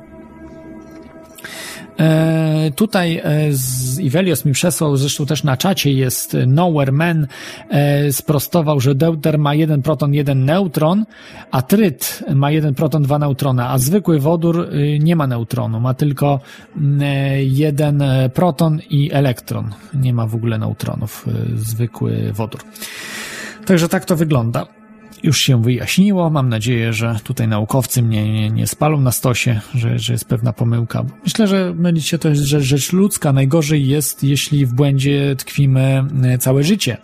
E, tutaj e, z Ivelios mi przesłał, zresztą też na czacie jest e, Nowhere Man, e, sprostował, że deuter ma jeden proton, jeden neutron, a tryt ma jeden proton, dwa neutrony, a zwykły wodór y, nie ma neutronu, ma tylko mm, e, jeden e, proton i elektron. Nie ma w ogóle neutronów, zwykły wodór. Także tak to wygląda. Już się wyjaśniło. Mam nadzieję, że tutaj naukowcy mnie nie, nie spalą na stosie, że, że jest pewna pomyłka. Myślę, że mylić się to jest rzecz, rzecz ludzka. Najgorzej jest, jeśli w błędzie tkwimy e, całe życie.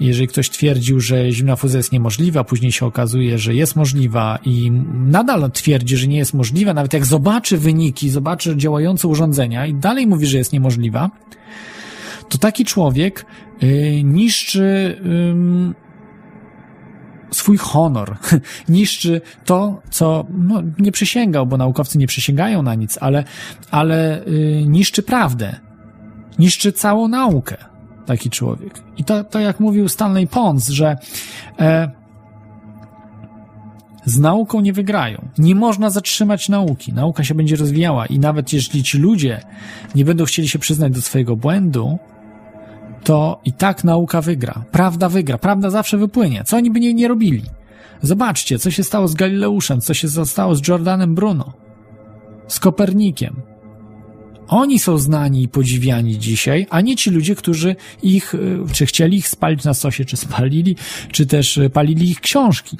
Jeżeli ktoś twierdził, że zimna fuzja jest niemożliwa, później się okazuje, że jest możliwa i nadal twierdzi, że nie jest możliwa, nawet jak zobaczy wyniki, zobaczy działające urządzenia i dalej mówi, że jest niemożliwa, to taki człowiek y, niszczy swój honor, niszczy to, co no, nie przysięgał, bo naukowcy nie przysięgają na nic, ale, ale y, niszczy prawdę, niszczy całą naukę taki człowiek. I to, to jak mówił Stanley Pons, że e, z nauką nie wygrają. Nie można zatrzymać nauki. Nauka się będzie rozwijała i nawet jeśli ci ludzie nie będą chcieli się przyznać do swojego błędu, to i tak nauka wygra. Prawda wygra. Prawda zawsze wypłynie. Co oni by nie, nie robili? Zobaczcie, co się stało z Galileuszem, co się stało z Jordanem Bruno, z Kopernikiem. Oni są znani i podziwiani dzisiaj, a nie ci ludzie, którzy ich, y, czy chcieli ich spalić na sosie, czy spalili, czy też y, palili ich książki.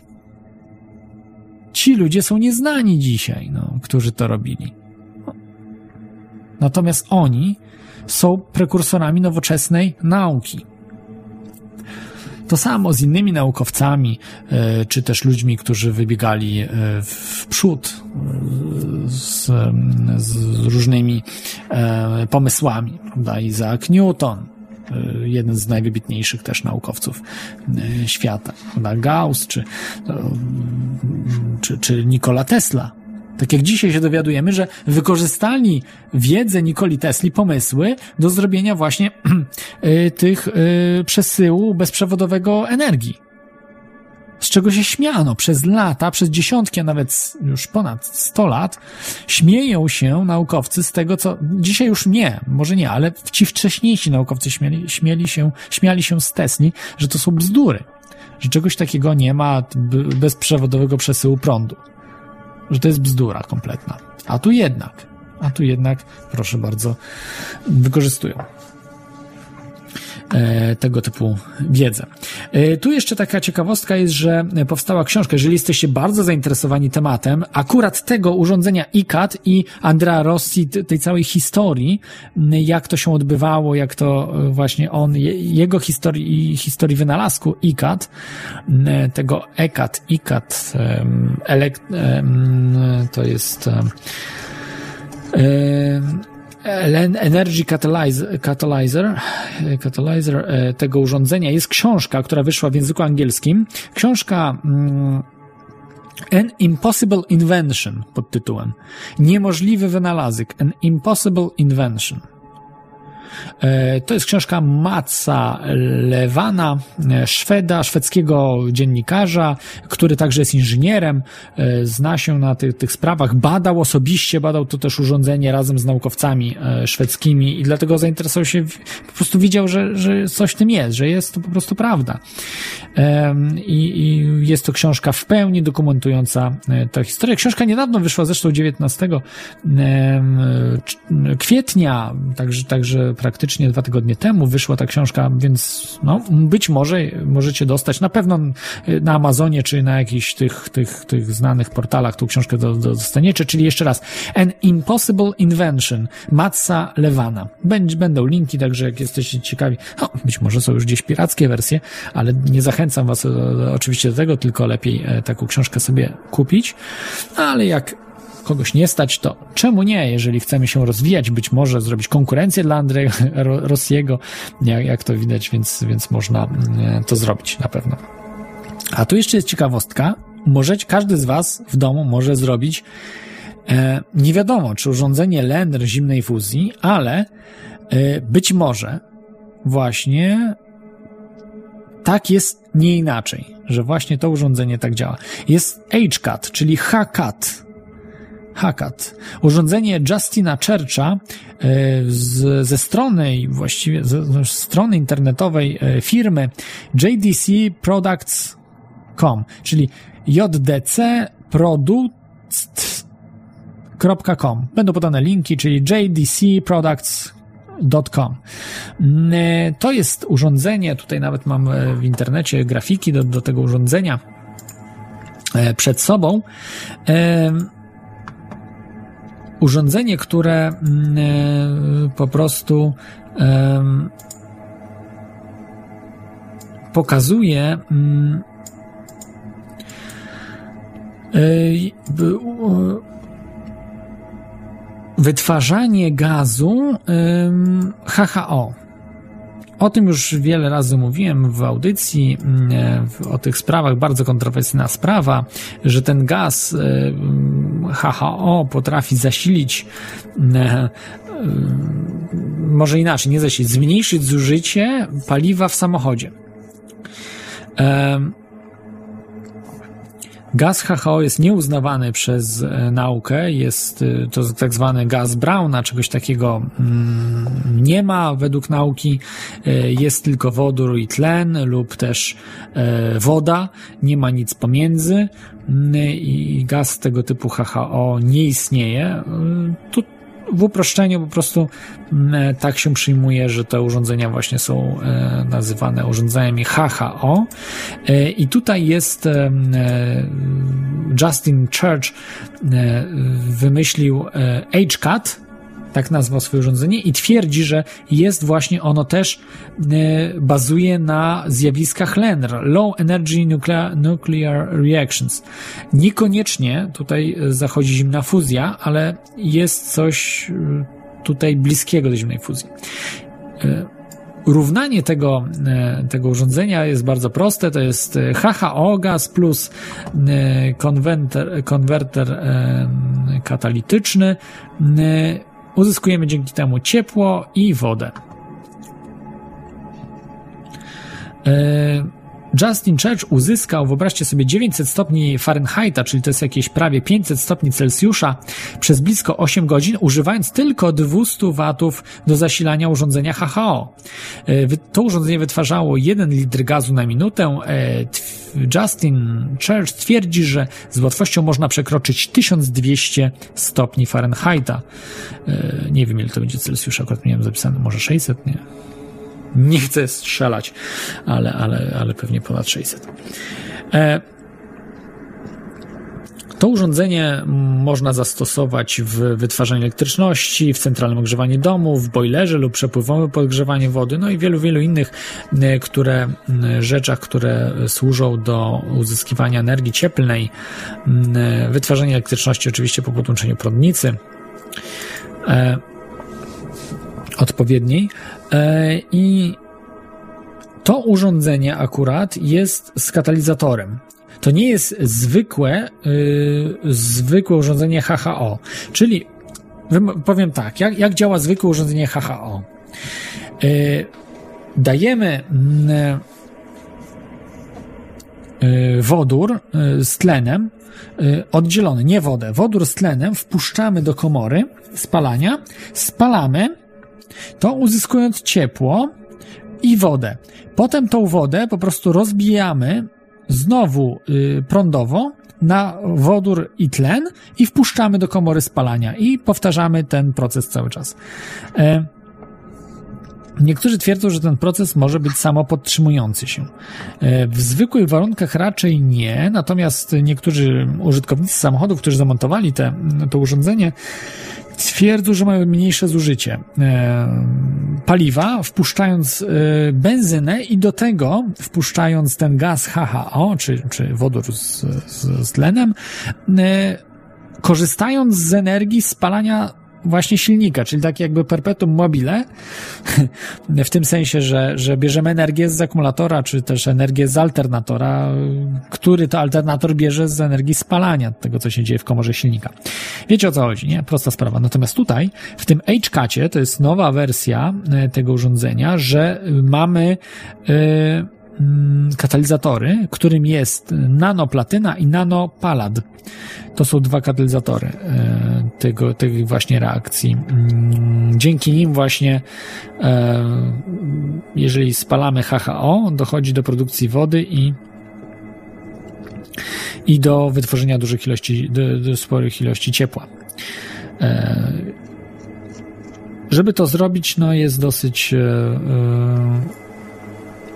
Ci ludzie są nieznani dzisiaj, no, którzy to robili. Natomiast oni są prekursorami nowoczesnej nauki. To samo z innymi naukowcami, e, czy też ludźmi, którzy wybiegali e, w przód e, z, z różnymi pomysłami. Isaac Newton, jeden z najwybitniejszych też naukowców świata. Gauss, czy, czy, czy Nikola Tesla. Tak jak dzisiaj się dowiadujemy, że wykorzystali wiedzę Nikoli Tesli, pomysły do zrobienia właśnie y, tych y, przesyłu bezprzewodowego energii. Z czego się śmiano przez lata, przez dziesiątki, a nawet już ponad 100 lat, śmieją się naukowcy z tego, co dzisiaj już nie, może nie, ale ci wcześniejsi naukowcy śmieli, śmieli się, śmiali się z Tesli, że to są bzdury, że czegoś takiego nie ma bezprzewodowego przesyłu prądu że to jest bzdura kompletna. A tu jednak, a tu jednak, proszę bardzo, wykorzystują tego typu wiedzę. E, tu jeszcze taka ciekawostka jest, że powstała książka, jeżeli jesteście bardzo zainteresowani tematem, akurat tego urządzenia ICAT i Andrea Rossi, tej całej historii, jak to się odbywało, jak to e, właśnie on, jego historii historii wynalazku ICAT, tego ECAT, ICAT, elekt, to jest Energy Catalyzer, Catalyzer, Catalyzer tego urządzenia jest książka, która wyszła w języku angielskim. Książka mm, An Impossible Invention pod tytułem. Niemożliwy wynalazek. An Impossible Invention. To jest książka Matsa Lewana, Szweda, szwedzkiego dziennikarza, który także jest inżynierem, zna się na tych, tych sprawach, badał osobiście, badał to też urządzenie razem z naukowcami szwedzkimi i dlatego zainteresował się, po prostu widział, że, że coś w tym jest, że jest to po prostu prawda. I, i jest to książka w pełni dokumentująca tę historię. Książka niedawno wyszła, zresztą 19 kwietnia, także, także praktycznie dwa tygodnie temu wyszła ta książka, więc no, być może możecie dostać, na pewno na Amazonie, czy na jakichś tych, tych, tych znanych portalach tą książkę do, do, dostaniecie, czyli jeszcze raz, An Impossible Invention, Matsa Lewana. Będą linki, także jak jesteście ciekawi, no, być może są już gdzieś pirackie wersje, ale nie zachęcam was e, oczywiście do tego, tylko lepiej e, taką książkę sobie kupić, ale jak kogoś nie stać, to czemu nie? Jeżeli chcemy się rozwijać, być może zrobić konkurencję dla Andrzeja Rossiego, jak, to widać, więc, więc można mm, to zrobić na pewno. A tu jeszcze jest ciekawostka. Możecie, każdy z Was w domu może zrobić e, nie wiadomo, czy urządzenie Lender zimnej fuzji, ale e, być może właśnie tak jest nie inaczej, że właśnie to urządzenie tak działa. Jest HCAT, czyli HCAT, Hackett. Urządzenie Justina Churcha e, z, ze strony, właściwie ze, strony internetowej e, firmy JDC Products.com, czyli JDC Products.com. Będą podane linki, czyli JDC Products.com. Mm, e, To jest urządzenie, tutaj nawet mam w internecie grafiki do, do tego urządzenia przed sobą. Urządzenie, które mm, e, po prostu pokazuje mm, e, wytwarzanie gazu HHO. O tym już wiele razy mówiłem w audycji, mm, e, o tych sprawach, bardzo kontrowersyjna sprawa, że ten gaz e, mm, HHO potrafi zasilić, mm, e, może inaczej, nie zasilić, zmniejszyć zużycie paliwa w samochodzie. Gaz HHO jest nieuznawany przez e, naukę, jest e, to tak zwany gaz Browna, czegoś takiego mm, nie ma według nauki, E, jest tylko wodór i tlen lub też woda, nie ma nic pomiędzy. Mm, i gaz tego typu HHO nie istnieje. Tu w uproszczeniu po prostu mm, tak się przyjmuje, że te urządzenia właśnie są e, nazywane urządzeniami HHO. E, I tutaj jest e, e, Justin Church e, wymyślił e, HCAT, tak nazwał swoje urządzenie i twierdzi, że jest właśnie ono też e, bazuje na zjawiskach LENR, Low Energy Nuclear, Nuclear Reactions. Niekoniecznie tutaj e, zachodzi zimna fuzja, ale jest coś e, tutaj bliskiego do zimnej fuzji. Równanie tego, tego urządzenia jest bardzo proste. To jest HHO gaz plus konwerter, konwerter katalityczny. Uzyskujemy dzięki temu ciepło i wodę. E, Justin Church uzyskał, wyobraźcie sobie, 900 stopni Fahrenheita, czyli to jest jakieś prawie 500 stopni Celsjusza, przez blisko 8 godzin, używając tylko 200 watów do zasilania urządzenia HHO. E, To urządzenie wytwarzało 1 litr gazu na minutę. E, Justin Church twierdzi, że z łatwością można przekroczyć 1200 stopni Fahrenheita. E, Nie wiem, ile to będzie Celsjusza, akurat miałem zapisane, może 600, nie? Nie chcę strzelać, ale, ale, ale pewnie ponad 600. E, to urządzenie można zastosować w wytwarzaniu elektryczności, w centralnym ogrzewaniu domu, w boilerze lub przepływowym podgrzewanie wody, no i wielu, wielu innych e, które, m, rzeczach, które służą do uzyskiwania energii cieplnej, e, wytwarzania elektryczności oczywiście po podłączeniu prądnicy. E, odpowiedniej. E, I to urządzenie akurat jest z katalizatorem. To nie jest zwykłe, y, zwykłe urządzenie HHO. Czyli powiem tak, jak, jak działa zwykłe urządzenie HHO? Y, dajemy mm, y, wodór z tlenem, oddzielony, nie wodę, wodór z tlenem wpuszczamy do komory spalania, spalamy, to uzyskując ciepło i wodę. Potem tą wodę po prostu rozbijamy znowu y, prądowo na wodór i tlen i wpuszczamy do komory spalania i powtarzamy ten proces cały czas. E, Niektórzy twierdzą, że ten proces może być samopodtrzymujący się. E, W zwykłych warunkach raczej nie, natomiast niektórzy użytkownicy samochodów, którzy zamontowali te, to urządzenie, twierdzą, że mają mniejsze zużycie e, paliwa, wpuszczając e, benzynę i do tego wpuszczając ten gaz HHO, czy, czy wodór z, z, z tlenem, e, korzystając z energii spalania właśnie silnika, czyli tak jakby perpetuum mobile, w tym sensie, że, że bierzemy energię z akumulatora, czy też energię z alternatora, który to alternator bierze z energii spalania tego, co się dzieje w komorze silnika. Wiecie o co chodzi, nie? Prosta sprawa. Natomiast tutaj, w tym HCAT-cie, to jest nowa wersja e, tego urządzenia, że mamy mm, katalizatory, którym jest nanoplatyna i nanopalad. To są dwa katalizatory e, tego, tych właśnie reakcji. Mm, Dzięki nim właśnie, e, jeżeli spalamy HHO, dochodzi do produkcji wody i i do wytworzenia dużych ilości, do, do sporych ilości ciepła. E, żeby to zrobić, no jest dosyć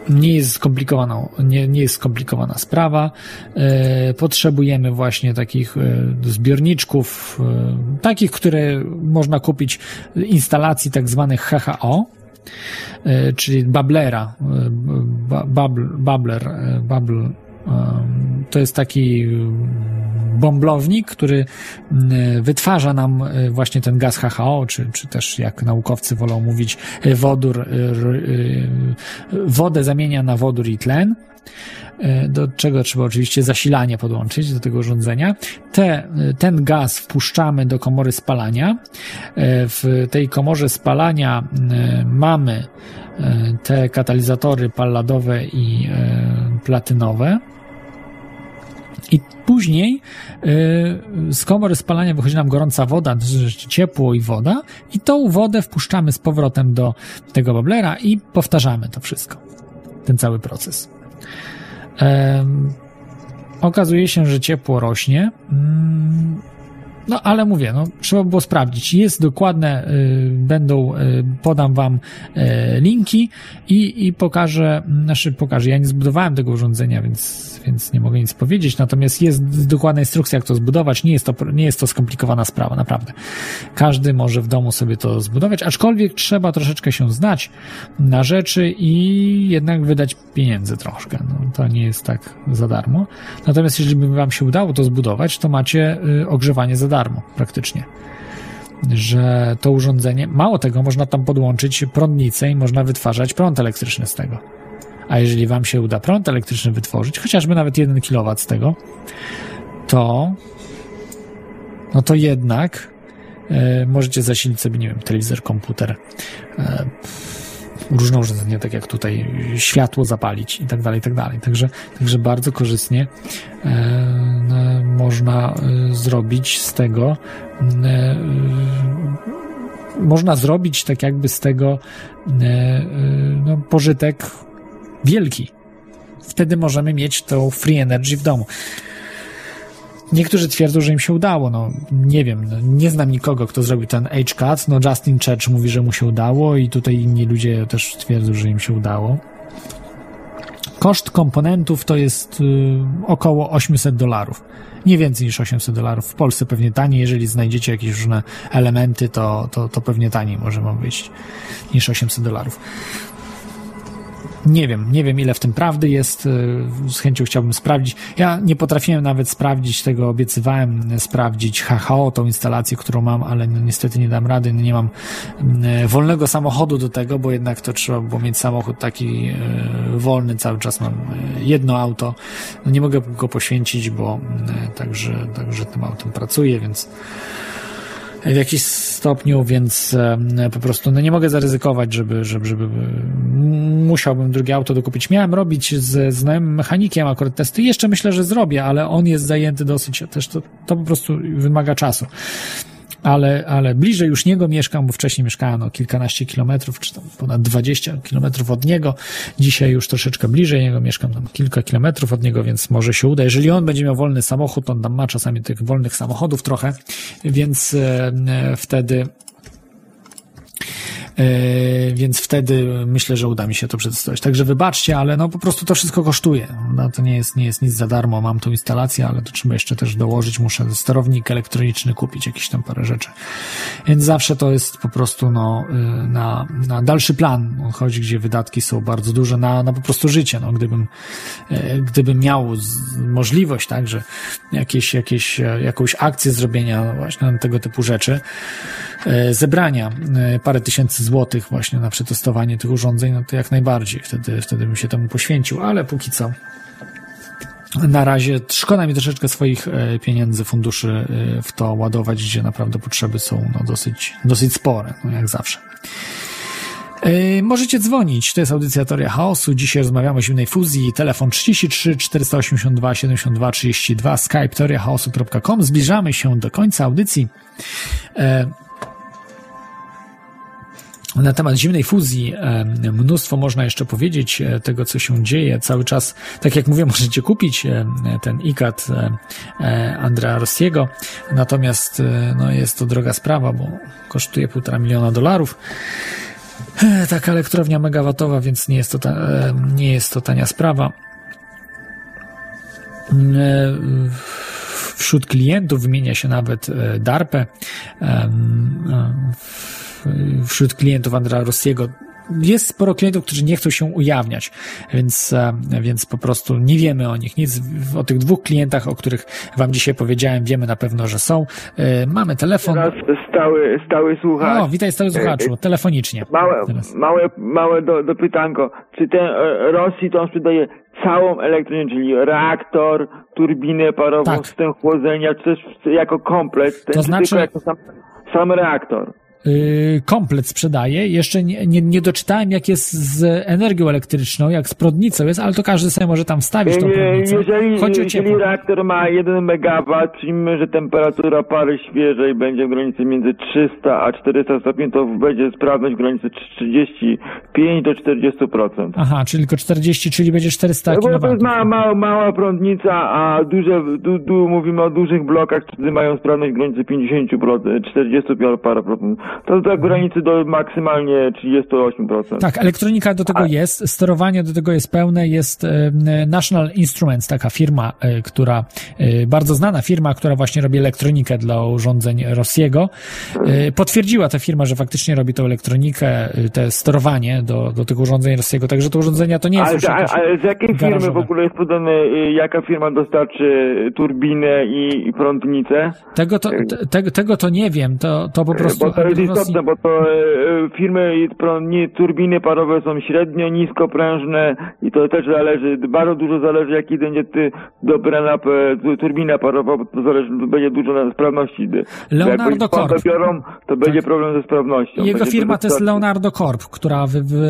nie jest skomplikowana, nie, nie jest skomplikowana sprawa. E, potrzebujemy właśnie takich e, zbiorniczków, e, takich, które można kupić, instalacji tak zwanych HHO, czyli bablera, ba- babl, babler, babl, em, to jest taki bąblownik, który mm, wytwarza nam e, właśnie ten gaz HHO, czy, czy też jak naukowcy wolą mówić e, wodór, e, wodę zamienia na wodór i tlen do czego trzeba oczywiście zasilanie podłączyć do tego urządzenia. Te, ten gaz wpuszczamy do komory spalania. W tej komorze spalania mamy te katalizatory palladowe i platynowe. I później y, z komory spalania wychodzi nam gorąca woda, znaczy ciepło i woda, i tą wodę wpuszczamy z powrotem do tego boblera i powtarzamy to wszystko. Ten cały proces. Okazuje się, że ciepło rośnie. Mm, no, ale mówię, no, trzeba było sprawdzić. Jest dokładne, y, będą, y, podam wam y, linki i, i pokażę, znaczy pokażę. Ja nie zbudowałem tego urządzenia, więc, więc nie mogę nic powiedzieć. Natomiast jest dokładna instrukcja, jak to zbudować. Nie jest to, nie jest to skomplikowana sprawa, naprawdę. Każdy może w domu sobie to zbudować, aczkolwiek trzeba troszeczkę się znać na rzeczy i jednak wydać pieniędzy troszkę. No, to nie jest tak za darmo. Natomiast jeżeli by wam się udało to zbudować, to macie y, ogrzewanie za darmo praktycznie. Że to urządzenie, mało tego, można tam podłączyć prądnicę i można wytwarzać prąd elektryczny z tego. A jeżeli wam się uda prąd elektryczny wytworzyć, chociażby nawet 1 kW z tego, to no to jednak e, możecie zasilić sobie, nie wiem, telewizor, komputer, e, różne urządzenia, tak jak tutaj światło zapalić i tak dalej, i tak dalej. Także, także bardzo korzystnie e, no, można e, zrobić z tego e, można zrobić tak jakby z tego e, e, no, pożytek wielki. Wtedy możemy mieć tą free energy w domu. Niektórzy twierdzą, że im się udało. No, nie wiem, no, nie znam nikogo, kto zrobił ten H-Cut. No, Justin Church mówi, że mu się udało i tutaj inni ludzie też twierdzą, że im się udało. Koszt komponentów to jest y, około 800 dolarów. Nie więcej niż 800 dolarów. W Polsce pewnie taniej. Jeżeli znajdziecie jakieś różne elementy, to, to, to pewnie taniej może wam wyjść niż 800 dolarów. Nie wiem, nie wiem ile w tym prawdy jest. y, Z chęcią chciałbym sprawdzić. Ja nie potrafiłem nawet sprawdzić tego, obiecywałem sprawdzić HHO, tą instalację, którą mam, ale no, niestety nie dam rady. Nie mam y, wolnego samochodu do tego, bo jednak to trzeba było mieć samochód taki y, wolny. Cały czas mam y, jedno auto. No, nie mogę go poświęcić, bo y, także, także tym autem pracuję, więc w jakiś stopniu, więc po prostu no nie mogę zaryzykować, żeby, żeby, żeby musiałbym drugie auto dokupić. Miałem robić z znajomym mechanikiem akurat testy. Jeszcze myślę, że zrobię, ale on jest zajęty dosyć, też to, to po prostu wymaga czasu. Ale, ale bliżej już niego mieszkam, bo wcześniej mieszkałem no, kilkanaście kilometrów, czy tam ponad 20 kilometrów od niego. Dzisiaj już troszeczkę bliżej niego mieszkam, tam kilka kilometrów od niego, więc może się uda. Jeżeli on będzie miał wolny samochód, on tam ma czasami tych wolnych samochodów trochę, więc e, e, wtedy więc wtedy myślę, że uda mi się to przedstawić. Także wybaczcie, ale no po prostu to wszystko kosztuje. No, to nie jest, nie jest nic za darmo. Mam tą instalację, ale to trzeba jeszcze też dołożyć. Muszę sterownik elektroniczny kupić, jakieś tam parę rzeczy. Więc zawsze to jest po prostu no, y, na, na dalszy plan. Chodzi, gdzie wydatki są bardzo duże na, na po prostu życie. No, gdybym, e, gdybym miał możliwość, tak, że jakieś, jakieś, e, jakąś akcję zrobienia no właśnie tego typu rzeczy, e, zebrania e, parę tysięcy złotych właśnie na przetestowanie tych urządzeń, no to jak najbardziej. Wtedy, wtedy bym się temu poświęcił, ale póki co na razie szkoda mi troszeczkę swoich e, pieniędzy, funduszy e, w to ładować, gdzie naprawdę potrzeby są no, dosyć, dosyć spore, no jak zawsze. Możecie dzwonić, to jest audycja Teoria Chaosu. Dzisiaj rozmawiamy o zimnej fuzji. Telefon 33 482 72 32, skype teoriachaosu.com. Zbliżamy się do końca audycji. E, na temat zimnej fuzji mnóstwo można jeszcze powiedzieć e, tego, co się dzieje cały czas. Tak jak mówię, możecie kupić e, ten ICAT e, Andrea Rossiego, natomiast no, jest to droga sprawa, bo kosztuje półtora miliona dolarów. Taka elektrownia megawatowa, więc nie jest to, ta, nie jest to tania sprawa. Mm, Wśród klientów wymienia się nawet DARPę. E, w- Wśród klientów Andrea Rossiego jest sporo klientów, którzy nie chcą się ujawniać, więc, e, więc po prostu nie wiemy o nich nic. O tych dwóch klientach, o których Wam dzisiaj powiedziałem, wiemy na pewno, że są. E, Mamy telefon. Teraz stały, stały słuchacz. O, witaj stały słuchaczu, telefonicznie. Małe, Teraz. małe, małe do, do pytanko. Czy ten e, Rosji to on sprzedaje całą elektronię, czyli reaktor, turbinę parową, Tak. system chłodzenia, czy też jako komplet, ten, To czy znaczy- tylko jako sam, sam reaktor? Y, komplet sprzedaje. Jeszcze nie, nie, nie doczytałem, jak jest z energią elektryczną, jak z prądnicą jest, ale to każdy sobie może tam wstawić tą Nie, prądnicę. jeżeli, Chodzi o jeżeli reaktor ma 1 MW, przyjmijmy, że temperatura pary świeżej będzie w granicy między 300 a 400 stopni, to będzie sprawność w granicy 35 do 40%. Aha, czyli tylko 40, czyli będzie 400 No bo to kW. jest mała, mała, mała prądnica, a duże, tu, tu mówimy o dużych blokach, które mają sprawność w granicy 50%, 40 parę procent. To tak w granicy do maksymalnie 38%. Tak, elektronika do tego jest, sterowanie do tego jest pełne, jest National Instruments, taka firma, e, która, e, bardzo znana firma, która właśnie robi elektronikę dla urządzeń Rossiego. E, Potwierdziła ta firma, że faktycznie robi tą elektronikę, te sterowanie do, do tych urządzeń Rossiego, także te urządzenia to nie jest Ale, już jakieś... ale z jakiej firmy garażowe. w ogóle jest podane, y, jaka firma dostarczy turbinę i, i prądnicę? Tego to, te, tego, to nie wiem, to, to po prostu... Bo to jest istotne, bo to e, e, firmy prądni, turbiny parowe są średnio niskoprężne i to też zależy, bardzo dużo zależy jaki będzie ty dobrana turbina parowa, bo to zależy, to będzie dużo na sprawności. Leonardo Corp. słabo biorą, to będzie problem ze sprawnością. Jego Będzie firma to jest Leonardo Corp, która wy, wy,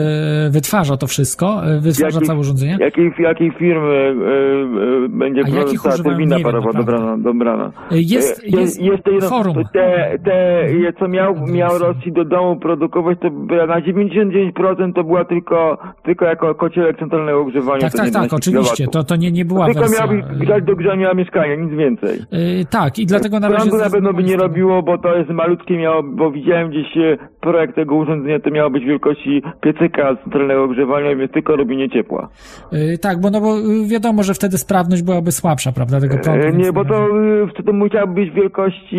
wytwarza to wszystko, e, wytwarza Jakiej- całe urządzenie. Jakiej, jakiej firmy e, e, będzie jakich ta turbina nie wiem parowa dobrana? dobrana. Jest, jest, jest to jedno, forum. to te, te, co miał, miał Rosji do domu produkować, to na 99% to była tylko, tylko jako kocielek centralnego ogrzewania. Tak, tak, 11 tak, oczywiście. To, to nie, nie była Tylko wersja. miał być grzać do grzania mieszkania, nic więcej. Yy, tak, i dlatego na razie. Prądu na pewno by nie robiło, bo to jest malutkie miało, bo widziałem gdzieś e, projekt tego urządzenia, to miało być wielkości piecyka centralnego ogrzewania, więc tylko robienie ciepła. Yy, tak, bo no bo yy, wiadomo, że wtedy sprawność byłaby słabsza, prawda, tego prądu. E, więc Nie, bo to, razie- y, to musiałoby być wielkości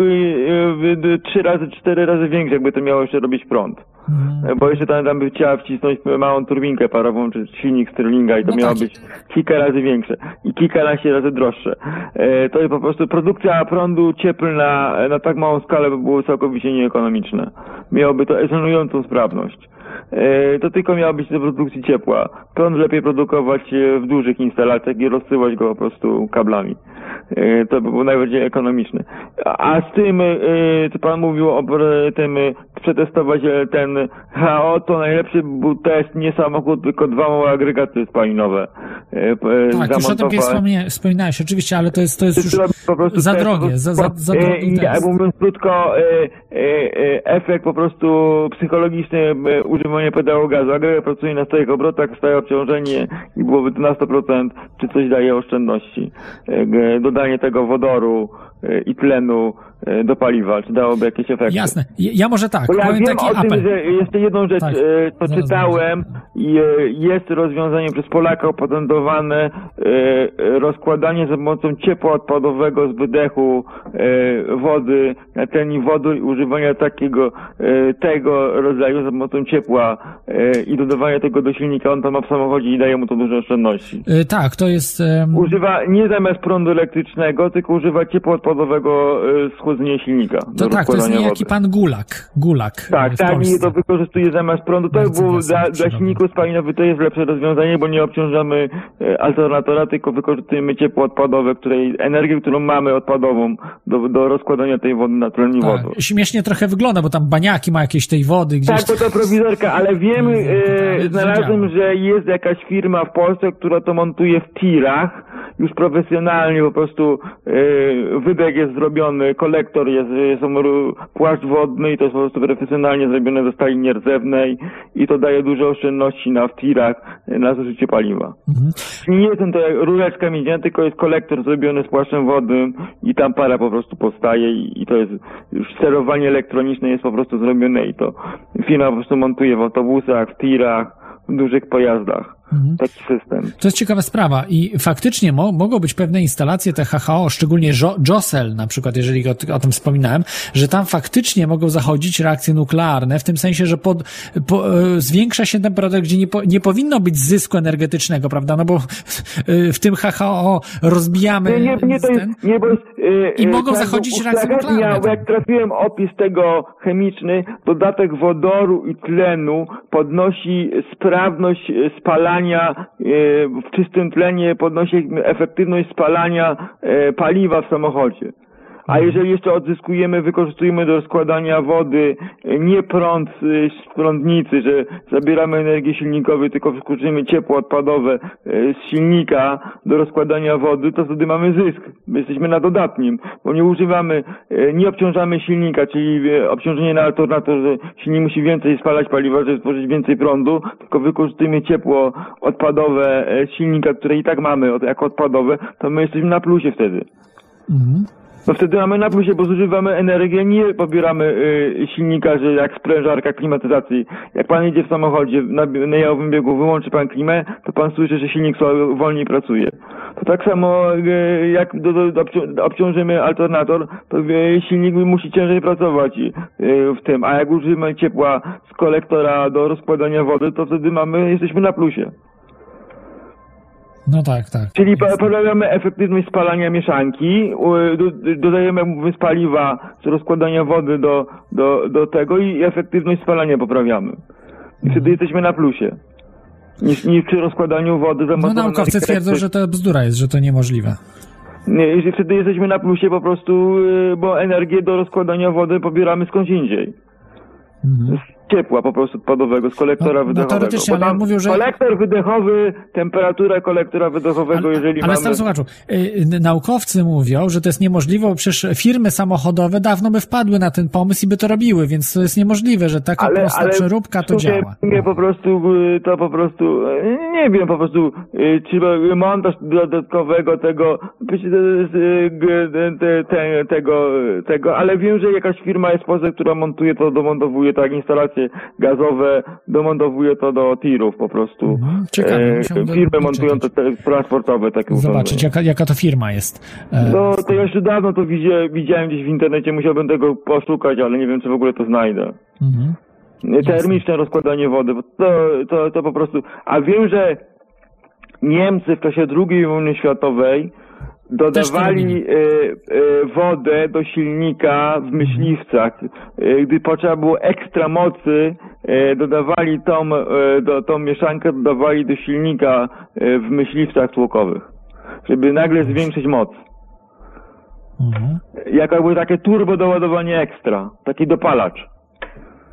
y, y, trzy razy, cztery razy większe, jakby to miało jeszcze robić prąd. Mhm. E, Bo jeszcze tam, tam by chciała wcisnąć małą turbinkę parową, czy silnik Sterlinga i to No miało tak. być kilka razy większe i kilkanaście razy droższe. E, To jest po prostu produkcja prądu cieplna na tak małą skalę by było całkowicie nieekonomiczne. Miałoby to żenującą sprawność. E, To tylko miało być do produkcji ciepła. Prąd lepiej produkować e, w dużych instalacjach i rozsyłać go po prostu kablami. E, To by było najbardziej ekonomiczne. A a z tym, e, co pan mówił o e, tym, e, przetestować e, ten HO, to najlepszy był test nie samochód, tylko dwa małe agregaty spalinowe. E, e, Tak, już o tym wspominałeś, oczywiście, ale to jest, to jest już po prostu za drogie, za, za, za drogi test. mówiąc krótko, efekt po prostu psychologiczny używania pedału gazu. Agregat pracuje na stałych obrotach, stałe obciążenie i byłoby to na 100%, czy coś daje oszczędności. Dodanie tego wodoru i tlenu do paliwa, czy dałoby jakieś efekty. Jasne. Ja może tak, Bo ja powiem wiem taki o tym, apel. że jeszcze jedną rzecz, Tak, e, to zaraz czytałem i e, jest rozwiązanie przez Polaka opatentowane e, e, rozkładanie za pomocą ciepła odpadowego z wydechu e, wody na tlen wody i używania takiego e, tego rodzaju za pomocą ciepła e, i dodawania tego do silnika, on to ma w samochodzie i daje mu to duże oszczędności. Tak, to jest. Używa nie zamiast prądu elektrycznego, tylko używa ciepła odpadowego e, z chłodzenia silnika. To tak, to jest niejaki wody. pan Gulak. Gulak Tak, e, tak, i Polsce. to wykorzystuje zamiast prądu. To Bardzo było dla, dla silników spalinowych to jest lepsze rozwiązanie, bo nie obciążamy e, alternatora, tylko wykorzystujemy ciepło odpadowe, której energię, którą mamy odpadową do, do rozkładania tej wody na tlenie Tak, wodą. śmiesznie trochę wygląda, bo tam baniaki ma jakieś tej wody gdzieś. Tak, to prowizorka, ale wiemy, e, znalazłem, że jest jakaś firma w Polsce, która to montuje w tirach, już profesjonalnie po prostu e, wydech jest zrobiony, kolektor jest, jest płaszcz wodny i to jest po prostu profesjonalnie zrobione ze stali nierdzewnej i to daje dużo oszczędności na w tirach e, na zużycie paliwa. Mhm. Nie jest to jak rureczka miedziana, tylko jest kolektor zrobiony z płaszczem wodnym i tam para po prostu powstaje i, i to jest już sterowanie elektroniczne jest po prostu zrobione i to firma po prostu montuje w autobusach, w tirach, w dużych pojazdach. Mhm. Taki system. To jest ciekawa sprawa i faktycznie mo, mogą być pewne instalacje te HHO, szczególnie Jo- JOSEL na przykład, jeżeli o, o tym wspominałem, że tam faktycznie mogą zachodzić reakcje nuklearne, w tym sensie, że pod, po, e, zwiększa się temperatura, gdzie nie, po, nie powinno być zysku energetycznego, prawda, no bo e, w tym HHO rozbijamy Nie, nie, nie, to jest, nie, bo jest, e, I e, mogą tak, zachodzić reakcje nuklearne tam. Jak trafiłem opis tego chemiczny, dodatek wodoru i tlenu podnosi sprawność e, spalania e, w czystym tlenie, podnosi efektywność spalania e, paliwa w samochodzie. A jeżeli jeszcze odzyskujemy, wykorzystujemy do rozkładania wody nie prąd z prądnicy, że zabieramy energię silnikową, tylko wykorzystujemy ciepło odpadowe e, z silnika do rozkładania wody, to wtedy mamy zysk. My jesteśmy na dodatnim, bo nie używamy, e, nie obciążamy silnika, czyli e, obciążenie na alternator, że silnik musi więcej spalać paliwa, żeby stworzyć więcej prądu, tylko wykorzystujemy ciepło odpadowe z silnika, które i tak mamy jako odpadowe, to my jesteśmy na plusie wtedy. Mhm. No wtedy mamy na plusie, bo zużywamy energię, nie pobieramy y, silnika, że jak sprężarka klimatyzacji. Jak pan jedzie w samochodzie na, na jałowym biegu, wyłączy pan klimę, to pan słyszy, że silnik wolniej pracuje. To tak samo y, jak do, do, do, obcią- obciążymy alternator, to y, silnik musi ciężej pracować y, w tym, a jak użyjemy ciepła z kolektora do rozkładania wody, to wtedy mamy, jesteśmy na plusie. No tak, tak. Czyli po- poprawiamy efektywność spalania mieszanki, dodajemy paliwa, z rozkładania wody do, do, do tego i efektywność spalania poprawiamy. I wtedy jesteśmy na plusie. Niż, niż przy rozkładaniu wody No zamontowanej naukowcy twierdzą, że to bzdura jest, że to niemożliwe. Nie, wtedy jesteśmy na plusie po prostu, y, bo energię do rozkładania wody pobieramy skądś indziej. Mhm. Ciepła po prostu odpadowego, z kolektora No- no wydechowego. teoretycznie, Bo ale że- Kolektor wydechowy, temperatura kolektora wydechowego, Ale, jeżeli ale mamy... stary słuchaczu, y, naukowcy mówią, że to jest niemożliwe, bo przecież firmy samochodowe dawno by wpadły na ten pomysł i by to robiły, więc to jest niemożliwe, że taka prosta przeróbka to działa. Nie, po prostu, y, to po prostu, y, nie wiem, po prostu, czy montaż dodatkowego tego, te, te, tego, tego, ale wiem, że jakaś firma jest w Polsce, która montuje to, domontowuje tak, gazowe, domontowuje to do tirów po prostu. Mhm, ciekawe, E, do- firmy montują te, transportowe takie Zobaczyć, jaka, jaka to firma jest. E, No, to jeszcze dawno to widzia, widziałem gdzieś w internecie, musiałbym tego poszukać, ale nie wiem, czy w ogóle to znajdę. mhm. termiczne rozkładanie wody, bo to, to, to po prostu. A wiem, że Niemcy w czasie II wojny światowej dodawali e, e, wodę do silnika w myśliwcach. E, gdy potrzeba było ekstra mocy, dodawali tą, do, tą mieszankę, dodawali do silnika w myśliwcach tłokowych, żeby nagle zwiększyć moc. Mhm. Jak jakby takie turbo doładowanie ekstra, taki dopalacz.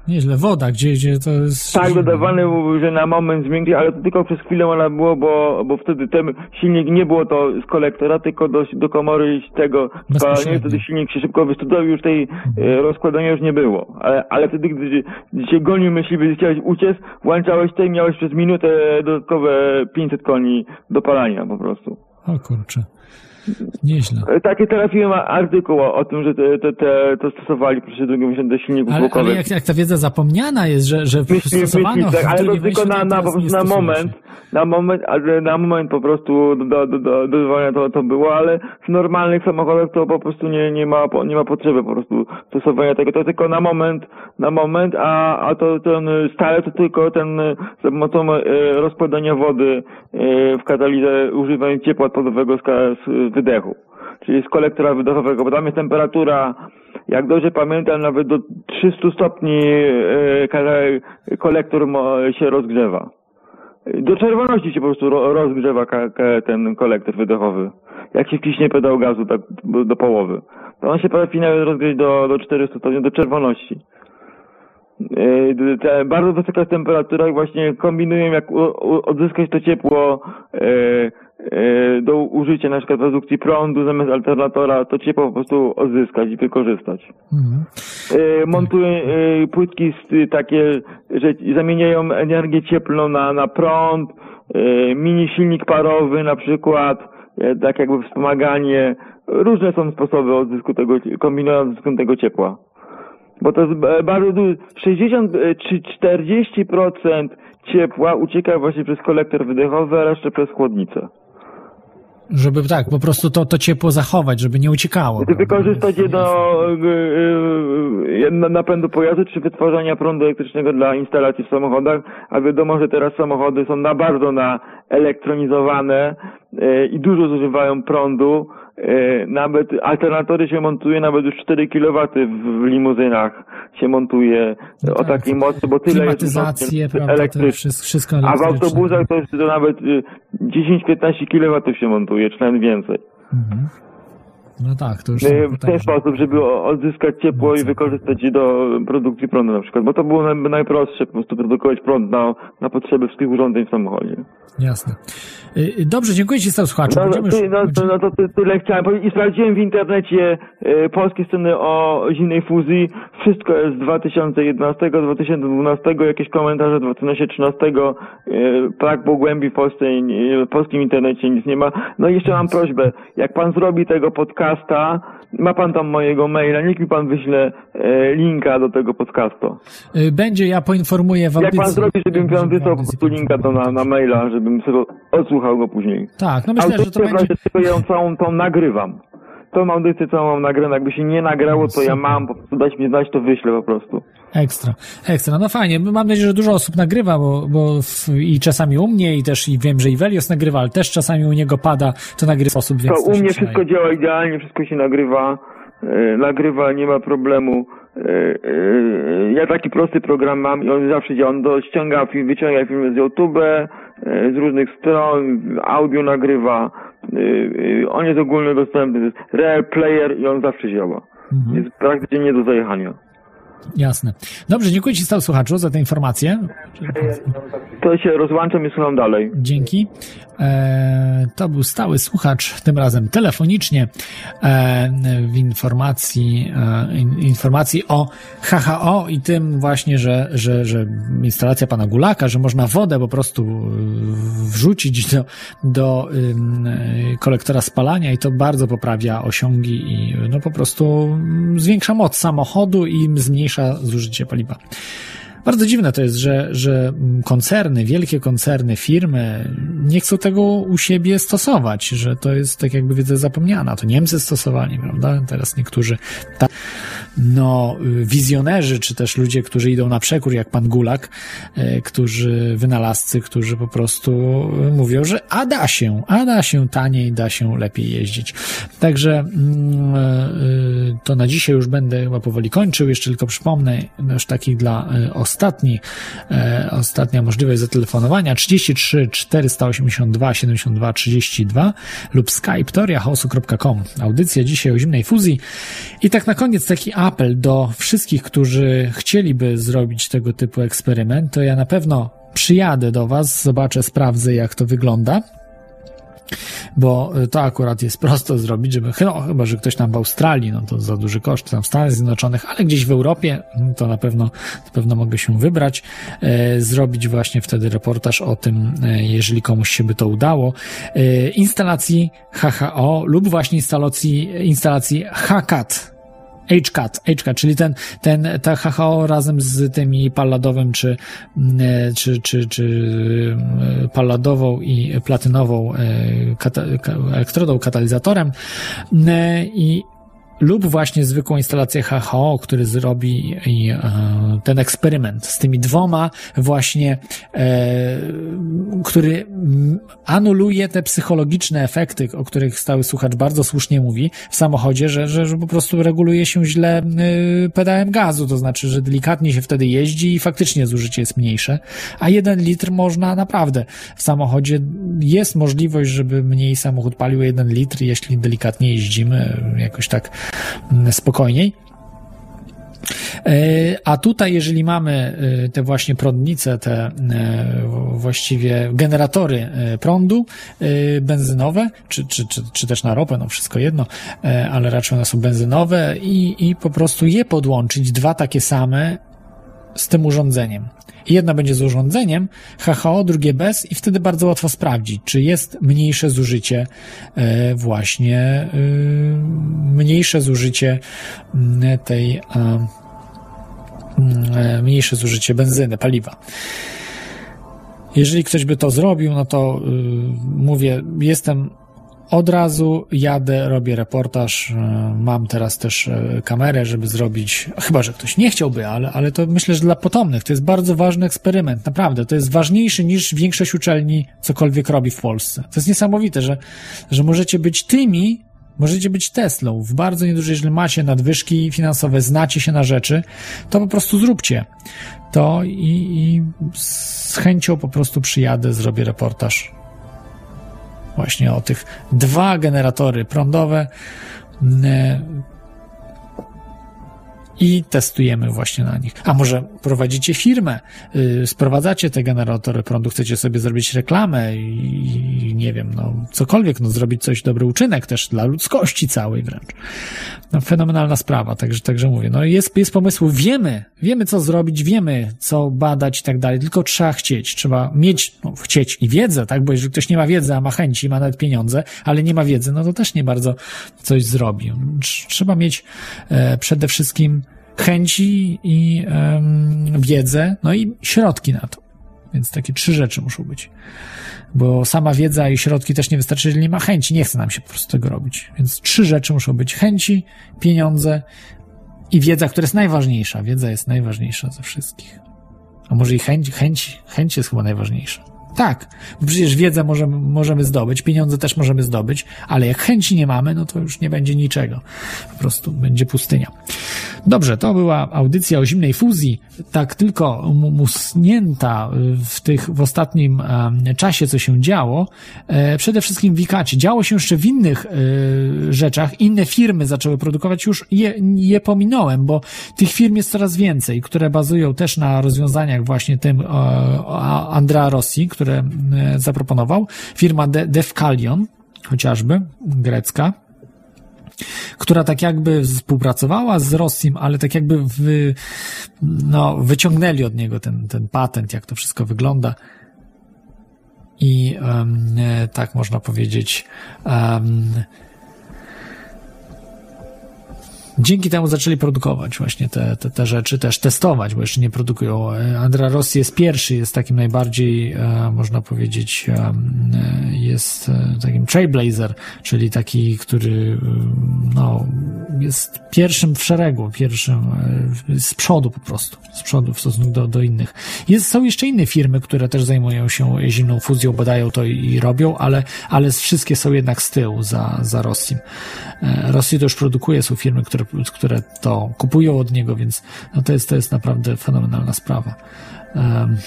Nieźle, woda, gdzie, gdzie to jest... Tak, dodawany był, że na moment zwiększył, ale to tylko przez chwilę ona było, bo, bo wtedy ten silnik nie było to z kolektora, tylko do, do komory tego spalania, wtedy silnik się szybko wystudował już tej e, rozkładania już nie było. Ale, ale wtedy, gdy, gdy się gonił myśliwy, chciałeś uciec, włączałeś to i miałeś przez minutę dodatkowe 500 koni dopalania po prostu. O kurczę. Nieźle. E, Takie trafiłem artykuł o, tym, że te, te, te, to stosowali przy drugim do silników Ale, ale jak, jak ta wiedza zapomniana jest, że, że Myśli, stosowano myśli, tak, ale to tylko na, na, na moment, na moment, ale na moment po prostu do, do, do, do, to, to było, ale w normalnych samochodach to po prostu nie, nie ma, nie ma potrzeby po prostu stosowania tego, to tylko na moment, na moment, a, a to ten stale to tylko ten za pomocą e, rozkładania wody e, w katalizę używając ciepła odpadowego z, z wydechu czyli z kolektora wydechowego, bo tam jest temperatura Jak dobrze pamiętam, nawet do 300 stopni e, kolektor się rozgrzewa. Do czerwoności się po prostu ro- rozgrzewa ten kolektor wydechowy. Jak się wciśnie pedał gazu tak do, połowy. To on się potrafi nawet rozgrzeć do, do 400 stopni, do czerwoności. E, bardzo wysoka temperatura i właśnie kombinują jak odzyskać to ciepło e, do użycia na przykład produkcji prądu zamiast alternatora, to ciepło po prostu odzyskać i wykorzystać. Mhm. E, montują e, płytki z, takie, że zamieniają energię cieplną na, na prąd, e, mini silnik parowy na przykład, e, tak jakby wspomaganie. Różne są sposoby odzysku tego, kombinują odzysku tego ciepła. Bo to jest ba- bardzo dużo, 60 e, czy 40% ciepła ucieka właśnie przez kolektor wydechowy, a resztę przez chłodnicę. Żeby tak, po prostu to, to ciepło zachować, żeby nie uciekało. Prawda? wykorzystać je do e, e, na- napędu pojazdu czy wytwarzania prądu elektrycznego dla instalacji w samochodach, a wiadomo, że teraz samochody są na bardzo na elektronizowane i dużo zużywają prądu. E, Nawet alternatory się montuje, nawet już 4 kW w, w limuzynach się montuje No o tak. takiej mocy, bo tyle jest elektrycznych. wszystko, A w autobusach to, to nawet y, 10-15 kW się montuje, czy nawet więcej. Mhm. No tak, to już są w ten sposób, żeby odzyskać ciepło i wykorzystać je do produkcji prądu na przykład, bo to było naj, najprostsze, po prostu produkować prąd na, na potrzeby wszystkich urządzeń w samochodzie. Jasne. Y, y, Dobrze, dziękuję Ci, stał słuchaczu. No, Będziemy ty, no, to, no to ty, tyle chciałem powiedzieć i sprawdziłem w internecie e, polskie sceny o zimnej fuzji. Wszystko jest z 2011, 2012, jakieś komentarze z 2013. E, brak było głębi w Polsce, e, w polskim internecie nic nie ma. No i jeszcze mam prośbę, jak pan zrobi tego podcasta, ma pan tam mojego maila, niech mi pan wyśle e, linka do tego podcastu. Y, Będzie, ja poinformuję w Jak audycji. pan zrobi, żebym pan wysłał po prostu linka to na, na maila, żebym sobie odsłuchał go później. Tak, no myślę, że to będzie... czego ja ją całą tą nagrywam. Tą audycję całą mam nagraną. Jakby się nie nagrało, to ja mam, po prostu dać mi znać, to wyślę po prostu. Ekstra, ekstra. No fajnie, mam nadzieję, że dużo osób nagrywa, bo, bo w, i czasami u mnie, i też i wiem, że i Velios nagrywa, ale też czasami u niego pada, to nagrywa osób, To więc u mnie wszystko działa idealnie, wszystko się nagrywa. E, nagrywa, nie ma problemu. E, e, ja taki prosty program mam i on zawsze działa. On do, ściąga film, wyciąga filmy z YouTube, z różnych stron, audio nagrywa. E, e, on jest ogólnodostępny. To jest Real Player i on zawsze działa. Mhm. Jest praktycznie nie do zajechania. Jasne. Dobrze, dziękuję Ci, stał słuchaczu, za tę informację. To się rozłączam i słucham dalej. Dzięki. E, to był stały słuchacz, tym razem telefonicznie, e, w informacji, e, in, informacji o HHO i tym właśnie, że, że, że instalacja pana Gulaka, że można wodę po prostu wrzucić do, do kolektora spalania i to bardzo poprawia osiągi i no po prostu zwiększa moc samochodu i zmniejsza zużycie paliwa. Bardzo dziwne to jest, że, że koncerny, wielkie koncerny, firmy nie chcą tego u siebie stosować, że to jest tak jakby wiedza zapomniana. To Niemcy stosowali, prawda? Teraz niektórzy tak, no, wizjonerzy, czy też ludzie, którzy idą na przekór, jak pan Gulak, e, którzy, wynalazcy, którzy po prostu mówią, że a da się, a da się taniej, da się lepiej jeździć. Także mm, to na dzisiaj już będę chyba powoli kończył. Jeszcze tylko przypomnę, już takich dla ostatni, ostatnia możliwość zatelefonowania 33 482 72 32 lub skype toriachaosu.com. Audycja dzisiaj o zimnej fuzji. I tak na koniec taki apel do wszystkich, którzy chcieliby zrobić tego typu eksperyment, to ja na pewno przyjadę do Was, zobaczę, sprawdzę jak to wygląda. Bo y, to akurat jest prosto zrobić, żeby, no, chyba, że ktoś tam w Australii, no to za duży koszt, tam w Stanach Zjednoczonych, ale gdzieś w Europie, mm, to na pewno, na pewno mogę się wybrać, e, zrobić właśnie wtedy reportaż o tym, e, jeżeli komuś się by to udało, e, instalacji HHO lub właśnie instalacji, instalacji HCAT, HCAT, HCAT, czyli ten, ten, ta HHO razem z tymi palladowym, czy, mm, czy, czy, czy e, palladową i platynową e, kata, ka- elektrodą, katalizatorem. E, i lub właśnie zwykłą instalację HHO, który zrobi e, ten eksperyment z tymi dwoma właśnie, e, który anuluje te psychologiczne efekty, o których stały słuchacz bardzo słusznie mówi w samochodzie, że, że, że po prostu reguluje się źle y, pedałem gazu, to znaczy, że delikatnie się wtedy jeździ i faktycznie zużycie jest mniejsze, a jeden litr można naprawdę. W samochodzie jest możliwość, żeby mniej samochód palił jeden litr, jeśli delikatnie jeździmy jakoś tak spokojniej. E, A tutaj, jeżeli mamy e, te właśnie prądnice, te e, właściwie generatory prądu benzynowe, czy, czy, czy, czy też na ropę, no wszystko jedno, ale raczej one są benzynowe i, i po prostu je podłączyć, dwa takie same z tym urządzeniem. Jedno będzie z urządzeniem HHO, drugie bez i wtedy bardzo łatwo sprawdzić, czy jest mniejsze zużycie e, właśnie e, mniejsze zużycie m, tej e, m, e, mniejsze zużycie benzyny, paliwa. Jeżeli ktoś by to zrobił, no to y, mówię, jestem od razu jadę, robię reportaż. e, Mam teraz też e, kamerę, żeby zrobić. Chyba, że ktoś nie chciałby, ale, ale to myślę, że dla potomnych to jest bardzo ważny eksperyment. Naprawdę, to jest ważniejszy niż większość uczelni cokolwiek robi w Polsce. To jest niesamowite, że, że możecie być tymi, możecie być Teslą w bardzo niedużej, jeżeli macie nadwyżki finansowe, znacie się na rzeczy, to po prostu zróbcie to i, i z chęcią po prostu przyjadę, zrobię reportaż właśnie o tych dwa generatory prądowe. Mm, i testujemy właśnie na nich. A może prowadzicie firmę, yy, sprowadzacie te generatory prądu, chcecie sobie zrobić reklamę i, i nie wiem, no cokolwiek, no zrobić coś, dobry uczynek też dla ludzkości całej wręcz. No, fenomenalna sprawa, także, także mówię, no jest, jest pomysł, wiemy, wiemy co zrobić, wiemy co badać i tak dalej, tylko trzeba chcieć, trzeba mieć, no, chcieć i wiedzę, tak, bo jeżeli ktoś nie ma wiedzy, a ma chęci, ma nawet pieniądze, ale nie ma wiedzy, no to też nie bardzo coś zrobi. Trz- Trzeba mieć e, przede wszystkim chęci i em, wiedzę, no i środki na to. Więc takie trzy rzeczy muszą być. Bo sama wiedza i środki też nie wystarczy, jeżeli nie ma chęci. Nie chce nam się po prostu tego robić. Więc trzy rzeczy muszą być. Chęci, pieniądze i wiedza, która jest najważniejsza. Wiedza jest najważniejsza ze wszystkich. A może i chęć, chęć, chęć jest chyba najważniejsza. Tak, bo przecież wiedzę możemy, możemy zdobyć, pieniądze też możemy zdobyć, ale jak chęci nie mamy, no to już nie będzie niczego. Po prostu będzie pustynia. Dobrze, to była audycja o zimnej fuzji, tak tylko mu- musnięta w tych, w ostatnim czasie, co się działo. E, przede wszystkim w Ikacie. Działo się jeszcze w innych e, rzeczach. Inne firmy zaczęły produkować, już je, je pominąłem, bo tych firm jest coraz więcej, które bazują też na rozwiązaniach właśnie tym e, Andrea Rossi, które zaproponował. Firma De- Defcalion, chociażby, grecka która tak jakby współpracowała z Rossim, ale tak jakby wy, no, wyciągnęli od niego ten, ten patent, jak to wszystko wygląda. I e, tak można powiedzieć. em, Dzięki temu zaczęli produkować właśnie te, te, te rzeczy, też testować, bo jeszcze nie produkują. Andra Rossi jest pierwszy, jest takim najbardziej, e, można powiedzieć, e, e, jest takim trailblazer, czyli taki, który no, jest pierwszym w szeregu, pierwszym z przodu po prostu, z przodu w stosunku do, do innych. Jest, są jeszcze inne firmy, które też zajmują się zimną fuzją, badają to i, i robią, ale, ale wszystkie są jednak z tyłu za, za Rossim. Rossi to już produkuje, są firmy, które, które to kupują od niego, więc no to, jest, to jest naprawdę fenomenalna sprawa. Em,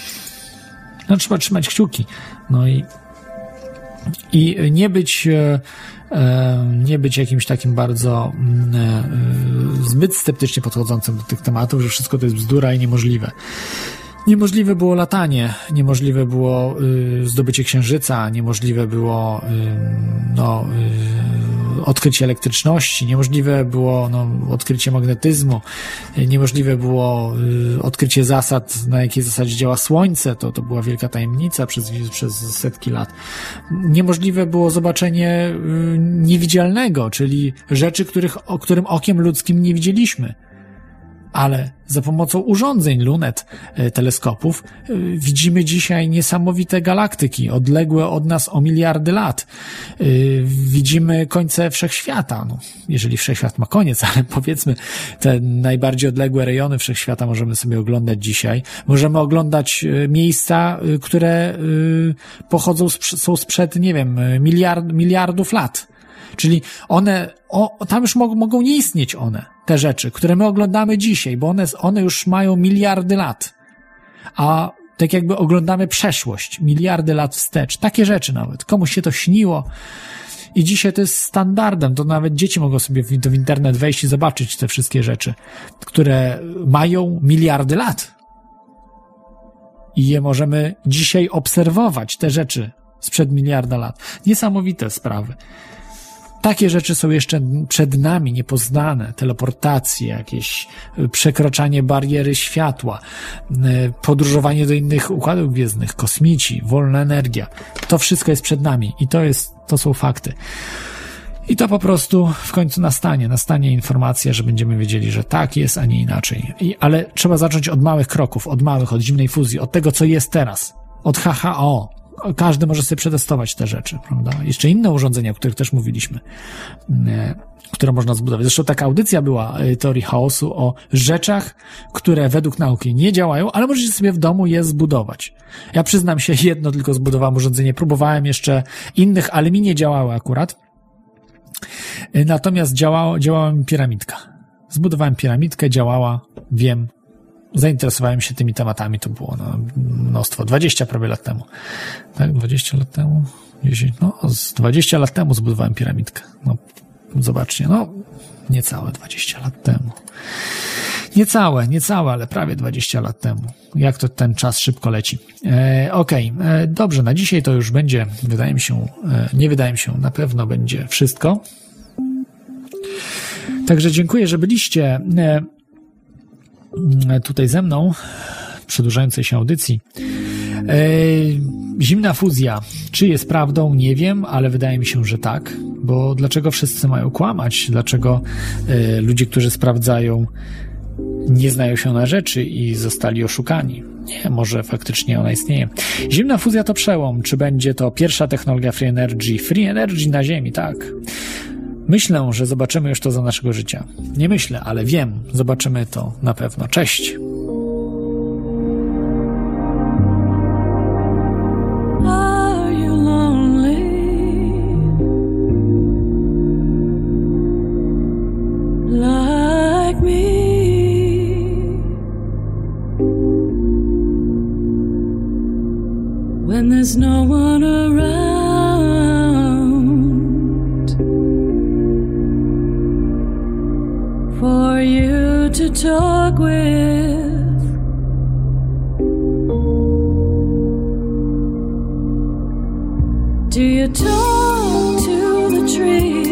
No trzeba trzymać kciuki. No i i nie być e, nie być jakimś takim bardzo mm, e, zbyt sceptycznie podchodzącym do tych tematów, że wszystko to jest bzdura i niemożliwe. Niemożliwe było latanie, niemożliwe było y, zdobycie księżyca, niemożliwe było y, no, y, odkrycie elektryczności, niemożliwe było no, odkrycie magnetyzmu, niemożliwe było y, odkrycie zasad, na jakiej zasadzie działa Słońce, to, to była wielka tajemnica przez, przez setki lat. Niemożliwe było zobaczenie y, niewidzialnego, czyli rzeczy, których, o którym okiem ludzkim nie widzieliśmy ale za pomocą urządzeń lunet, e, teleskopów, e, widzimy dzisiaj niesamowite galaktyki, odległe od nas o miliardy lat. E, Widzimy końce wszechświata, no, jeżeli wszechświat ma koniec, ale powiedzmy, te najbardziej odległe rejony wszechświata możemy sobie oglądać dzisiaj. Możemy oglądać miejsca, które pochodzą, są sprzed, nie wiem, miliard, miliardów lat. Czyli one, o, tam już mogą, mogą nie istnieć one, te rzeczy, które my oglądamy dzisiaj, bo one, one już mają miliardy lat. A tak jakby oglądamy przeszłość, miliardy lat wstecz. Takie rzeczy nawet. Komuś się to śniło. I dzisiaj to jest standardem. To nawet dzieci mogą sobie w, w internet wejść i zobaczyć te wszystkie rzeczy, które mają miliardy lat. I je możemy dzisiaj obserwować, te rzeczy sprzed miliarda lat. Niesamowite sprawy. Takie rzeczy są jeszcze przed nami, niepoznane. Teleportacje, jakieś y, przekraczanie bariery światła, y, podróżowanie do innych układów gwiezdnych, kosmici, wolna energia. To wszystko jest przed nami i to jest, to są fakty. I to po prostu w końcu nastanie. Nastanie informacja, że będziemy wiedzieli, że tak jest, a nie inaczej. I, ale trzeba zacząć od małych kroków, od małych, od zimnej fuzji, od tego, co jest teraz. Od HHO. Każdy może sobie przetestować te rzeczy, prawda? Jeszcze inne urządzenia, o których też mówiliśmy, e, które można zbudować. Zresztą taka audycja była e, teorii chaosu o rzeczach, które według nauki nie działają, ale możecie sobie w domu je zbudować. Ja przyznam się, jedno tylko zbudowałem urządzenie, próbowałem jeszcze innych, ale mi nie działały akurat. E, Natomiast działało, działała mi piramidka. Zbudowałem piramidkę, działała, wiem, zainteresowałem się tymi tematami, to było no, mnóstwo, 20 prawie lat temu. Tak, 20 lat temu? 10, no, z 20 lat temu zbudowałem piramidkę. No, zobaczcie, no, niecałe 20 lat temu. Niecałe, niecałe, ale prawie 20 lat temu. Jak to ten czas szybko leci. E, Okej, e, dobrze, na dzisiaj to już będzie, wydaje mi się, e, nie wydaje mi się, na pewno będzie wszystko. Także dziękuję, że byliście e, tutaj ze mną, przedłużającej się audycji. E, Zimna fuzja. Czy jest prawdą? Nie wiem, ale wydaje mi się, że tak. Bo dlaczego wszyscy mają kłamać? Dlaczego e, ludzie, którzy sprawdzają, nie znają się na rzeczy i zostali oszukani? Nie, może faktycznie ona istnieje. Zimna fuzja to przełom. Czy będzie to pierwsza technologia free energy? Free energy na Ziemi, tak. Myślę, że zobaczymy już to za naszego życia. Nie myślę, ale wiem, zobaczymy to na pewno. Cześć! Do you talk to the trees?